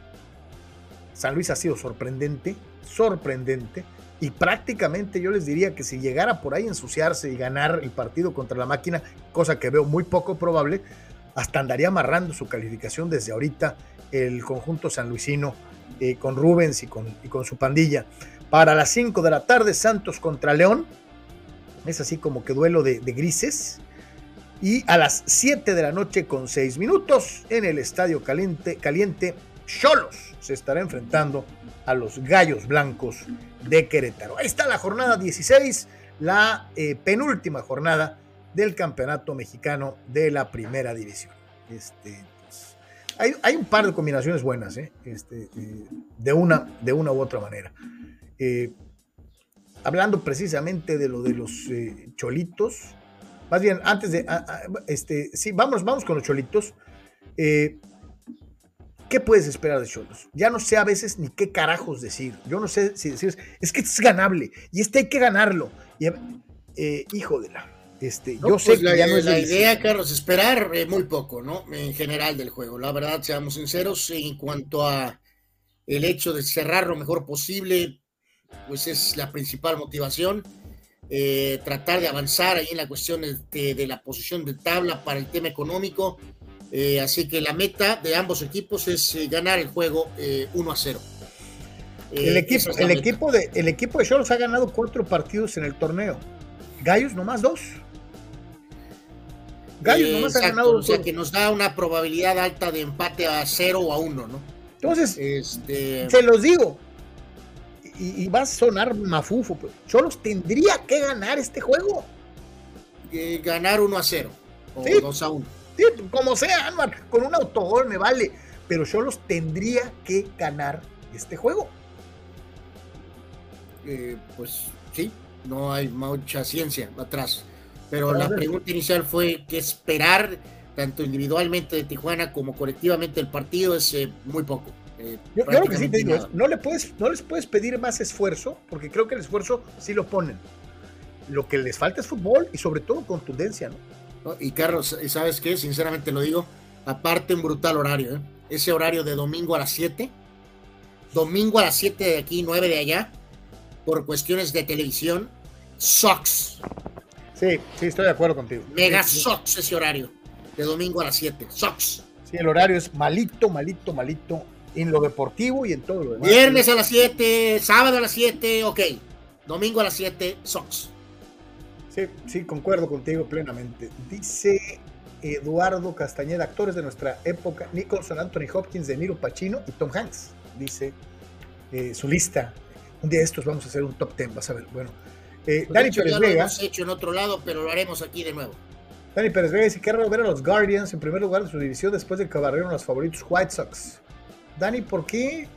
San Luis ha sido sorprendente, sorprendente y prácticamente yo les diría que si llegara por ahí a ensuciarse y ganar el partido contra la máquina, cosa que veo muy poco probable, hasta andaría amarrando su calificación desde ahorita el conjunto sanluisino eh, con Rubens y con, y con su pandilla. Para las 5 de la tarde, Santos contra León. Es así como que duelo de, grises. Y a las 7 de la noche con 6 minutos en el Estadio Caliente, caliente Cholos se estará enfrentando a los Gallos Blancos de Querétaro. Ahí está la jornada 16, la eh, penúltima jornada del Campeonato Mexicano de la Primera División. Este, pues, hay, un par de combinaciones buenas, ¿eh? este, eh, de, una, de una u otra manera. hablando precisamente de lo de los cholitos, más bien antes de, este, sí, vamos, vamos con los cholitos. ¿Qué puedes esperar de Cholos? Ya no sé a veces ni qué carajos decir. Yo no sé si decir, es que es ganable y este hay que ganarlo. Y, eh, hijo de la. Este, yo sé pues que ya no es la idea, Carlos, esperar eh, muy poco, ¿no? En general del juego. La verdad, seamos sinceros, en cuanto a el hecho de cerrar lo mejor posible, pues es la principal motivación. Eh, tratar de avanzar ahí en la cuestión de, de, la posición de tabla para el tema económico eh, así que la meta de ambos equipos es eh, ganar el juego 1 eh, a 0. el, equipo, el, equipo de, el equipo de Cholos ha ganado cuatro partidos en el torneo. Gallos nomás dos. Gallos nomás ha ganado dos. O sea que nos da una probabilidad alta de empate a 0 o a 1, ¿no? Entonces, este... se los digo. Y, va a sonar mafufo, pero Cholos tendría que ganar este juego. ganar 1 a 0 o 2 a 1 como sea, con un autogol me vale. Pero Cholos tendría que ganar este juego. Eh, pues sí, no hay mucha ciencia atrás. Pero la pregunta inicial fue que esperar, tanto individualmente de Tijuana como colectivamente el partido, es eh, muy poco. Eh, yo, creo que sí te digo, no, le puedes, no les puedes pedir más esfuerzo, porque creo que el esfuerzo sí lo ponen. Lo que les falta es fútbol y sobre todo contundencia, ¿no? Y Carlos, ¿sabes qué? Sinceramente lo digo, aparte un brutal horario, ¿eh? ese horario de domingo a las 7, domingo a las 7 de aquí, 9 de allá, por cuestiones de televisión, sucks. Sí, sí, estoy de acuerdo contigo. Mega sucks ese horario, de domingo a las 7, sucks. Sí, el horario es malito, malito, malito en lo deportivo y en todo lo demás. Viernes a las 7, sábado a las 7, ok. Domingo a las 7, Sox. Sí, sí, concuerdo contigo plenamente. Dice Eduardo Castañeda, actores de nuestra época, Nicholson, Anthony Hopkins, De Niro Pacino y Tom Hanks. Dice eh, su lista. Un día de estos vamos a hacer un top 10, vas a ver. Bueno, eh, pues Dani Pérez Vega. Lo hemos hecho en otro lado, pero lo haremos aquí de nuevo. Dani Pérez Vega dice que raro ver a los Guardians en primer lugar de su división después de que barrieron los favoritos White Sox. Dani, ¿por qué?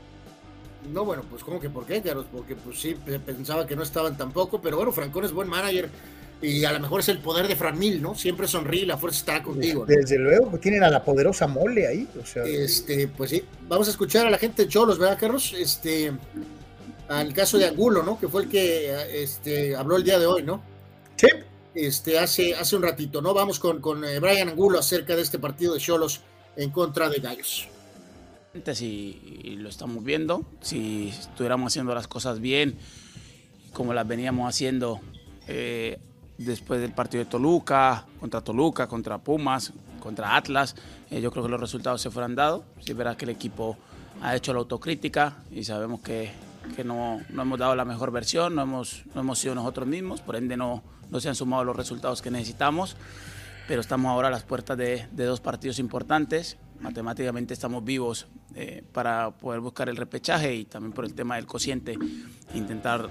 No, bueno, pues como que por qué, Carlos, porque pues sí, pensaba que no estaban tampoco, pero bueno, Francón es buen manager y a lo mejor es el poder de Fran Mil, ¿no? Siempre sonríe, la fuerza estará contigo. Desde luego, pues, tienen a la poderosa mole ahí, o sea. Este, pues sí, vamos a escuchar a la gente de Cholos, ¿verdad, Carlos? Este, al caso de Angulo, ¿no? Que fue el que este, habló el día de hoy, ¿no? Sí. Este, hace, hace un ratito, ¿no? Vamos con, con eh, Brian Angulo acerca de este partido de Cholos en contra de Gallos y, lo estamos viendo. Si estuviéramos haciendo las cosas bien, como las veníamos haciendo eh, después del partido de Toluca, contra Toluca, contra Pumas, contra Atlas, eh, yo creo que los resultados se fueran dado. Si verás que el equipo ha hecho la autocrítica y sabemos que, que no, no, hemos dado la mejor versión, no hemos, no hemos sido nosotros mismos, por ende no, no se han sumado los resultados que necesitamos pero estamos ahora a las puertas de, de, dos partidos importantes. Matemáticamente estamos vivos eh, para poder buscar el repechaje y también por el tema del cociente, intentar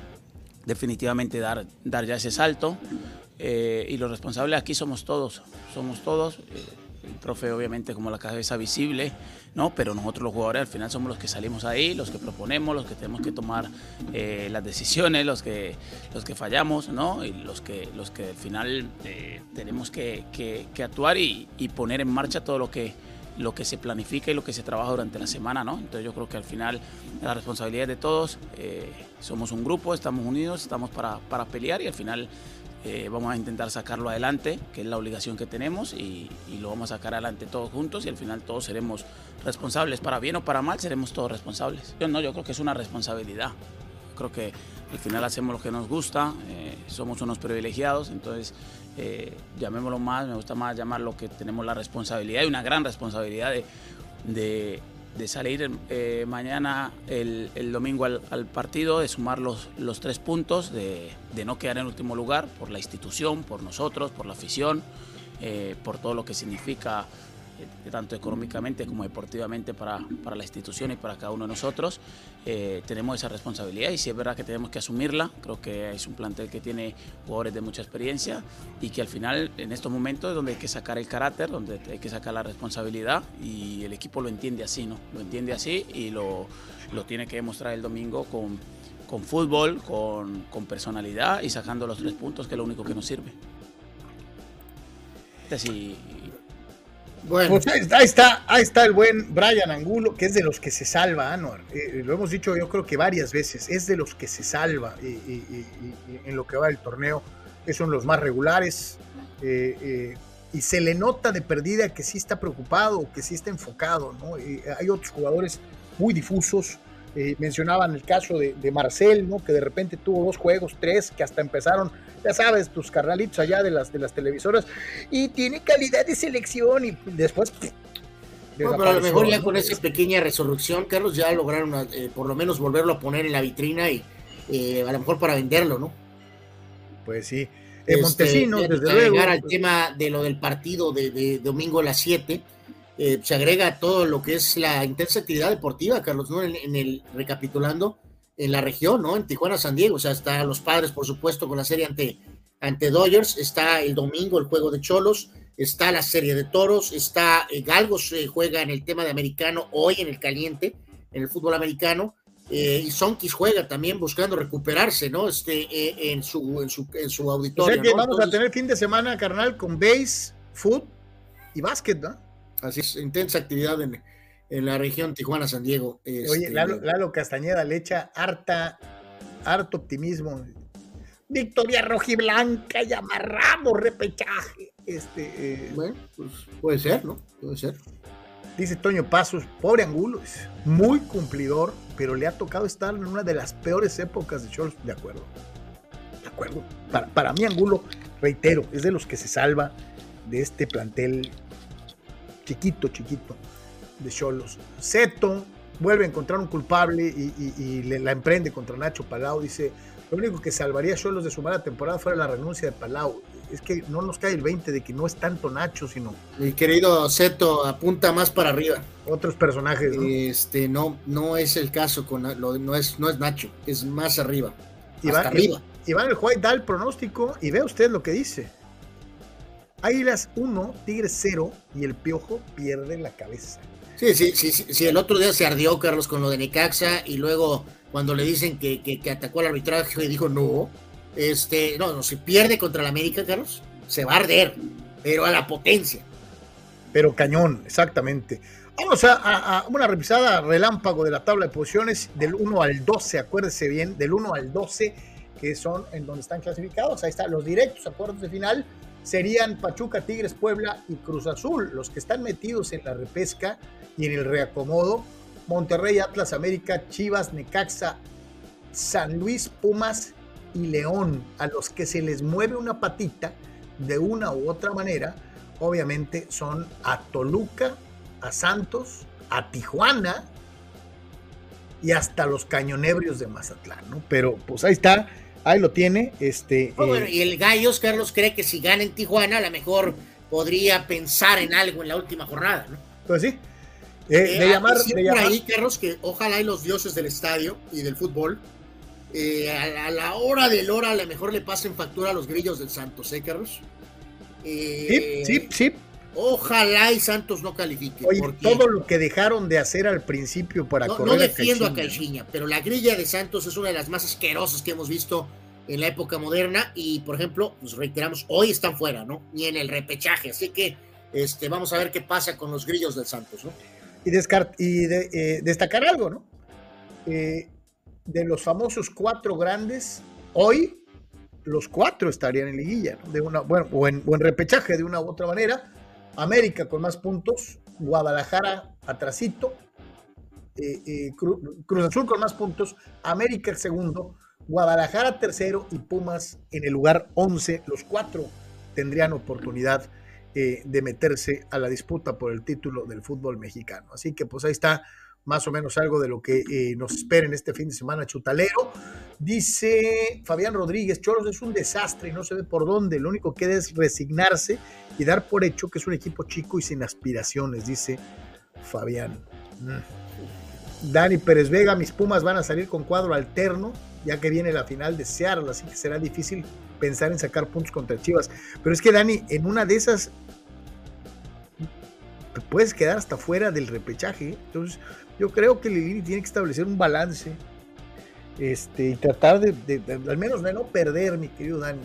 definitivamente dar, dar ya ese salto. Eh, y los responsables aquí somos todos, somos todos. Eh, el profe obviamente como la cabeza visible, ¿no? pero nosotros los jugadores al final somos los que salimos ahí, los que proponemos, los que tenemos que tomar las decisiones, los que, los que fallamos ¿no? y los que, los que al final tenemos que, que, actuar y, poner en marcha todo lo que, lo que se planifica y lo que se trabaja durante la semana, ¿no? Entonces yo creo que al final la responsabilidad de todos, eh, somos un grupo, estamos unidos, estamos para, para pelear y al final eh, vamos a intentar sacarlo adelante, que es la obligación que tenemos y, y, lo vamos a sacar adelante todos juntos y al final todos seremos responsables, para bien o para mal, seremos todos responsables. Yo no, yo creo que es una responsabilidad. Creo que al final hacemos lo que nos gusta, eh, somos unos privilegiados, entonces eh, llamémoslo más, me gusta más llamarlo que tenemos la responsabilidad y una gran responsabilidad de, de, salir eh, mañana, el, domingo al, partido, de sumar los, los tres puntos, de, no quedar en último lugar por la institución, por nosotros, por la afición, por todo lo que significa tanto económicamente como deportivamente para, para, la institución y para cada uno de nosotros. Eh, tenemos esa responsabilidad y sí es verdad que tenemos que asumirla. Creo que es un plantel que tiene jugadores de mucha experiencia y que al final en estos momentos es donde hay que sacar el carácter, donde hay que sacar la responsabilidad y el equipo lo entiende así, ¿no? Lo entiende así y lo, lo tiene que demostrar el domingo con, con fútbol, con, con personalidad y sacando los tres puntos que es lo único que nos sirve. Sí, bueno. Pues ahí, está, ahí está el buen Brian Angulo, que es de los que se salva, Anuar. Eh, lo hemos dicho yo creo que varias veces, es de los que se salva en lo que va el torneo, son los más regulares. Eh, eh, y se le nota de perdida que sí está preocupado, que sí está enfocado, ¿no? hay otros jugadores muy difusos, eh, mencionaban el caso de, de, Marcel, ¿no? que de repente tuvo dos juegos, tres, que hasta empezaron, ya sabes, tus carnalitos allá de las, de las televisoras, y tiene calidad de selección, y después. Pero a lo mejor ya con esa pequeña resurrección, Carlos, ya lograron eh, por lo menos volverlo a poner en la vitrina y eh, a lo mejor para venderlo, ¿no? Pues sí. Este, Montesinos, desde luego. llegar al tema de lo del partido de, de domingo a las 7 eh, se agrega todo lo que es la intensa actividad deportiva, Carlos, ¿no? En, el recapitulando en la región, ¿no? En Tijuana, San Diego, o sea, está los padres, por supuesto, con la serie ante, ante Dodgers, está el domingo el juego de Cholos, está la serie de toros, está eh, Galgos juega en el tema de americano hoy en el caliente, en el fútbol americano, y Sonkis juega también buscando recuperarse, ¿no? Este, en, su, en, su, en su auditorio. O sea que vamos a tener fin de semana, carnal, con base, foot y básquet, ¿no? Así es, intensa actividad en, en la región Tijuana-San Diego. Oye, este, Lalo, Castañeda le echa harta, harto optimismo. Victoria rojiblanca y amarramos repechaje. Este, eh, bueno, pues puede ser, ¿no? Puede ser. Dice Toño Pasos, pobre Angulo, muy cumplidor, pero le ha tocado estar en una de las peores épocas de Cholos. De acuerdo. De acuerdo. Para, para mí, Angulo, reitero, es de los que se salva de este plantel chiquito, chiquito de Cholos. Seto vuelve a encontrar un culpable y, le, la emprende contra Nacho Palau. Dice, lo único que salvaría a Cholos de su mala temporada fuera la renuncia de Palau. Es que no nos cae el 20 de que no es tanto Nacho, sino... Mi querido Seto apunta más para arriba. Otros personajes, ¿no? Este, no, no es el caso con no es, no es Nacho, es más arriba. Iván, arriba. Iván el White da el pronóstico y ve usted lo que dice. Águilas 1, Tigres 0 y el Piojo pierde la cabeza. Sí, sí, sí, sí, el otro día se ardió Carlos con lo de Necaxa y luego cuando le dicen que, que, atacó al arbitraje y dijo no, este, no, no, si pierde contra la América, Carlos, se va a arder, pero a la potencia. Pero cañón, exactamente. Vamos a, a, una revisada relámpago de la tabla de posiciones del 1 al 12, acuérdese bien, del 1 al 12, que son en donde están clasificados. Ahí están los directos, acuerdos de final, serían Pachuca, Tigres, Puebla y Cruz Azul, los que están metidos en la repesca y en el reacomodo. Monterrey, Atlas, América, Chivas, Necaxa, San Luis, Pumas y León, a los que se les mueve una patita de una u otra manera, obviamente son a Toluca, a Santos, a Tijuana y hasta los cañonebrios de Mazatlán, ¿no? Pero pues ahí está Ahí lo tiene. Este, oh, bueno, eh, y el Gallos, Carlos, cree que si gana en Tijuana, a lo mejor podría pensar en algo en la última jornada, ¿no? Pues sí. Eh, de, llamar, de llamar. ahí, Carlos, que ojalá y los dioses del estadio y del fútbol, eh, a, la hora del hora, a lo mejor le pasen factura a los grillos del Santos, ¿eh, Carlos? sí, sí, sí. Ojalá y Santos no califique. Oye, todo lo que dejaron de hacer al principio para no, correr. No defiendo a Caixinha, pero la grilla de Santos es una de las más asquerosas que hemos visto en la época moderna. Y por ejemplo, pues reiteramos, hoy están fuera, ¿no? Ni en el repechaje. Así que este, vamos a ver qué pasa con los grillos del Santos, ¿no? Y, y eh, destacar algo, ¿no? Eh, de los famosos cuatro grandes, hoy los cuatro estarían en liguilla, ¿no? de una, bueno, o en, o en repechaje de una u otra manera América con más puntos, Guadalajara atrasito, eh, eh, Cruz Azul con más puntos, América segundo, Guadalajara tercero y Pumas en el lugar 11. Los cuatro tendrían oportunidad eh, de meterse a la disputa por el título del fútbol mexicano. Así que pues ahí está más o menos algo de lo que eh, nos espera en este fin de semana chutalero. Dice Fabián Rodríguez, Choros es un desastre y no se ve por dónde. Lo único que queda es resignarse y dar por hecho que es un equipo chico y sin aspiraciones, dice Fabián. Mm. Dani Pérez Vega, mis Pumas van a salir con cuadro alterno, ya que viene la final de Seattle, así que será difícil pensar en sacar puntos contra Chivas. Pero es que Dani, en una de esas puedes quedar hasta fuera del repechaje. ¿eh? Entonces, yo creo que Lilini tiene que establecer un balance este, y tratar de, al menos de no perder, mi querido Dani.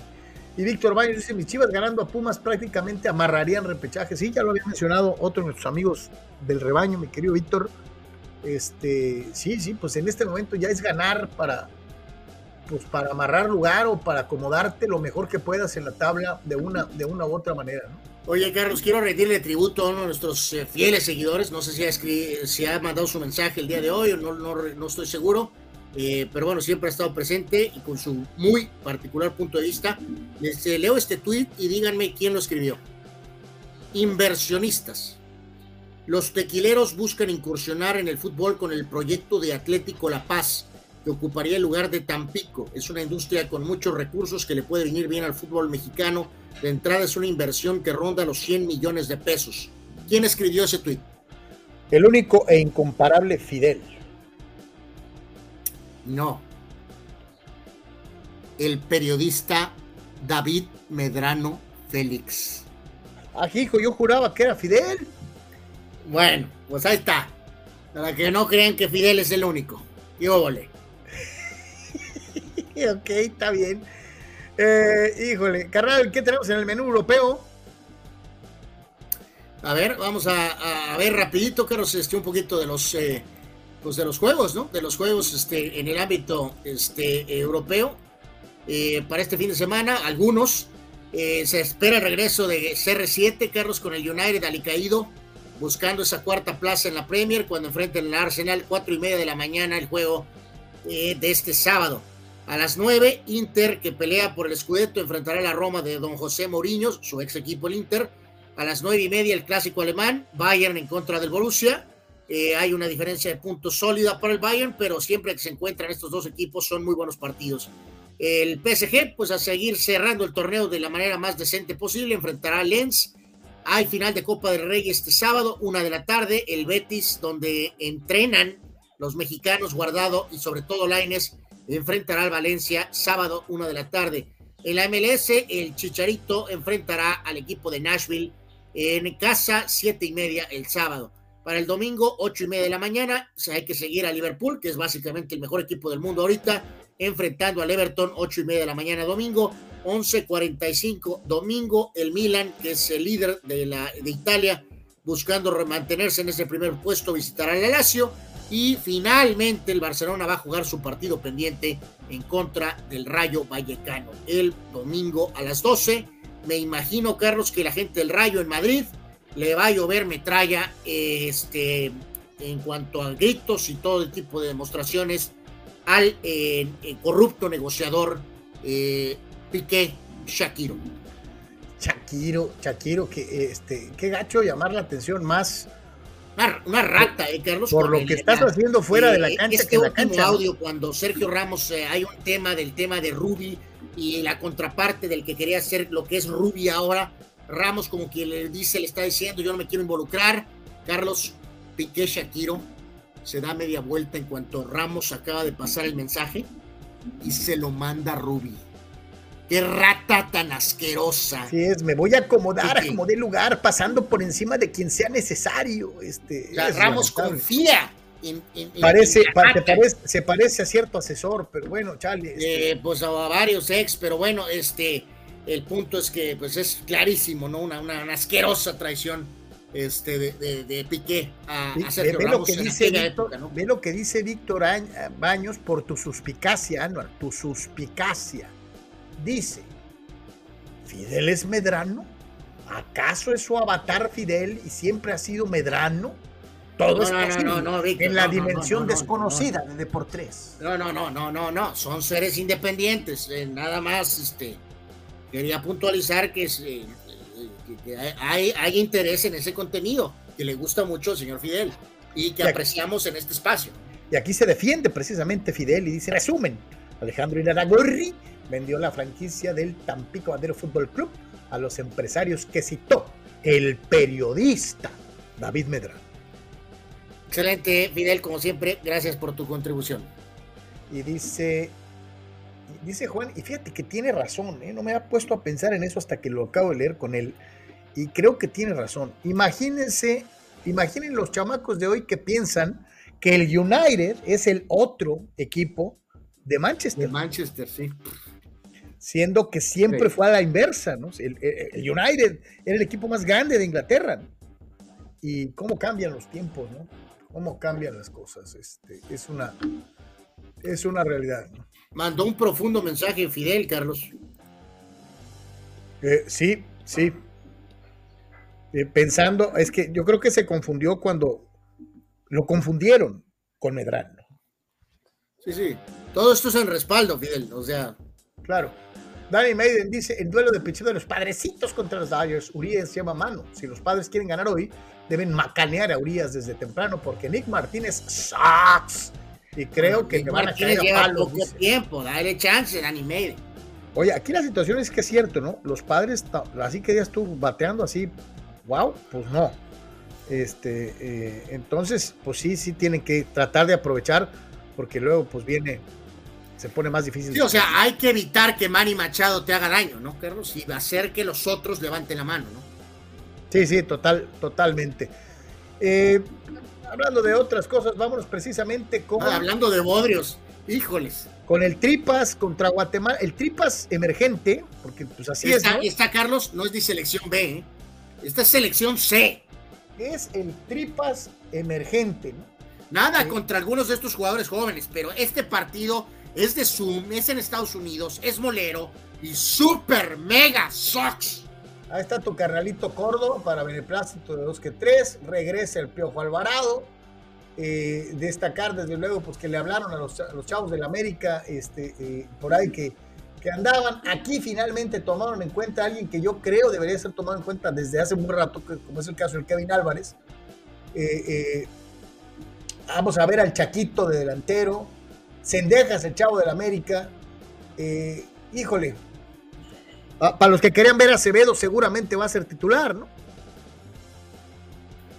Y Víctor Baños dice, mis chivas ganando a Pumas prácticamente amarrarían repechaje. Sí, ya lo había mencionado otro de nuestros amigos del rebaño, mi querido Víctor. Este, sí, sí, pues en este momento ya es ganar para, pues para amarrar lugar o para acomodarte lo mejor que puedas en la tabla de una, de una u otra manera, ¿no? Oye, Carlos, quiero rendirle tributo a uno de nuestros eh, fieles seguidores. No sé si ha, si ha mandado su mensaje el día de hoy o no, no, estoy seguro. Eh, pero bueno, siempre ha estado presente y con su muy particular punto de vista. Les eh, leo este tweet y díganme quién lo escribió. Inversionistas. Los tequileros buscan incursionar en el fútbol con el proyecto de Atlético La Paz, que ocuparía el lugar de Tampico. Es una industria con muchos recursos que le puede venir bien al fútbol mexicano de entrada es una inversión que ronda los 100 millones de pesos. ¿Quién escribió ese tuit? El único e incomparable Fidel. No. El periodista David Medrano Félix. Aquí, hijo, yo juraba que era Fidel. Bueno, pues ahí está. Para que no crean que Fidel es el único. Yo volé. ok, está bien. Eh, híjole, carnal, ¿qué tenemos en el menú europeo? A ver, vamos a, ver rapidito, Carlos, este, un poquito de los, eh, pues de los juegos, ¿no? De los juegos este, en el ámbito este, europeo. Eh, para este fin de semana, algunos. se espera el regreso de CR7, Carlos, con el United alicaído, buscando esa cuarta plaza en la Premier, cuando enfrenten al Arsenal, cuatro y media de la mañana, el juego de este sábado. A las 9, Inter, que pelea por el Scudetto, enfrentará a la Roma de don José Mourinho, su ex equipo el Inter. A las nueve y media, el clásico alemán, Bayern en contra del Borussia. Eh, hay una diferencia de puntos sólida para el Bayern, pero siempre que se encuentran estos dos equipos son muy buenos partidos. El PSG, pues a seguir cerrando el torneo de la manera más decente posible, enfrentará a Lens. Hay final de Copa del Rey este sábado, una de la tarde, el Betis, donde entrenan los mexicanos Guardado y sobre todo Laines enfrentará al Valencia sábado, una de la tarde. En la MLS, el Chicharito enfrentará al equipo de Nashville en casa, siete y media el sábado. Para el domingo, ocho y media de la mañana, o hay que seguir a Liverpool, que es básicamente el mejor equipo del mundo ahorita, enfrentando al Everton, ocho y media de la mañana domingo, 11.45 domingo, el Milan, que es el líder de, la, de Italia, buscando mantenerse en ese primer puesto, visitará al Lazio y finalmente el Barcelona va a jugar su partido pendiente en contra del Rayo Vallecano el domingo a las 12. Me imagino, Carlos, que la gente del Rayo en Madrid le va a llover metralla este, en cuanto a gritos y todo tipo de demostraciones al corrupto negociador eh, Piqué Shakiro. Shakiro, Shakiro, que este, qué gacho llamar la atención más una, rata, eh, Carlos. Por lo que estás haciendo fuera de la cancha. Este que último la cancha, audio, cuando Sergio Ramos, eh, hay un tema del tema de Ruby y la contraparte del que quería hacer lo que es Ruby ahora. Ramos, como que le dice, le está diciendo, yo no me quiero involucrar. Carlos Piqué Shakiro se da media vuelta en cuanto Ramos acaba de pasar el mensaje y se lo manda a Ruby. Qué rata tan asquerosa. Así es, me voy a acomodar, acomodé lugar, pasando por encima de quien sea necesario. Este, Ramos confía. En, parece, se parece a cierto asesor, pero bueno, chale. Este. Eh, pues a varios ex, pero bueno, este, el punto es que pues es clarísimo, ¿no? Una, una, asquerosa traición este, de, de, Piqué a, ve, lo que dice Víctor, Ve lo que dice Víctor Baños por tu suspicacia, Anual, tu suspicacia dice, ¿Fidel es Medrano? ¿Acaso es su avatar Fidel y siempre ha sido Medrano? Todo es posible en la dimensión desconocida de Deportes. No, no, no, no, no, no, son seres independientes. Eh, nada más, este, quería puntualizar que, eh, hay, hay, interés en ese contenido que le gusta mucho al señor Fidel y que apreciamos en este espacio. Y aquí se defiende precisamente Fidel y dice, resumen, Alejandro Inaragorri vendió la franquicia del Tampico Bandero Fútbol Club a los empresarios que citó el periodista David Medrano. Excelente, Fidel, como siempre, gracias por tu contribución. Y dice, dice Juan, y fíjate que tiene razón, ¿eh? no me ha puesto a pensar en eso hasta que lo acabo de leer con él, y creo que tiene razón. Imagínense, imaginen los chamacos de hoy que piensan que el United es el otro equipo de Manchester. De Manchester, sí siendo que siempre fue a la inversa, ¿no? El, United era el equipo más grande de Inglaterra. Y cómo cambian los tiempos, ¿no? Cómo cambian las cosas. Este, es una es una realidad. ¿no? Mandó un profundo mensaje Fidel, Carlos. Eh, sí, sí. Eh, pensando, es que yo creo que se confundió cuando lo confundieron con Medrano. Sí, sí. Todo esto es en respaldo, Fidel. O sea. Claro. Danny Maiden dice, el duelo de pecho de los padrecitos contra los Dodgers, Urias llama mano. Si los padres quieren ganar hoy, deben macanear a Urias desde temprano porque Nick Martínez sucks. Y creo que Nick Martínez lleva poco tiempo, dale chance, Danny Maiden. Oye, aquí la situación es que es cierto, ¿no? Los padres, así que ya estuvo bateando así, wow, pues no. Este, eh, entonces, pues sí, sí tienen que tratar de aprovechar, porque luego pues viene se pone más difícil. Sí, o sea, hay que evitar que Manny Machado te haga daño, ¿no, Carlos? Y hacer que los otros levanten la mano, ¿no? Sí, sí, total, totalmente. Eh, hablando de otras cosas, vámonos precisamente con. Ah, hablando de bodrios, híjoles. Con el Tripas contra Guatemala, el Tripas emergente, porque pues así está, es. ¿no? Está Carlos, no es de selección B, ¿eh? esta es selección C. Es el Tripas emergente, ¿no? Nada sí. contra algunos de estos jugadores jóvenes, pero este partido es de Zoom, es en Estados Unidos, es molero y super mega sucks. Ahí está tu carnalito Córdoba para beneplácito de dos que tres. Regresa el Piojo Alvarado. Eh, destacar desde luego pues que le hablaron a los, a los chavos del América este, eh, por ahí que, que, andaban. Aquí finalmente tomaron en cuenta a alguien que yo creo debería ser tomado en cuenta desde hace un rato, como es el caso del Kevin Álvarez. Eh, vamos a ver al Chaquito de delantero. Sendejas, el chavo del América. híjole, para los que querían ver a Acevedo, seguramente va a ser titular, ¿no?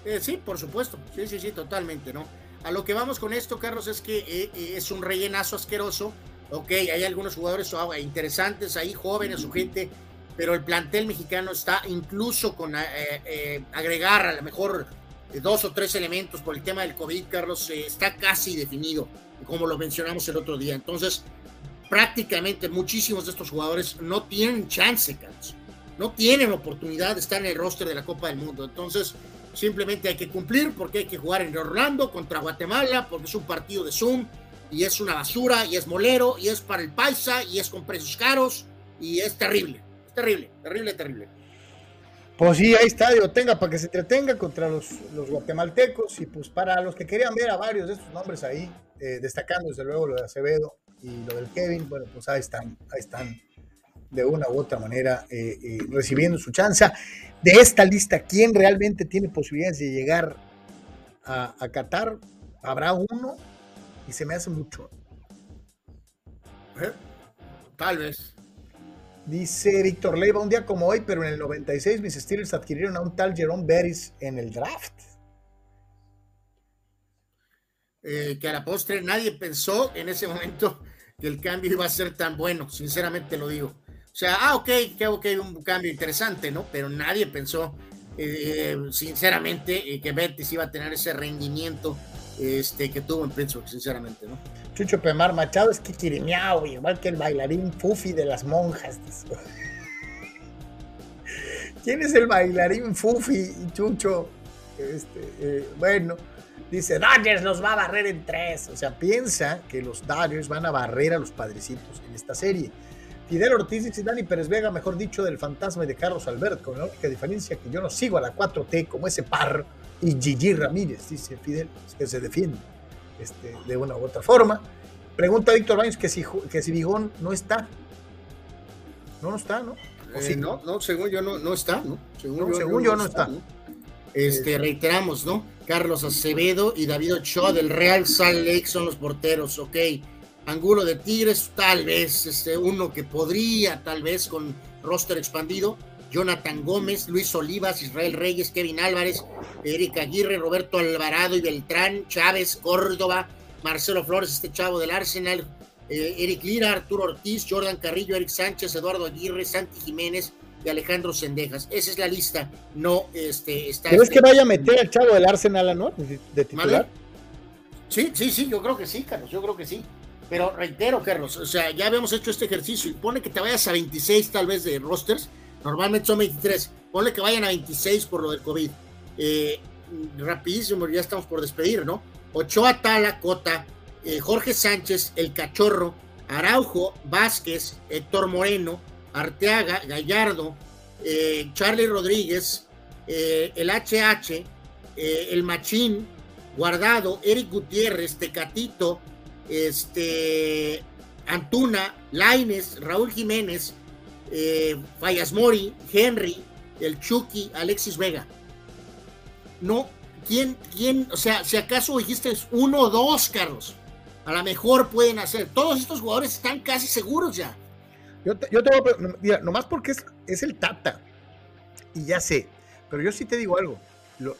Eh, sí, por supuesto. Sí, sí, sí, totalmente, ¿no? A lo que vamos con esto, Carlos, es que eh, eh, es un rellenazo asqueroso. Ok, hay algunos jugadores oh, interesantes ahí, jóvenes o gente, pero el plantel mexicano está incluso con agregar a lo mejor dos o tres elementos por el tema del COVID, Carlos, está casi definido, como lo mencionamos el otro día. Entonces, prácticamente muchísimos de estos jugadores no tienen chance, Carlos. No tienen oportunidad de estar en el roster de la Copa del Mundo. Entonces, simplemente hay que cumplir porque hay que jugar en Orlando contra Guatemala, porque es un partido de Zoom y es una basura y es molero y es para el paisa y es con precios caros y es terrible. Es terrible, terrible, terrible. Pues sí, ahí está, digo, tenga para que se entretenga contra los, los, guatemaltecos y pues para los que querían ver a varios de estos nombres ahí, eh, destacando desde luego lo de Acevedo, y lo del Kevin, bueno, pues ahí están, ahí están de una u otra manera eh, eh, recibiendo su chance. De esta lista, ¿quién realmente tiene posibilidades de llegar a, a Qatar? Habrá uno y se me hace mucho. Tal vez. Dice Víctor Leiva, un día como hoy, pero en el 96 mis Steelers adquirieron a un tal Jerome Beris en el draft. Eh, que a la postre nadie pensó en ese momento que el cambio iba a ser tan bueno, sinceramente lo digo. O sea, ah, ok, que ok, un cambio interesante, ¿no? Pero nadie pensó, eh, sinceramente, eh, que Betis iba a tener ese rendimiento este, que tuvo en Pittsburgh, sinceramente, ¿no? Chucho Pemar Machado es que quirimeao, igual que el bailarín Fufi de las monjas. ¿Quién es el bailarín Fufi, Chucho? Este, bueno, Dice, Dodgers los va a barrer en tres. O sea, piensa que los Dodgers van a barrer a los padrecitos en esta serie. Fidel Ortiz dice Dani Pérez Vega, mejor dicho, del fantasma de Carlos Albert, con la única diferencia que yo no sigo a la 4T como ese par y Gigi Ramírez, dice Fidel, que se defiende este, de una u otra forma. Pregunta Víctor Baños que si, que si Vigón no está. No, no está, ¿no? Eh, sí? no, no, según yo no, no está, ¿no? Según, no, yo, según yo, no, está. está ¿no? Este, reiteramos, ¿no? Carlos Acevedo y David Ochoa del Real Salt Lake son los porteros, ok. Angulo de Tigres, tal vez, este, uno que podría, tal vez, con roster expandido. Jonathan Gómez, Luis Olivas, Israel Reyes, Kevin Álvarez, Erika Aguirre, Roberto Alvarado y Beltrán, Chávez, Córdoba, Marcelo Flores, este chavo del Arsenal, eh, Eric Lira, Arturo Ortiz, Jordan Carrillo, Eric Sánchez, Eduardo Aguirre, Santi Jiménez, de Alejandro Sendejas. Esa es la lista. No este, está. ¿Crees que vaya a meter al chavo del Arsenal, no? De, titular. Sí, sí, sí, yo creo que sí, Carlos, yo creo que sí. Pero reitero, Carlos, o sea, ya habíamos hecho este ejercicio y pone que te vayas a 26 tal vez de rosters, normalmente son 23, ponle que vayan a 26 por lo del COVID. Eh, rapidísimo, ya estamos por despedir, ¿no? Ochoa Tala, Cota, eh, Jorge Sánchez, El Cachorro, Araujo, Vázquez, Héctor Moreno, Arteaga, Gallardo, eh, Charlie Rodríguez, eh, el HH, eh, el Machín, Guardado, Eric Gutiérrez, Tecatito, este, Antuna, Laines, Raúl Jiménez, Fallas Mori, Henry, el Chucky, Alexis Vega. No, ¿quién, quién, o sea, si acaso dijiste uno o dos, Carlos, a lo mejor pueden hacer. Todos estos jugadores están casi seguros ya. Yo te, yo te voy a, mira, nomás porque es, es, el Tata, y ya sé, pero yo sí te digo algo,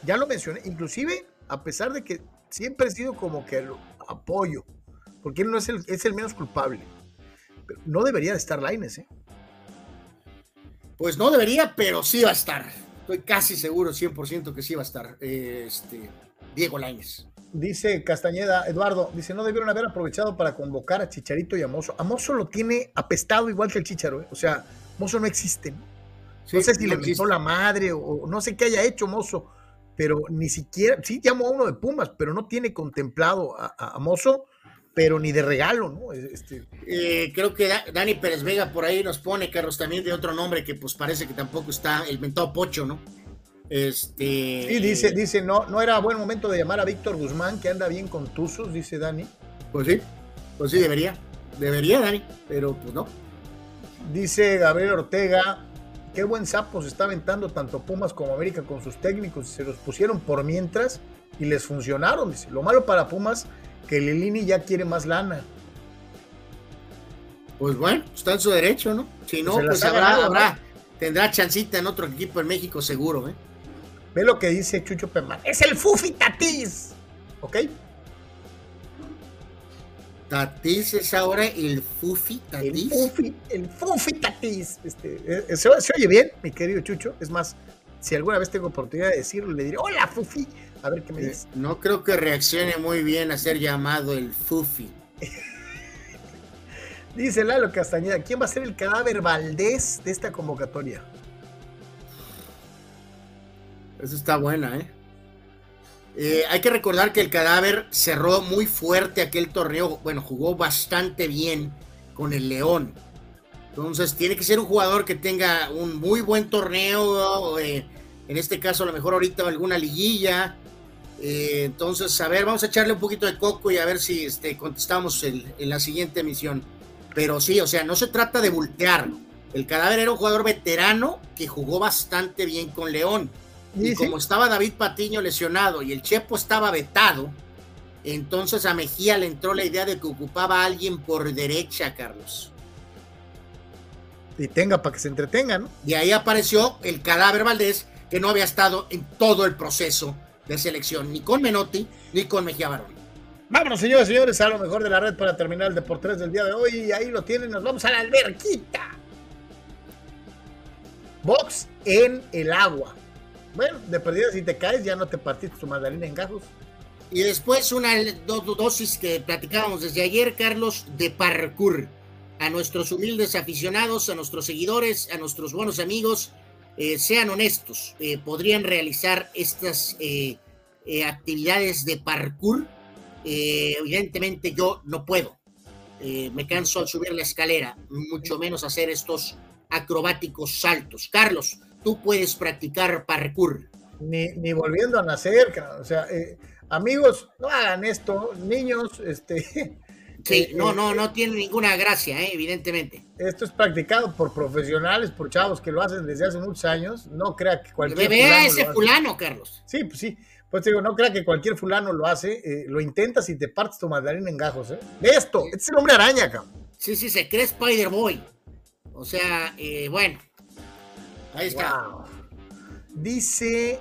ya lo mencioné, inclusive a pesar de que siempre he sido como que lo apoyo, porque él no es el, es el menos culpable, pero no debería de estar Laines, ¿eh? Pues no debería, pero sí va a estar. Estoy casi seguro, 100% que sí va a estar este, Diego Lainez. Dice Castañeda, Eduardo, dice, no debieron haber aprovechado para convocar a Chicharito y a Mozo. A Mozo lo tiene apestado igual que el Chicharo, ¿eh? o sea, Mozo no existe. No, sé si le mentó la madre o no sé qué haya hecho Mozo, pero ni siquiera, sí llamó a uno de Pumas, pero no tiene contemplado a, a Mozo pero ni de regalo, ¿no? Este... Eh, creo que Dani Pérez Vega por ahí nos pone, Carlos, también de otro nombre que pues parece que tampoco está, el mentado Pocho, ¿no? Este... Sí, dice, dice, no, no era buen momento de llamar a Víctor Guzmán, que anda bien con Tuzos, dice Dani. Pues sí, pues sí, debería, debería, Dani, pero pues no. Dice Gabriel Ortega, qué buen sapo se está aventando tanto Pumas como América con sus técnicos, se los pusieron por mientras y les funcionaron, dice. Lo malo para Pumas que Lilini ya quiere más lana. Pues bueno, está en su derecho, ¿no? Si no, pues habrá, habrá, tendrá chancita en otro equipo en México seguro, ¿eh? Ve lo que dice Chucho Pemán. Es el Fufi Tatis. ¿Ok? Tatis es ahora el Fufi Tatis. El Fufi, el Fufi Tatis. Este, eh, ¿se, oye bien, mi querido Chucho? Es más, si alguna vez tengo oportunidad de decirlo, le diré, hola Fufi. A ver qué me eh, dice. No creo que reaccione muy bien a ser llamado el Fufi. dice Lalo Castañeda, ¿quién va a ser el cadáver Valdés de esta convocatoria? Eso está buena, ¿eh? ¿eh? hay que recordar que el cadáver cerró muy fuerte aquel torneo. Bueno, jugó bastante bien con el León. Entonces tiene que ser un jugador que tenga un muy buen torneo. Eh, en este caso, a lo mejor ahorita alguna liguilla. Eh, entonces, a ver, vamos a echarle un poquito de coco y a ver si este, contestamos en la siguiente emisión. Pero sí, o sea, no se trata de voltear. El cadáver era un jugador veterano que jugó bastante bien con León. Y como estaba David Patiño lesionado y el Chepo estaba vetado, entonces a Mejía le entró la idea de que ocupaba a alguien por derecha, Carlos. Y tenga para que se entretenga, ¿no? Y ahí apareció el cadáver Valdés, que no había estado en todo el proceso de selección, ni con Menotti, ni con Mejía Barón. Vámonos, señores y señores, a lo mejor de la red para terminar el Deportes del día de hoy. Y ahí lo tienen, nos vamos a la alberquita. Box en el agua. Bueno, de perdida, si te caes, ya no te partiste tu mandarina en gajos. Y después una dosis que platicábamos desde ayer, Carlos, de parkour. A nuestros humildes aficionados, a nuestros seguidores, a nuestros buenos amigos, eh, sean honestos, eh, podrían realizar estas eh, actividades de parkour. evidentemente yo no puedo. me canso al subir la escalera, mucho menos hacer estos acrobáticos saltos. Carlos, tú puedes practicar parkour. Ni, ni volviendo a nacer, o sea, amigos, no hagan esto, niños, este, Sí, eh, no, eh, no, no tiene ninguna gracia, eh, evidentemente. Esto es practicado por profesionales, por chavos que lo hacen desde hace muchos años. No crea que cualquier. Vea ese fulano, Carlos. Sí, pues sí. Pues digo, no crea que cualquier fulano lo hace. lo intentas y te partes tu mandarina en gajos, ¿eh? esto, este es el hombre araña, cabrón. Sí, sí, se cree Spider-Boy. O sea, bueno. Ahí está. Dice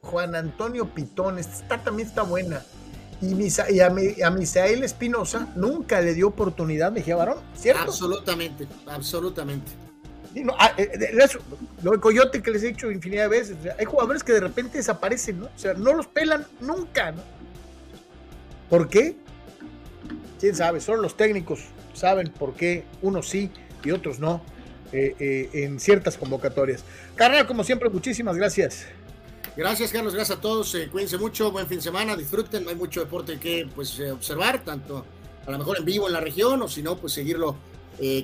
Juan Antonio Pitón, esta también está buena. Y, a, Misael Espinosa nunca le dio oportunidad Mejía Barón, ¿cierto? Absolutamente, absolutamente. Ah, eh, lo de Coyote que les he dicho infinidad de veces, hay jugadores que de repente desaparecen, ¿no? O sea, no los pelan nunca, ¿no? ¿Por qué? ¿Quién sabe? Solo los técnicos saben por qué unos sí y otros no eh, eh, en ciertas convocatorias. Carnal, como siempre, muchísimas gracias. Gracias, Carlos. Gracias a todos. Eh, cuídense mucho. Buen fin de semana. Disfruten. hay mucho deporte que pues, observar, tanto a lo mejor en vivo en la región o si no, pues seguirlo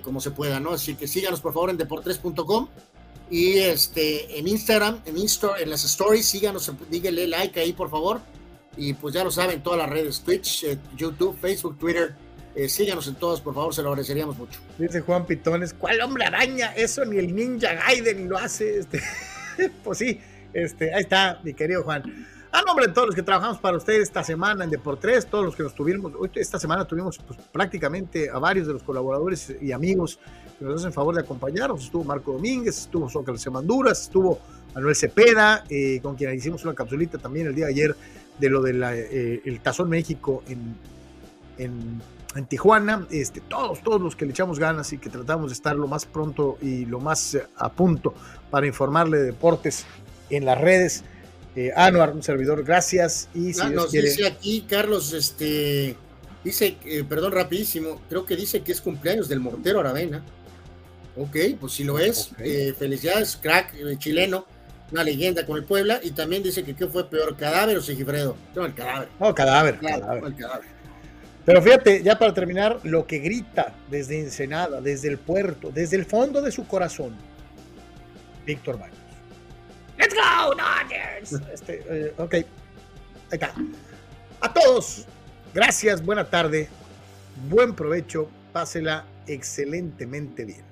como se pueda, ¿no? Así que síganos por favor en deportes.com y este, en Instagram, en, Insta, en las stories, síganos, díganle like ahí por favor. Y pues ya lo saben, todas las redes, Twitch, YouTube, Facebook, Twitter. Síganos en todas, por favor, se lo agradeceríamos mucho. Dice Juan Pitones, ¿cuál hombre araña? Eso ni el Ninja Gaiden lo hace. Este. pues sí, este, ahí está, mi querido Juan. A nombre de todos los que trabajamos para ustedes esta semana en Deportes, todos los que nos tuvimos, esta semana tuvimos pues, prácticamente a varios de los colaboradores y amigos que nos hacen favor de acompañarnos. Estuvo Marco Domínguez, estuvo Sócrates Semanduras, estuvo Manuel Cepeda, eh, con quien hicimos una capsulita también el día de ayer de lo del eh, Tazón México en, en, Tijuana. Este, todos, todos los que le echamos ganas y que tratamos de estar lo más pronto y lo más a punto para informarle de deportes en las redes. Eh, Anuar, un servidor, gracias. Y si Ah, nos quiere, dice aquí, Carlos, este, dice, eh, perdón, rapidísimo, creo que dice que es cumpleaños del mortero Aravena. Ok, pues si lo es, eh, felicidades, crack eh, chileno, una leyenda con el Puebla, y también dice que qué fue peor, cadáver o Sigifredo. No, el cadáver. No, cadáver, Claro, cadáver. el cadáver. Pero fíjate, ya para terminar, lo que grita desde Ensenada, desde el puerto, desde el fondo de su corazón, Víctor Baños. ¡Let's go, Dodgers! Este, eh, ok, ahí está. A todos, gracias, buena tarde, buen provecho, pásela excelentemente bien.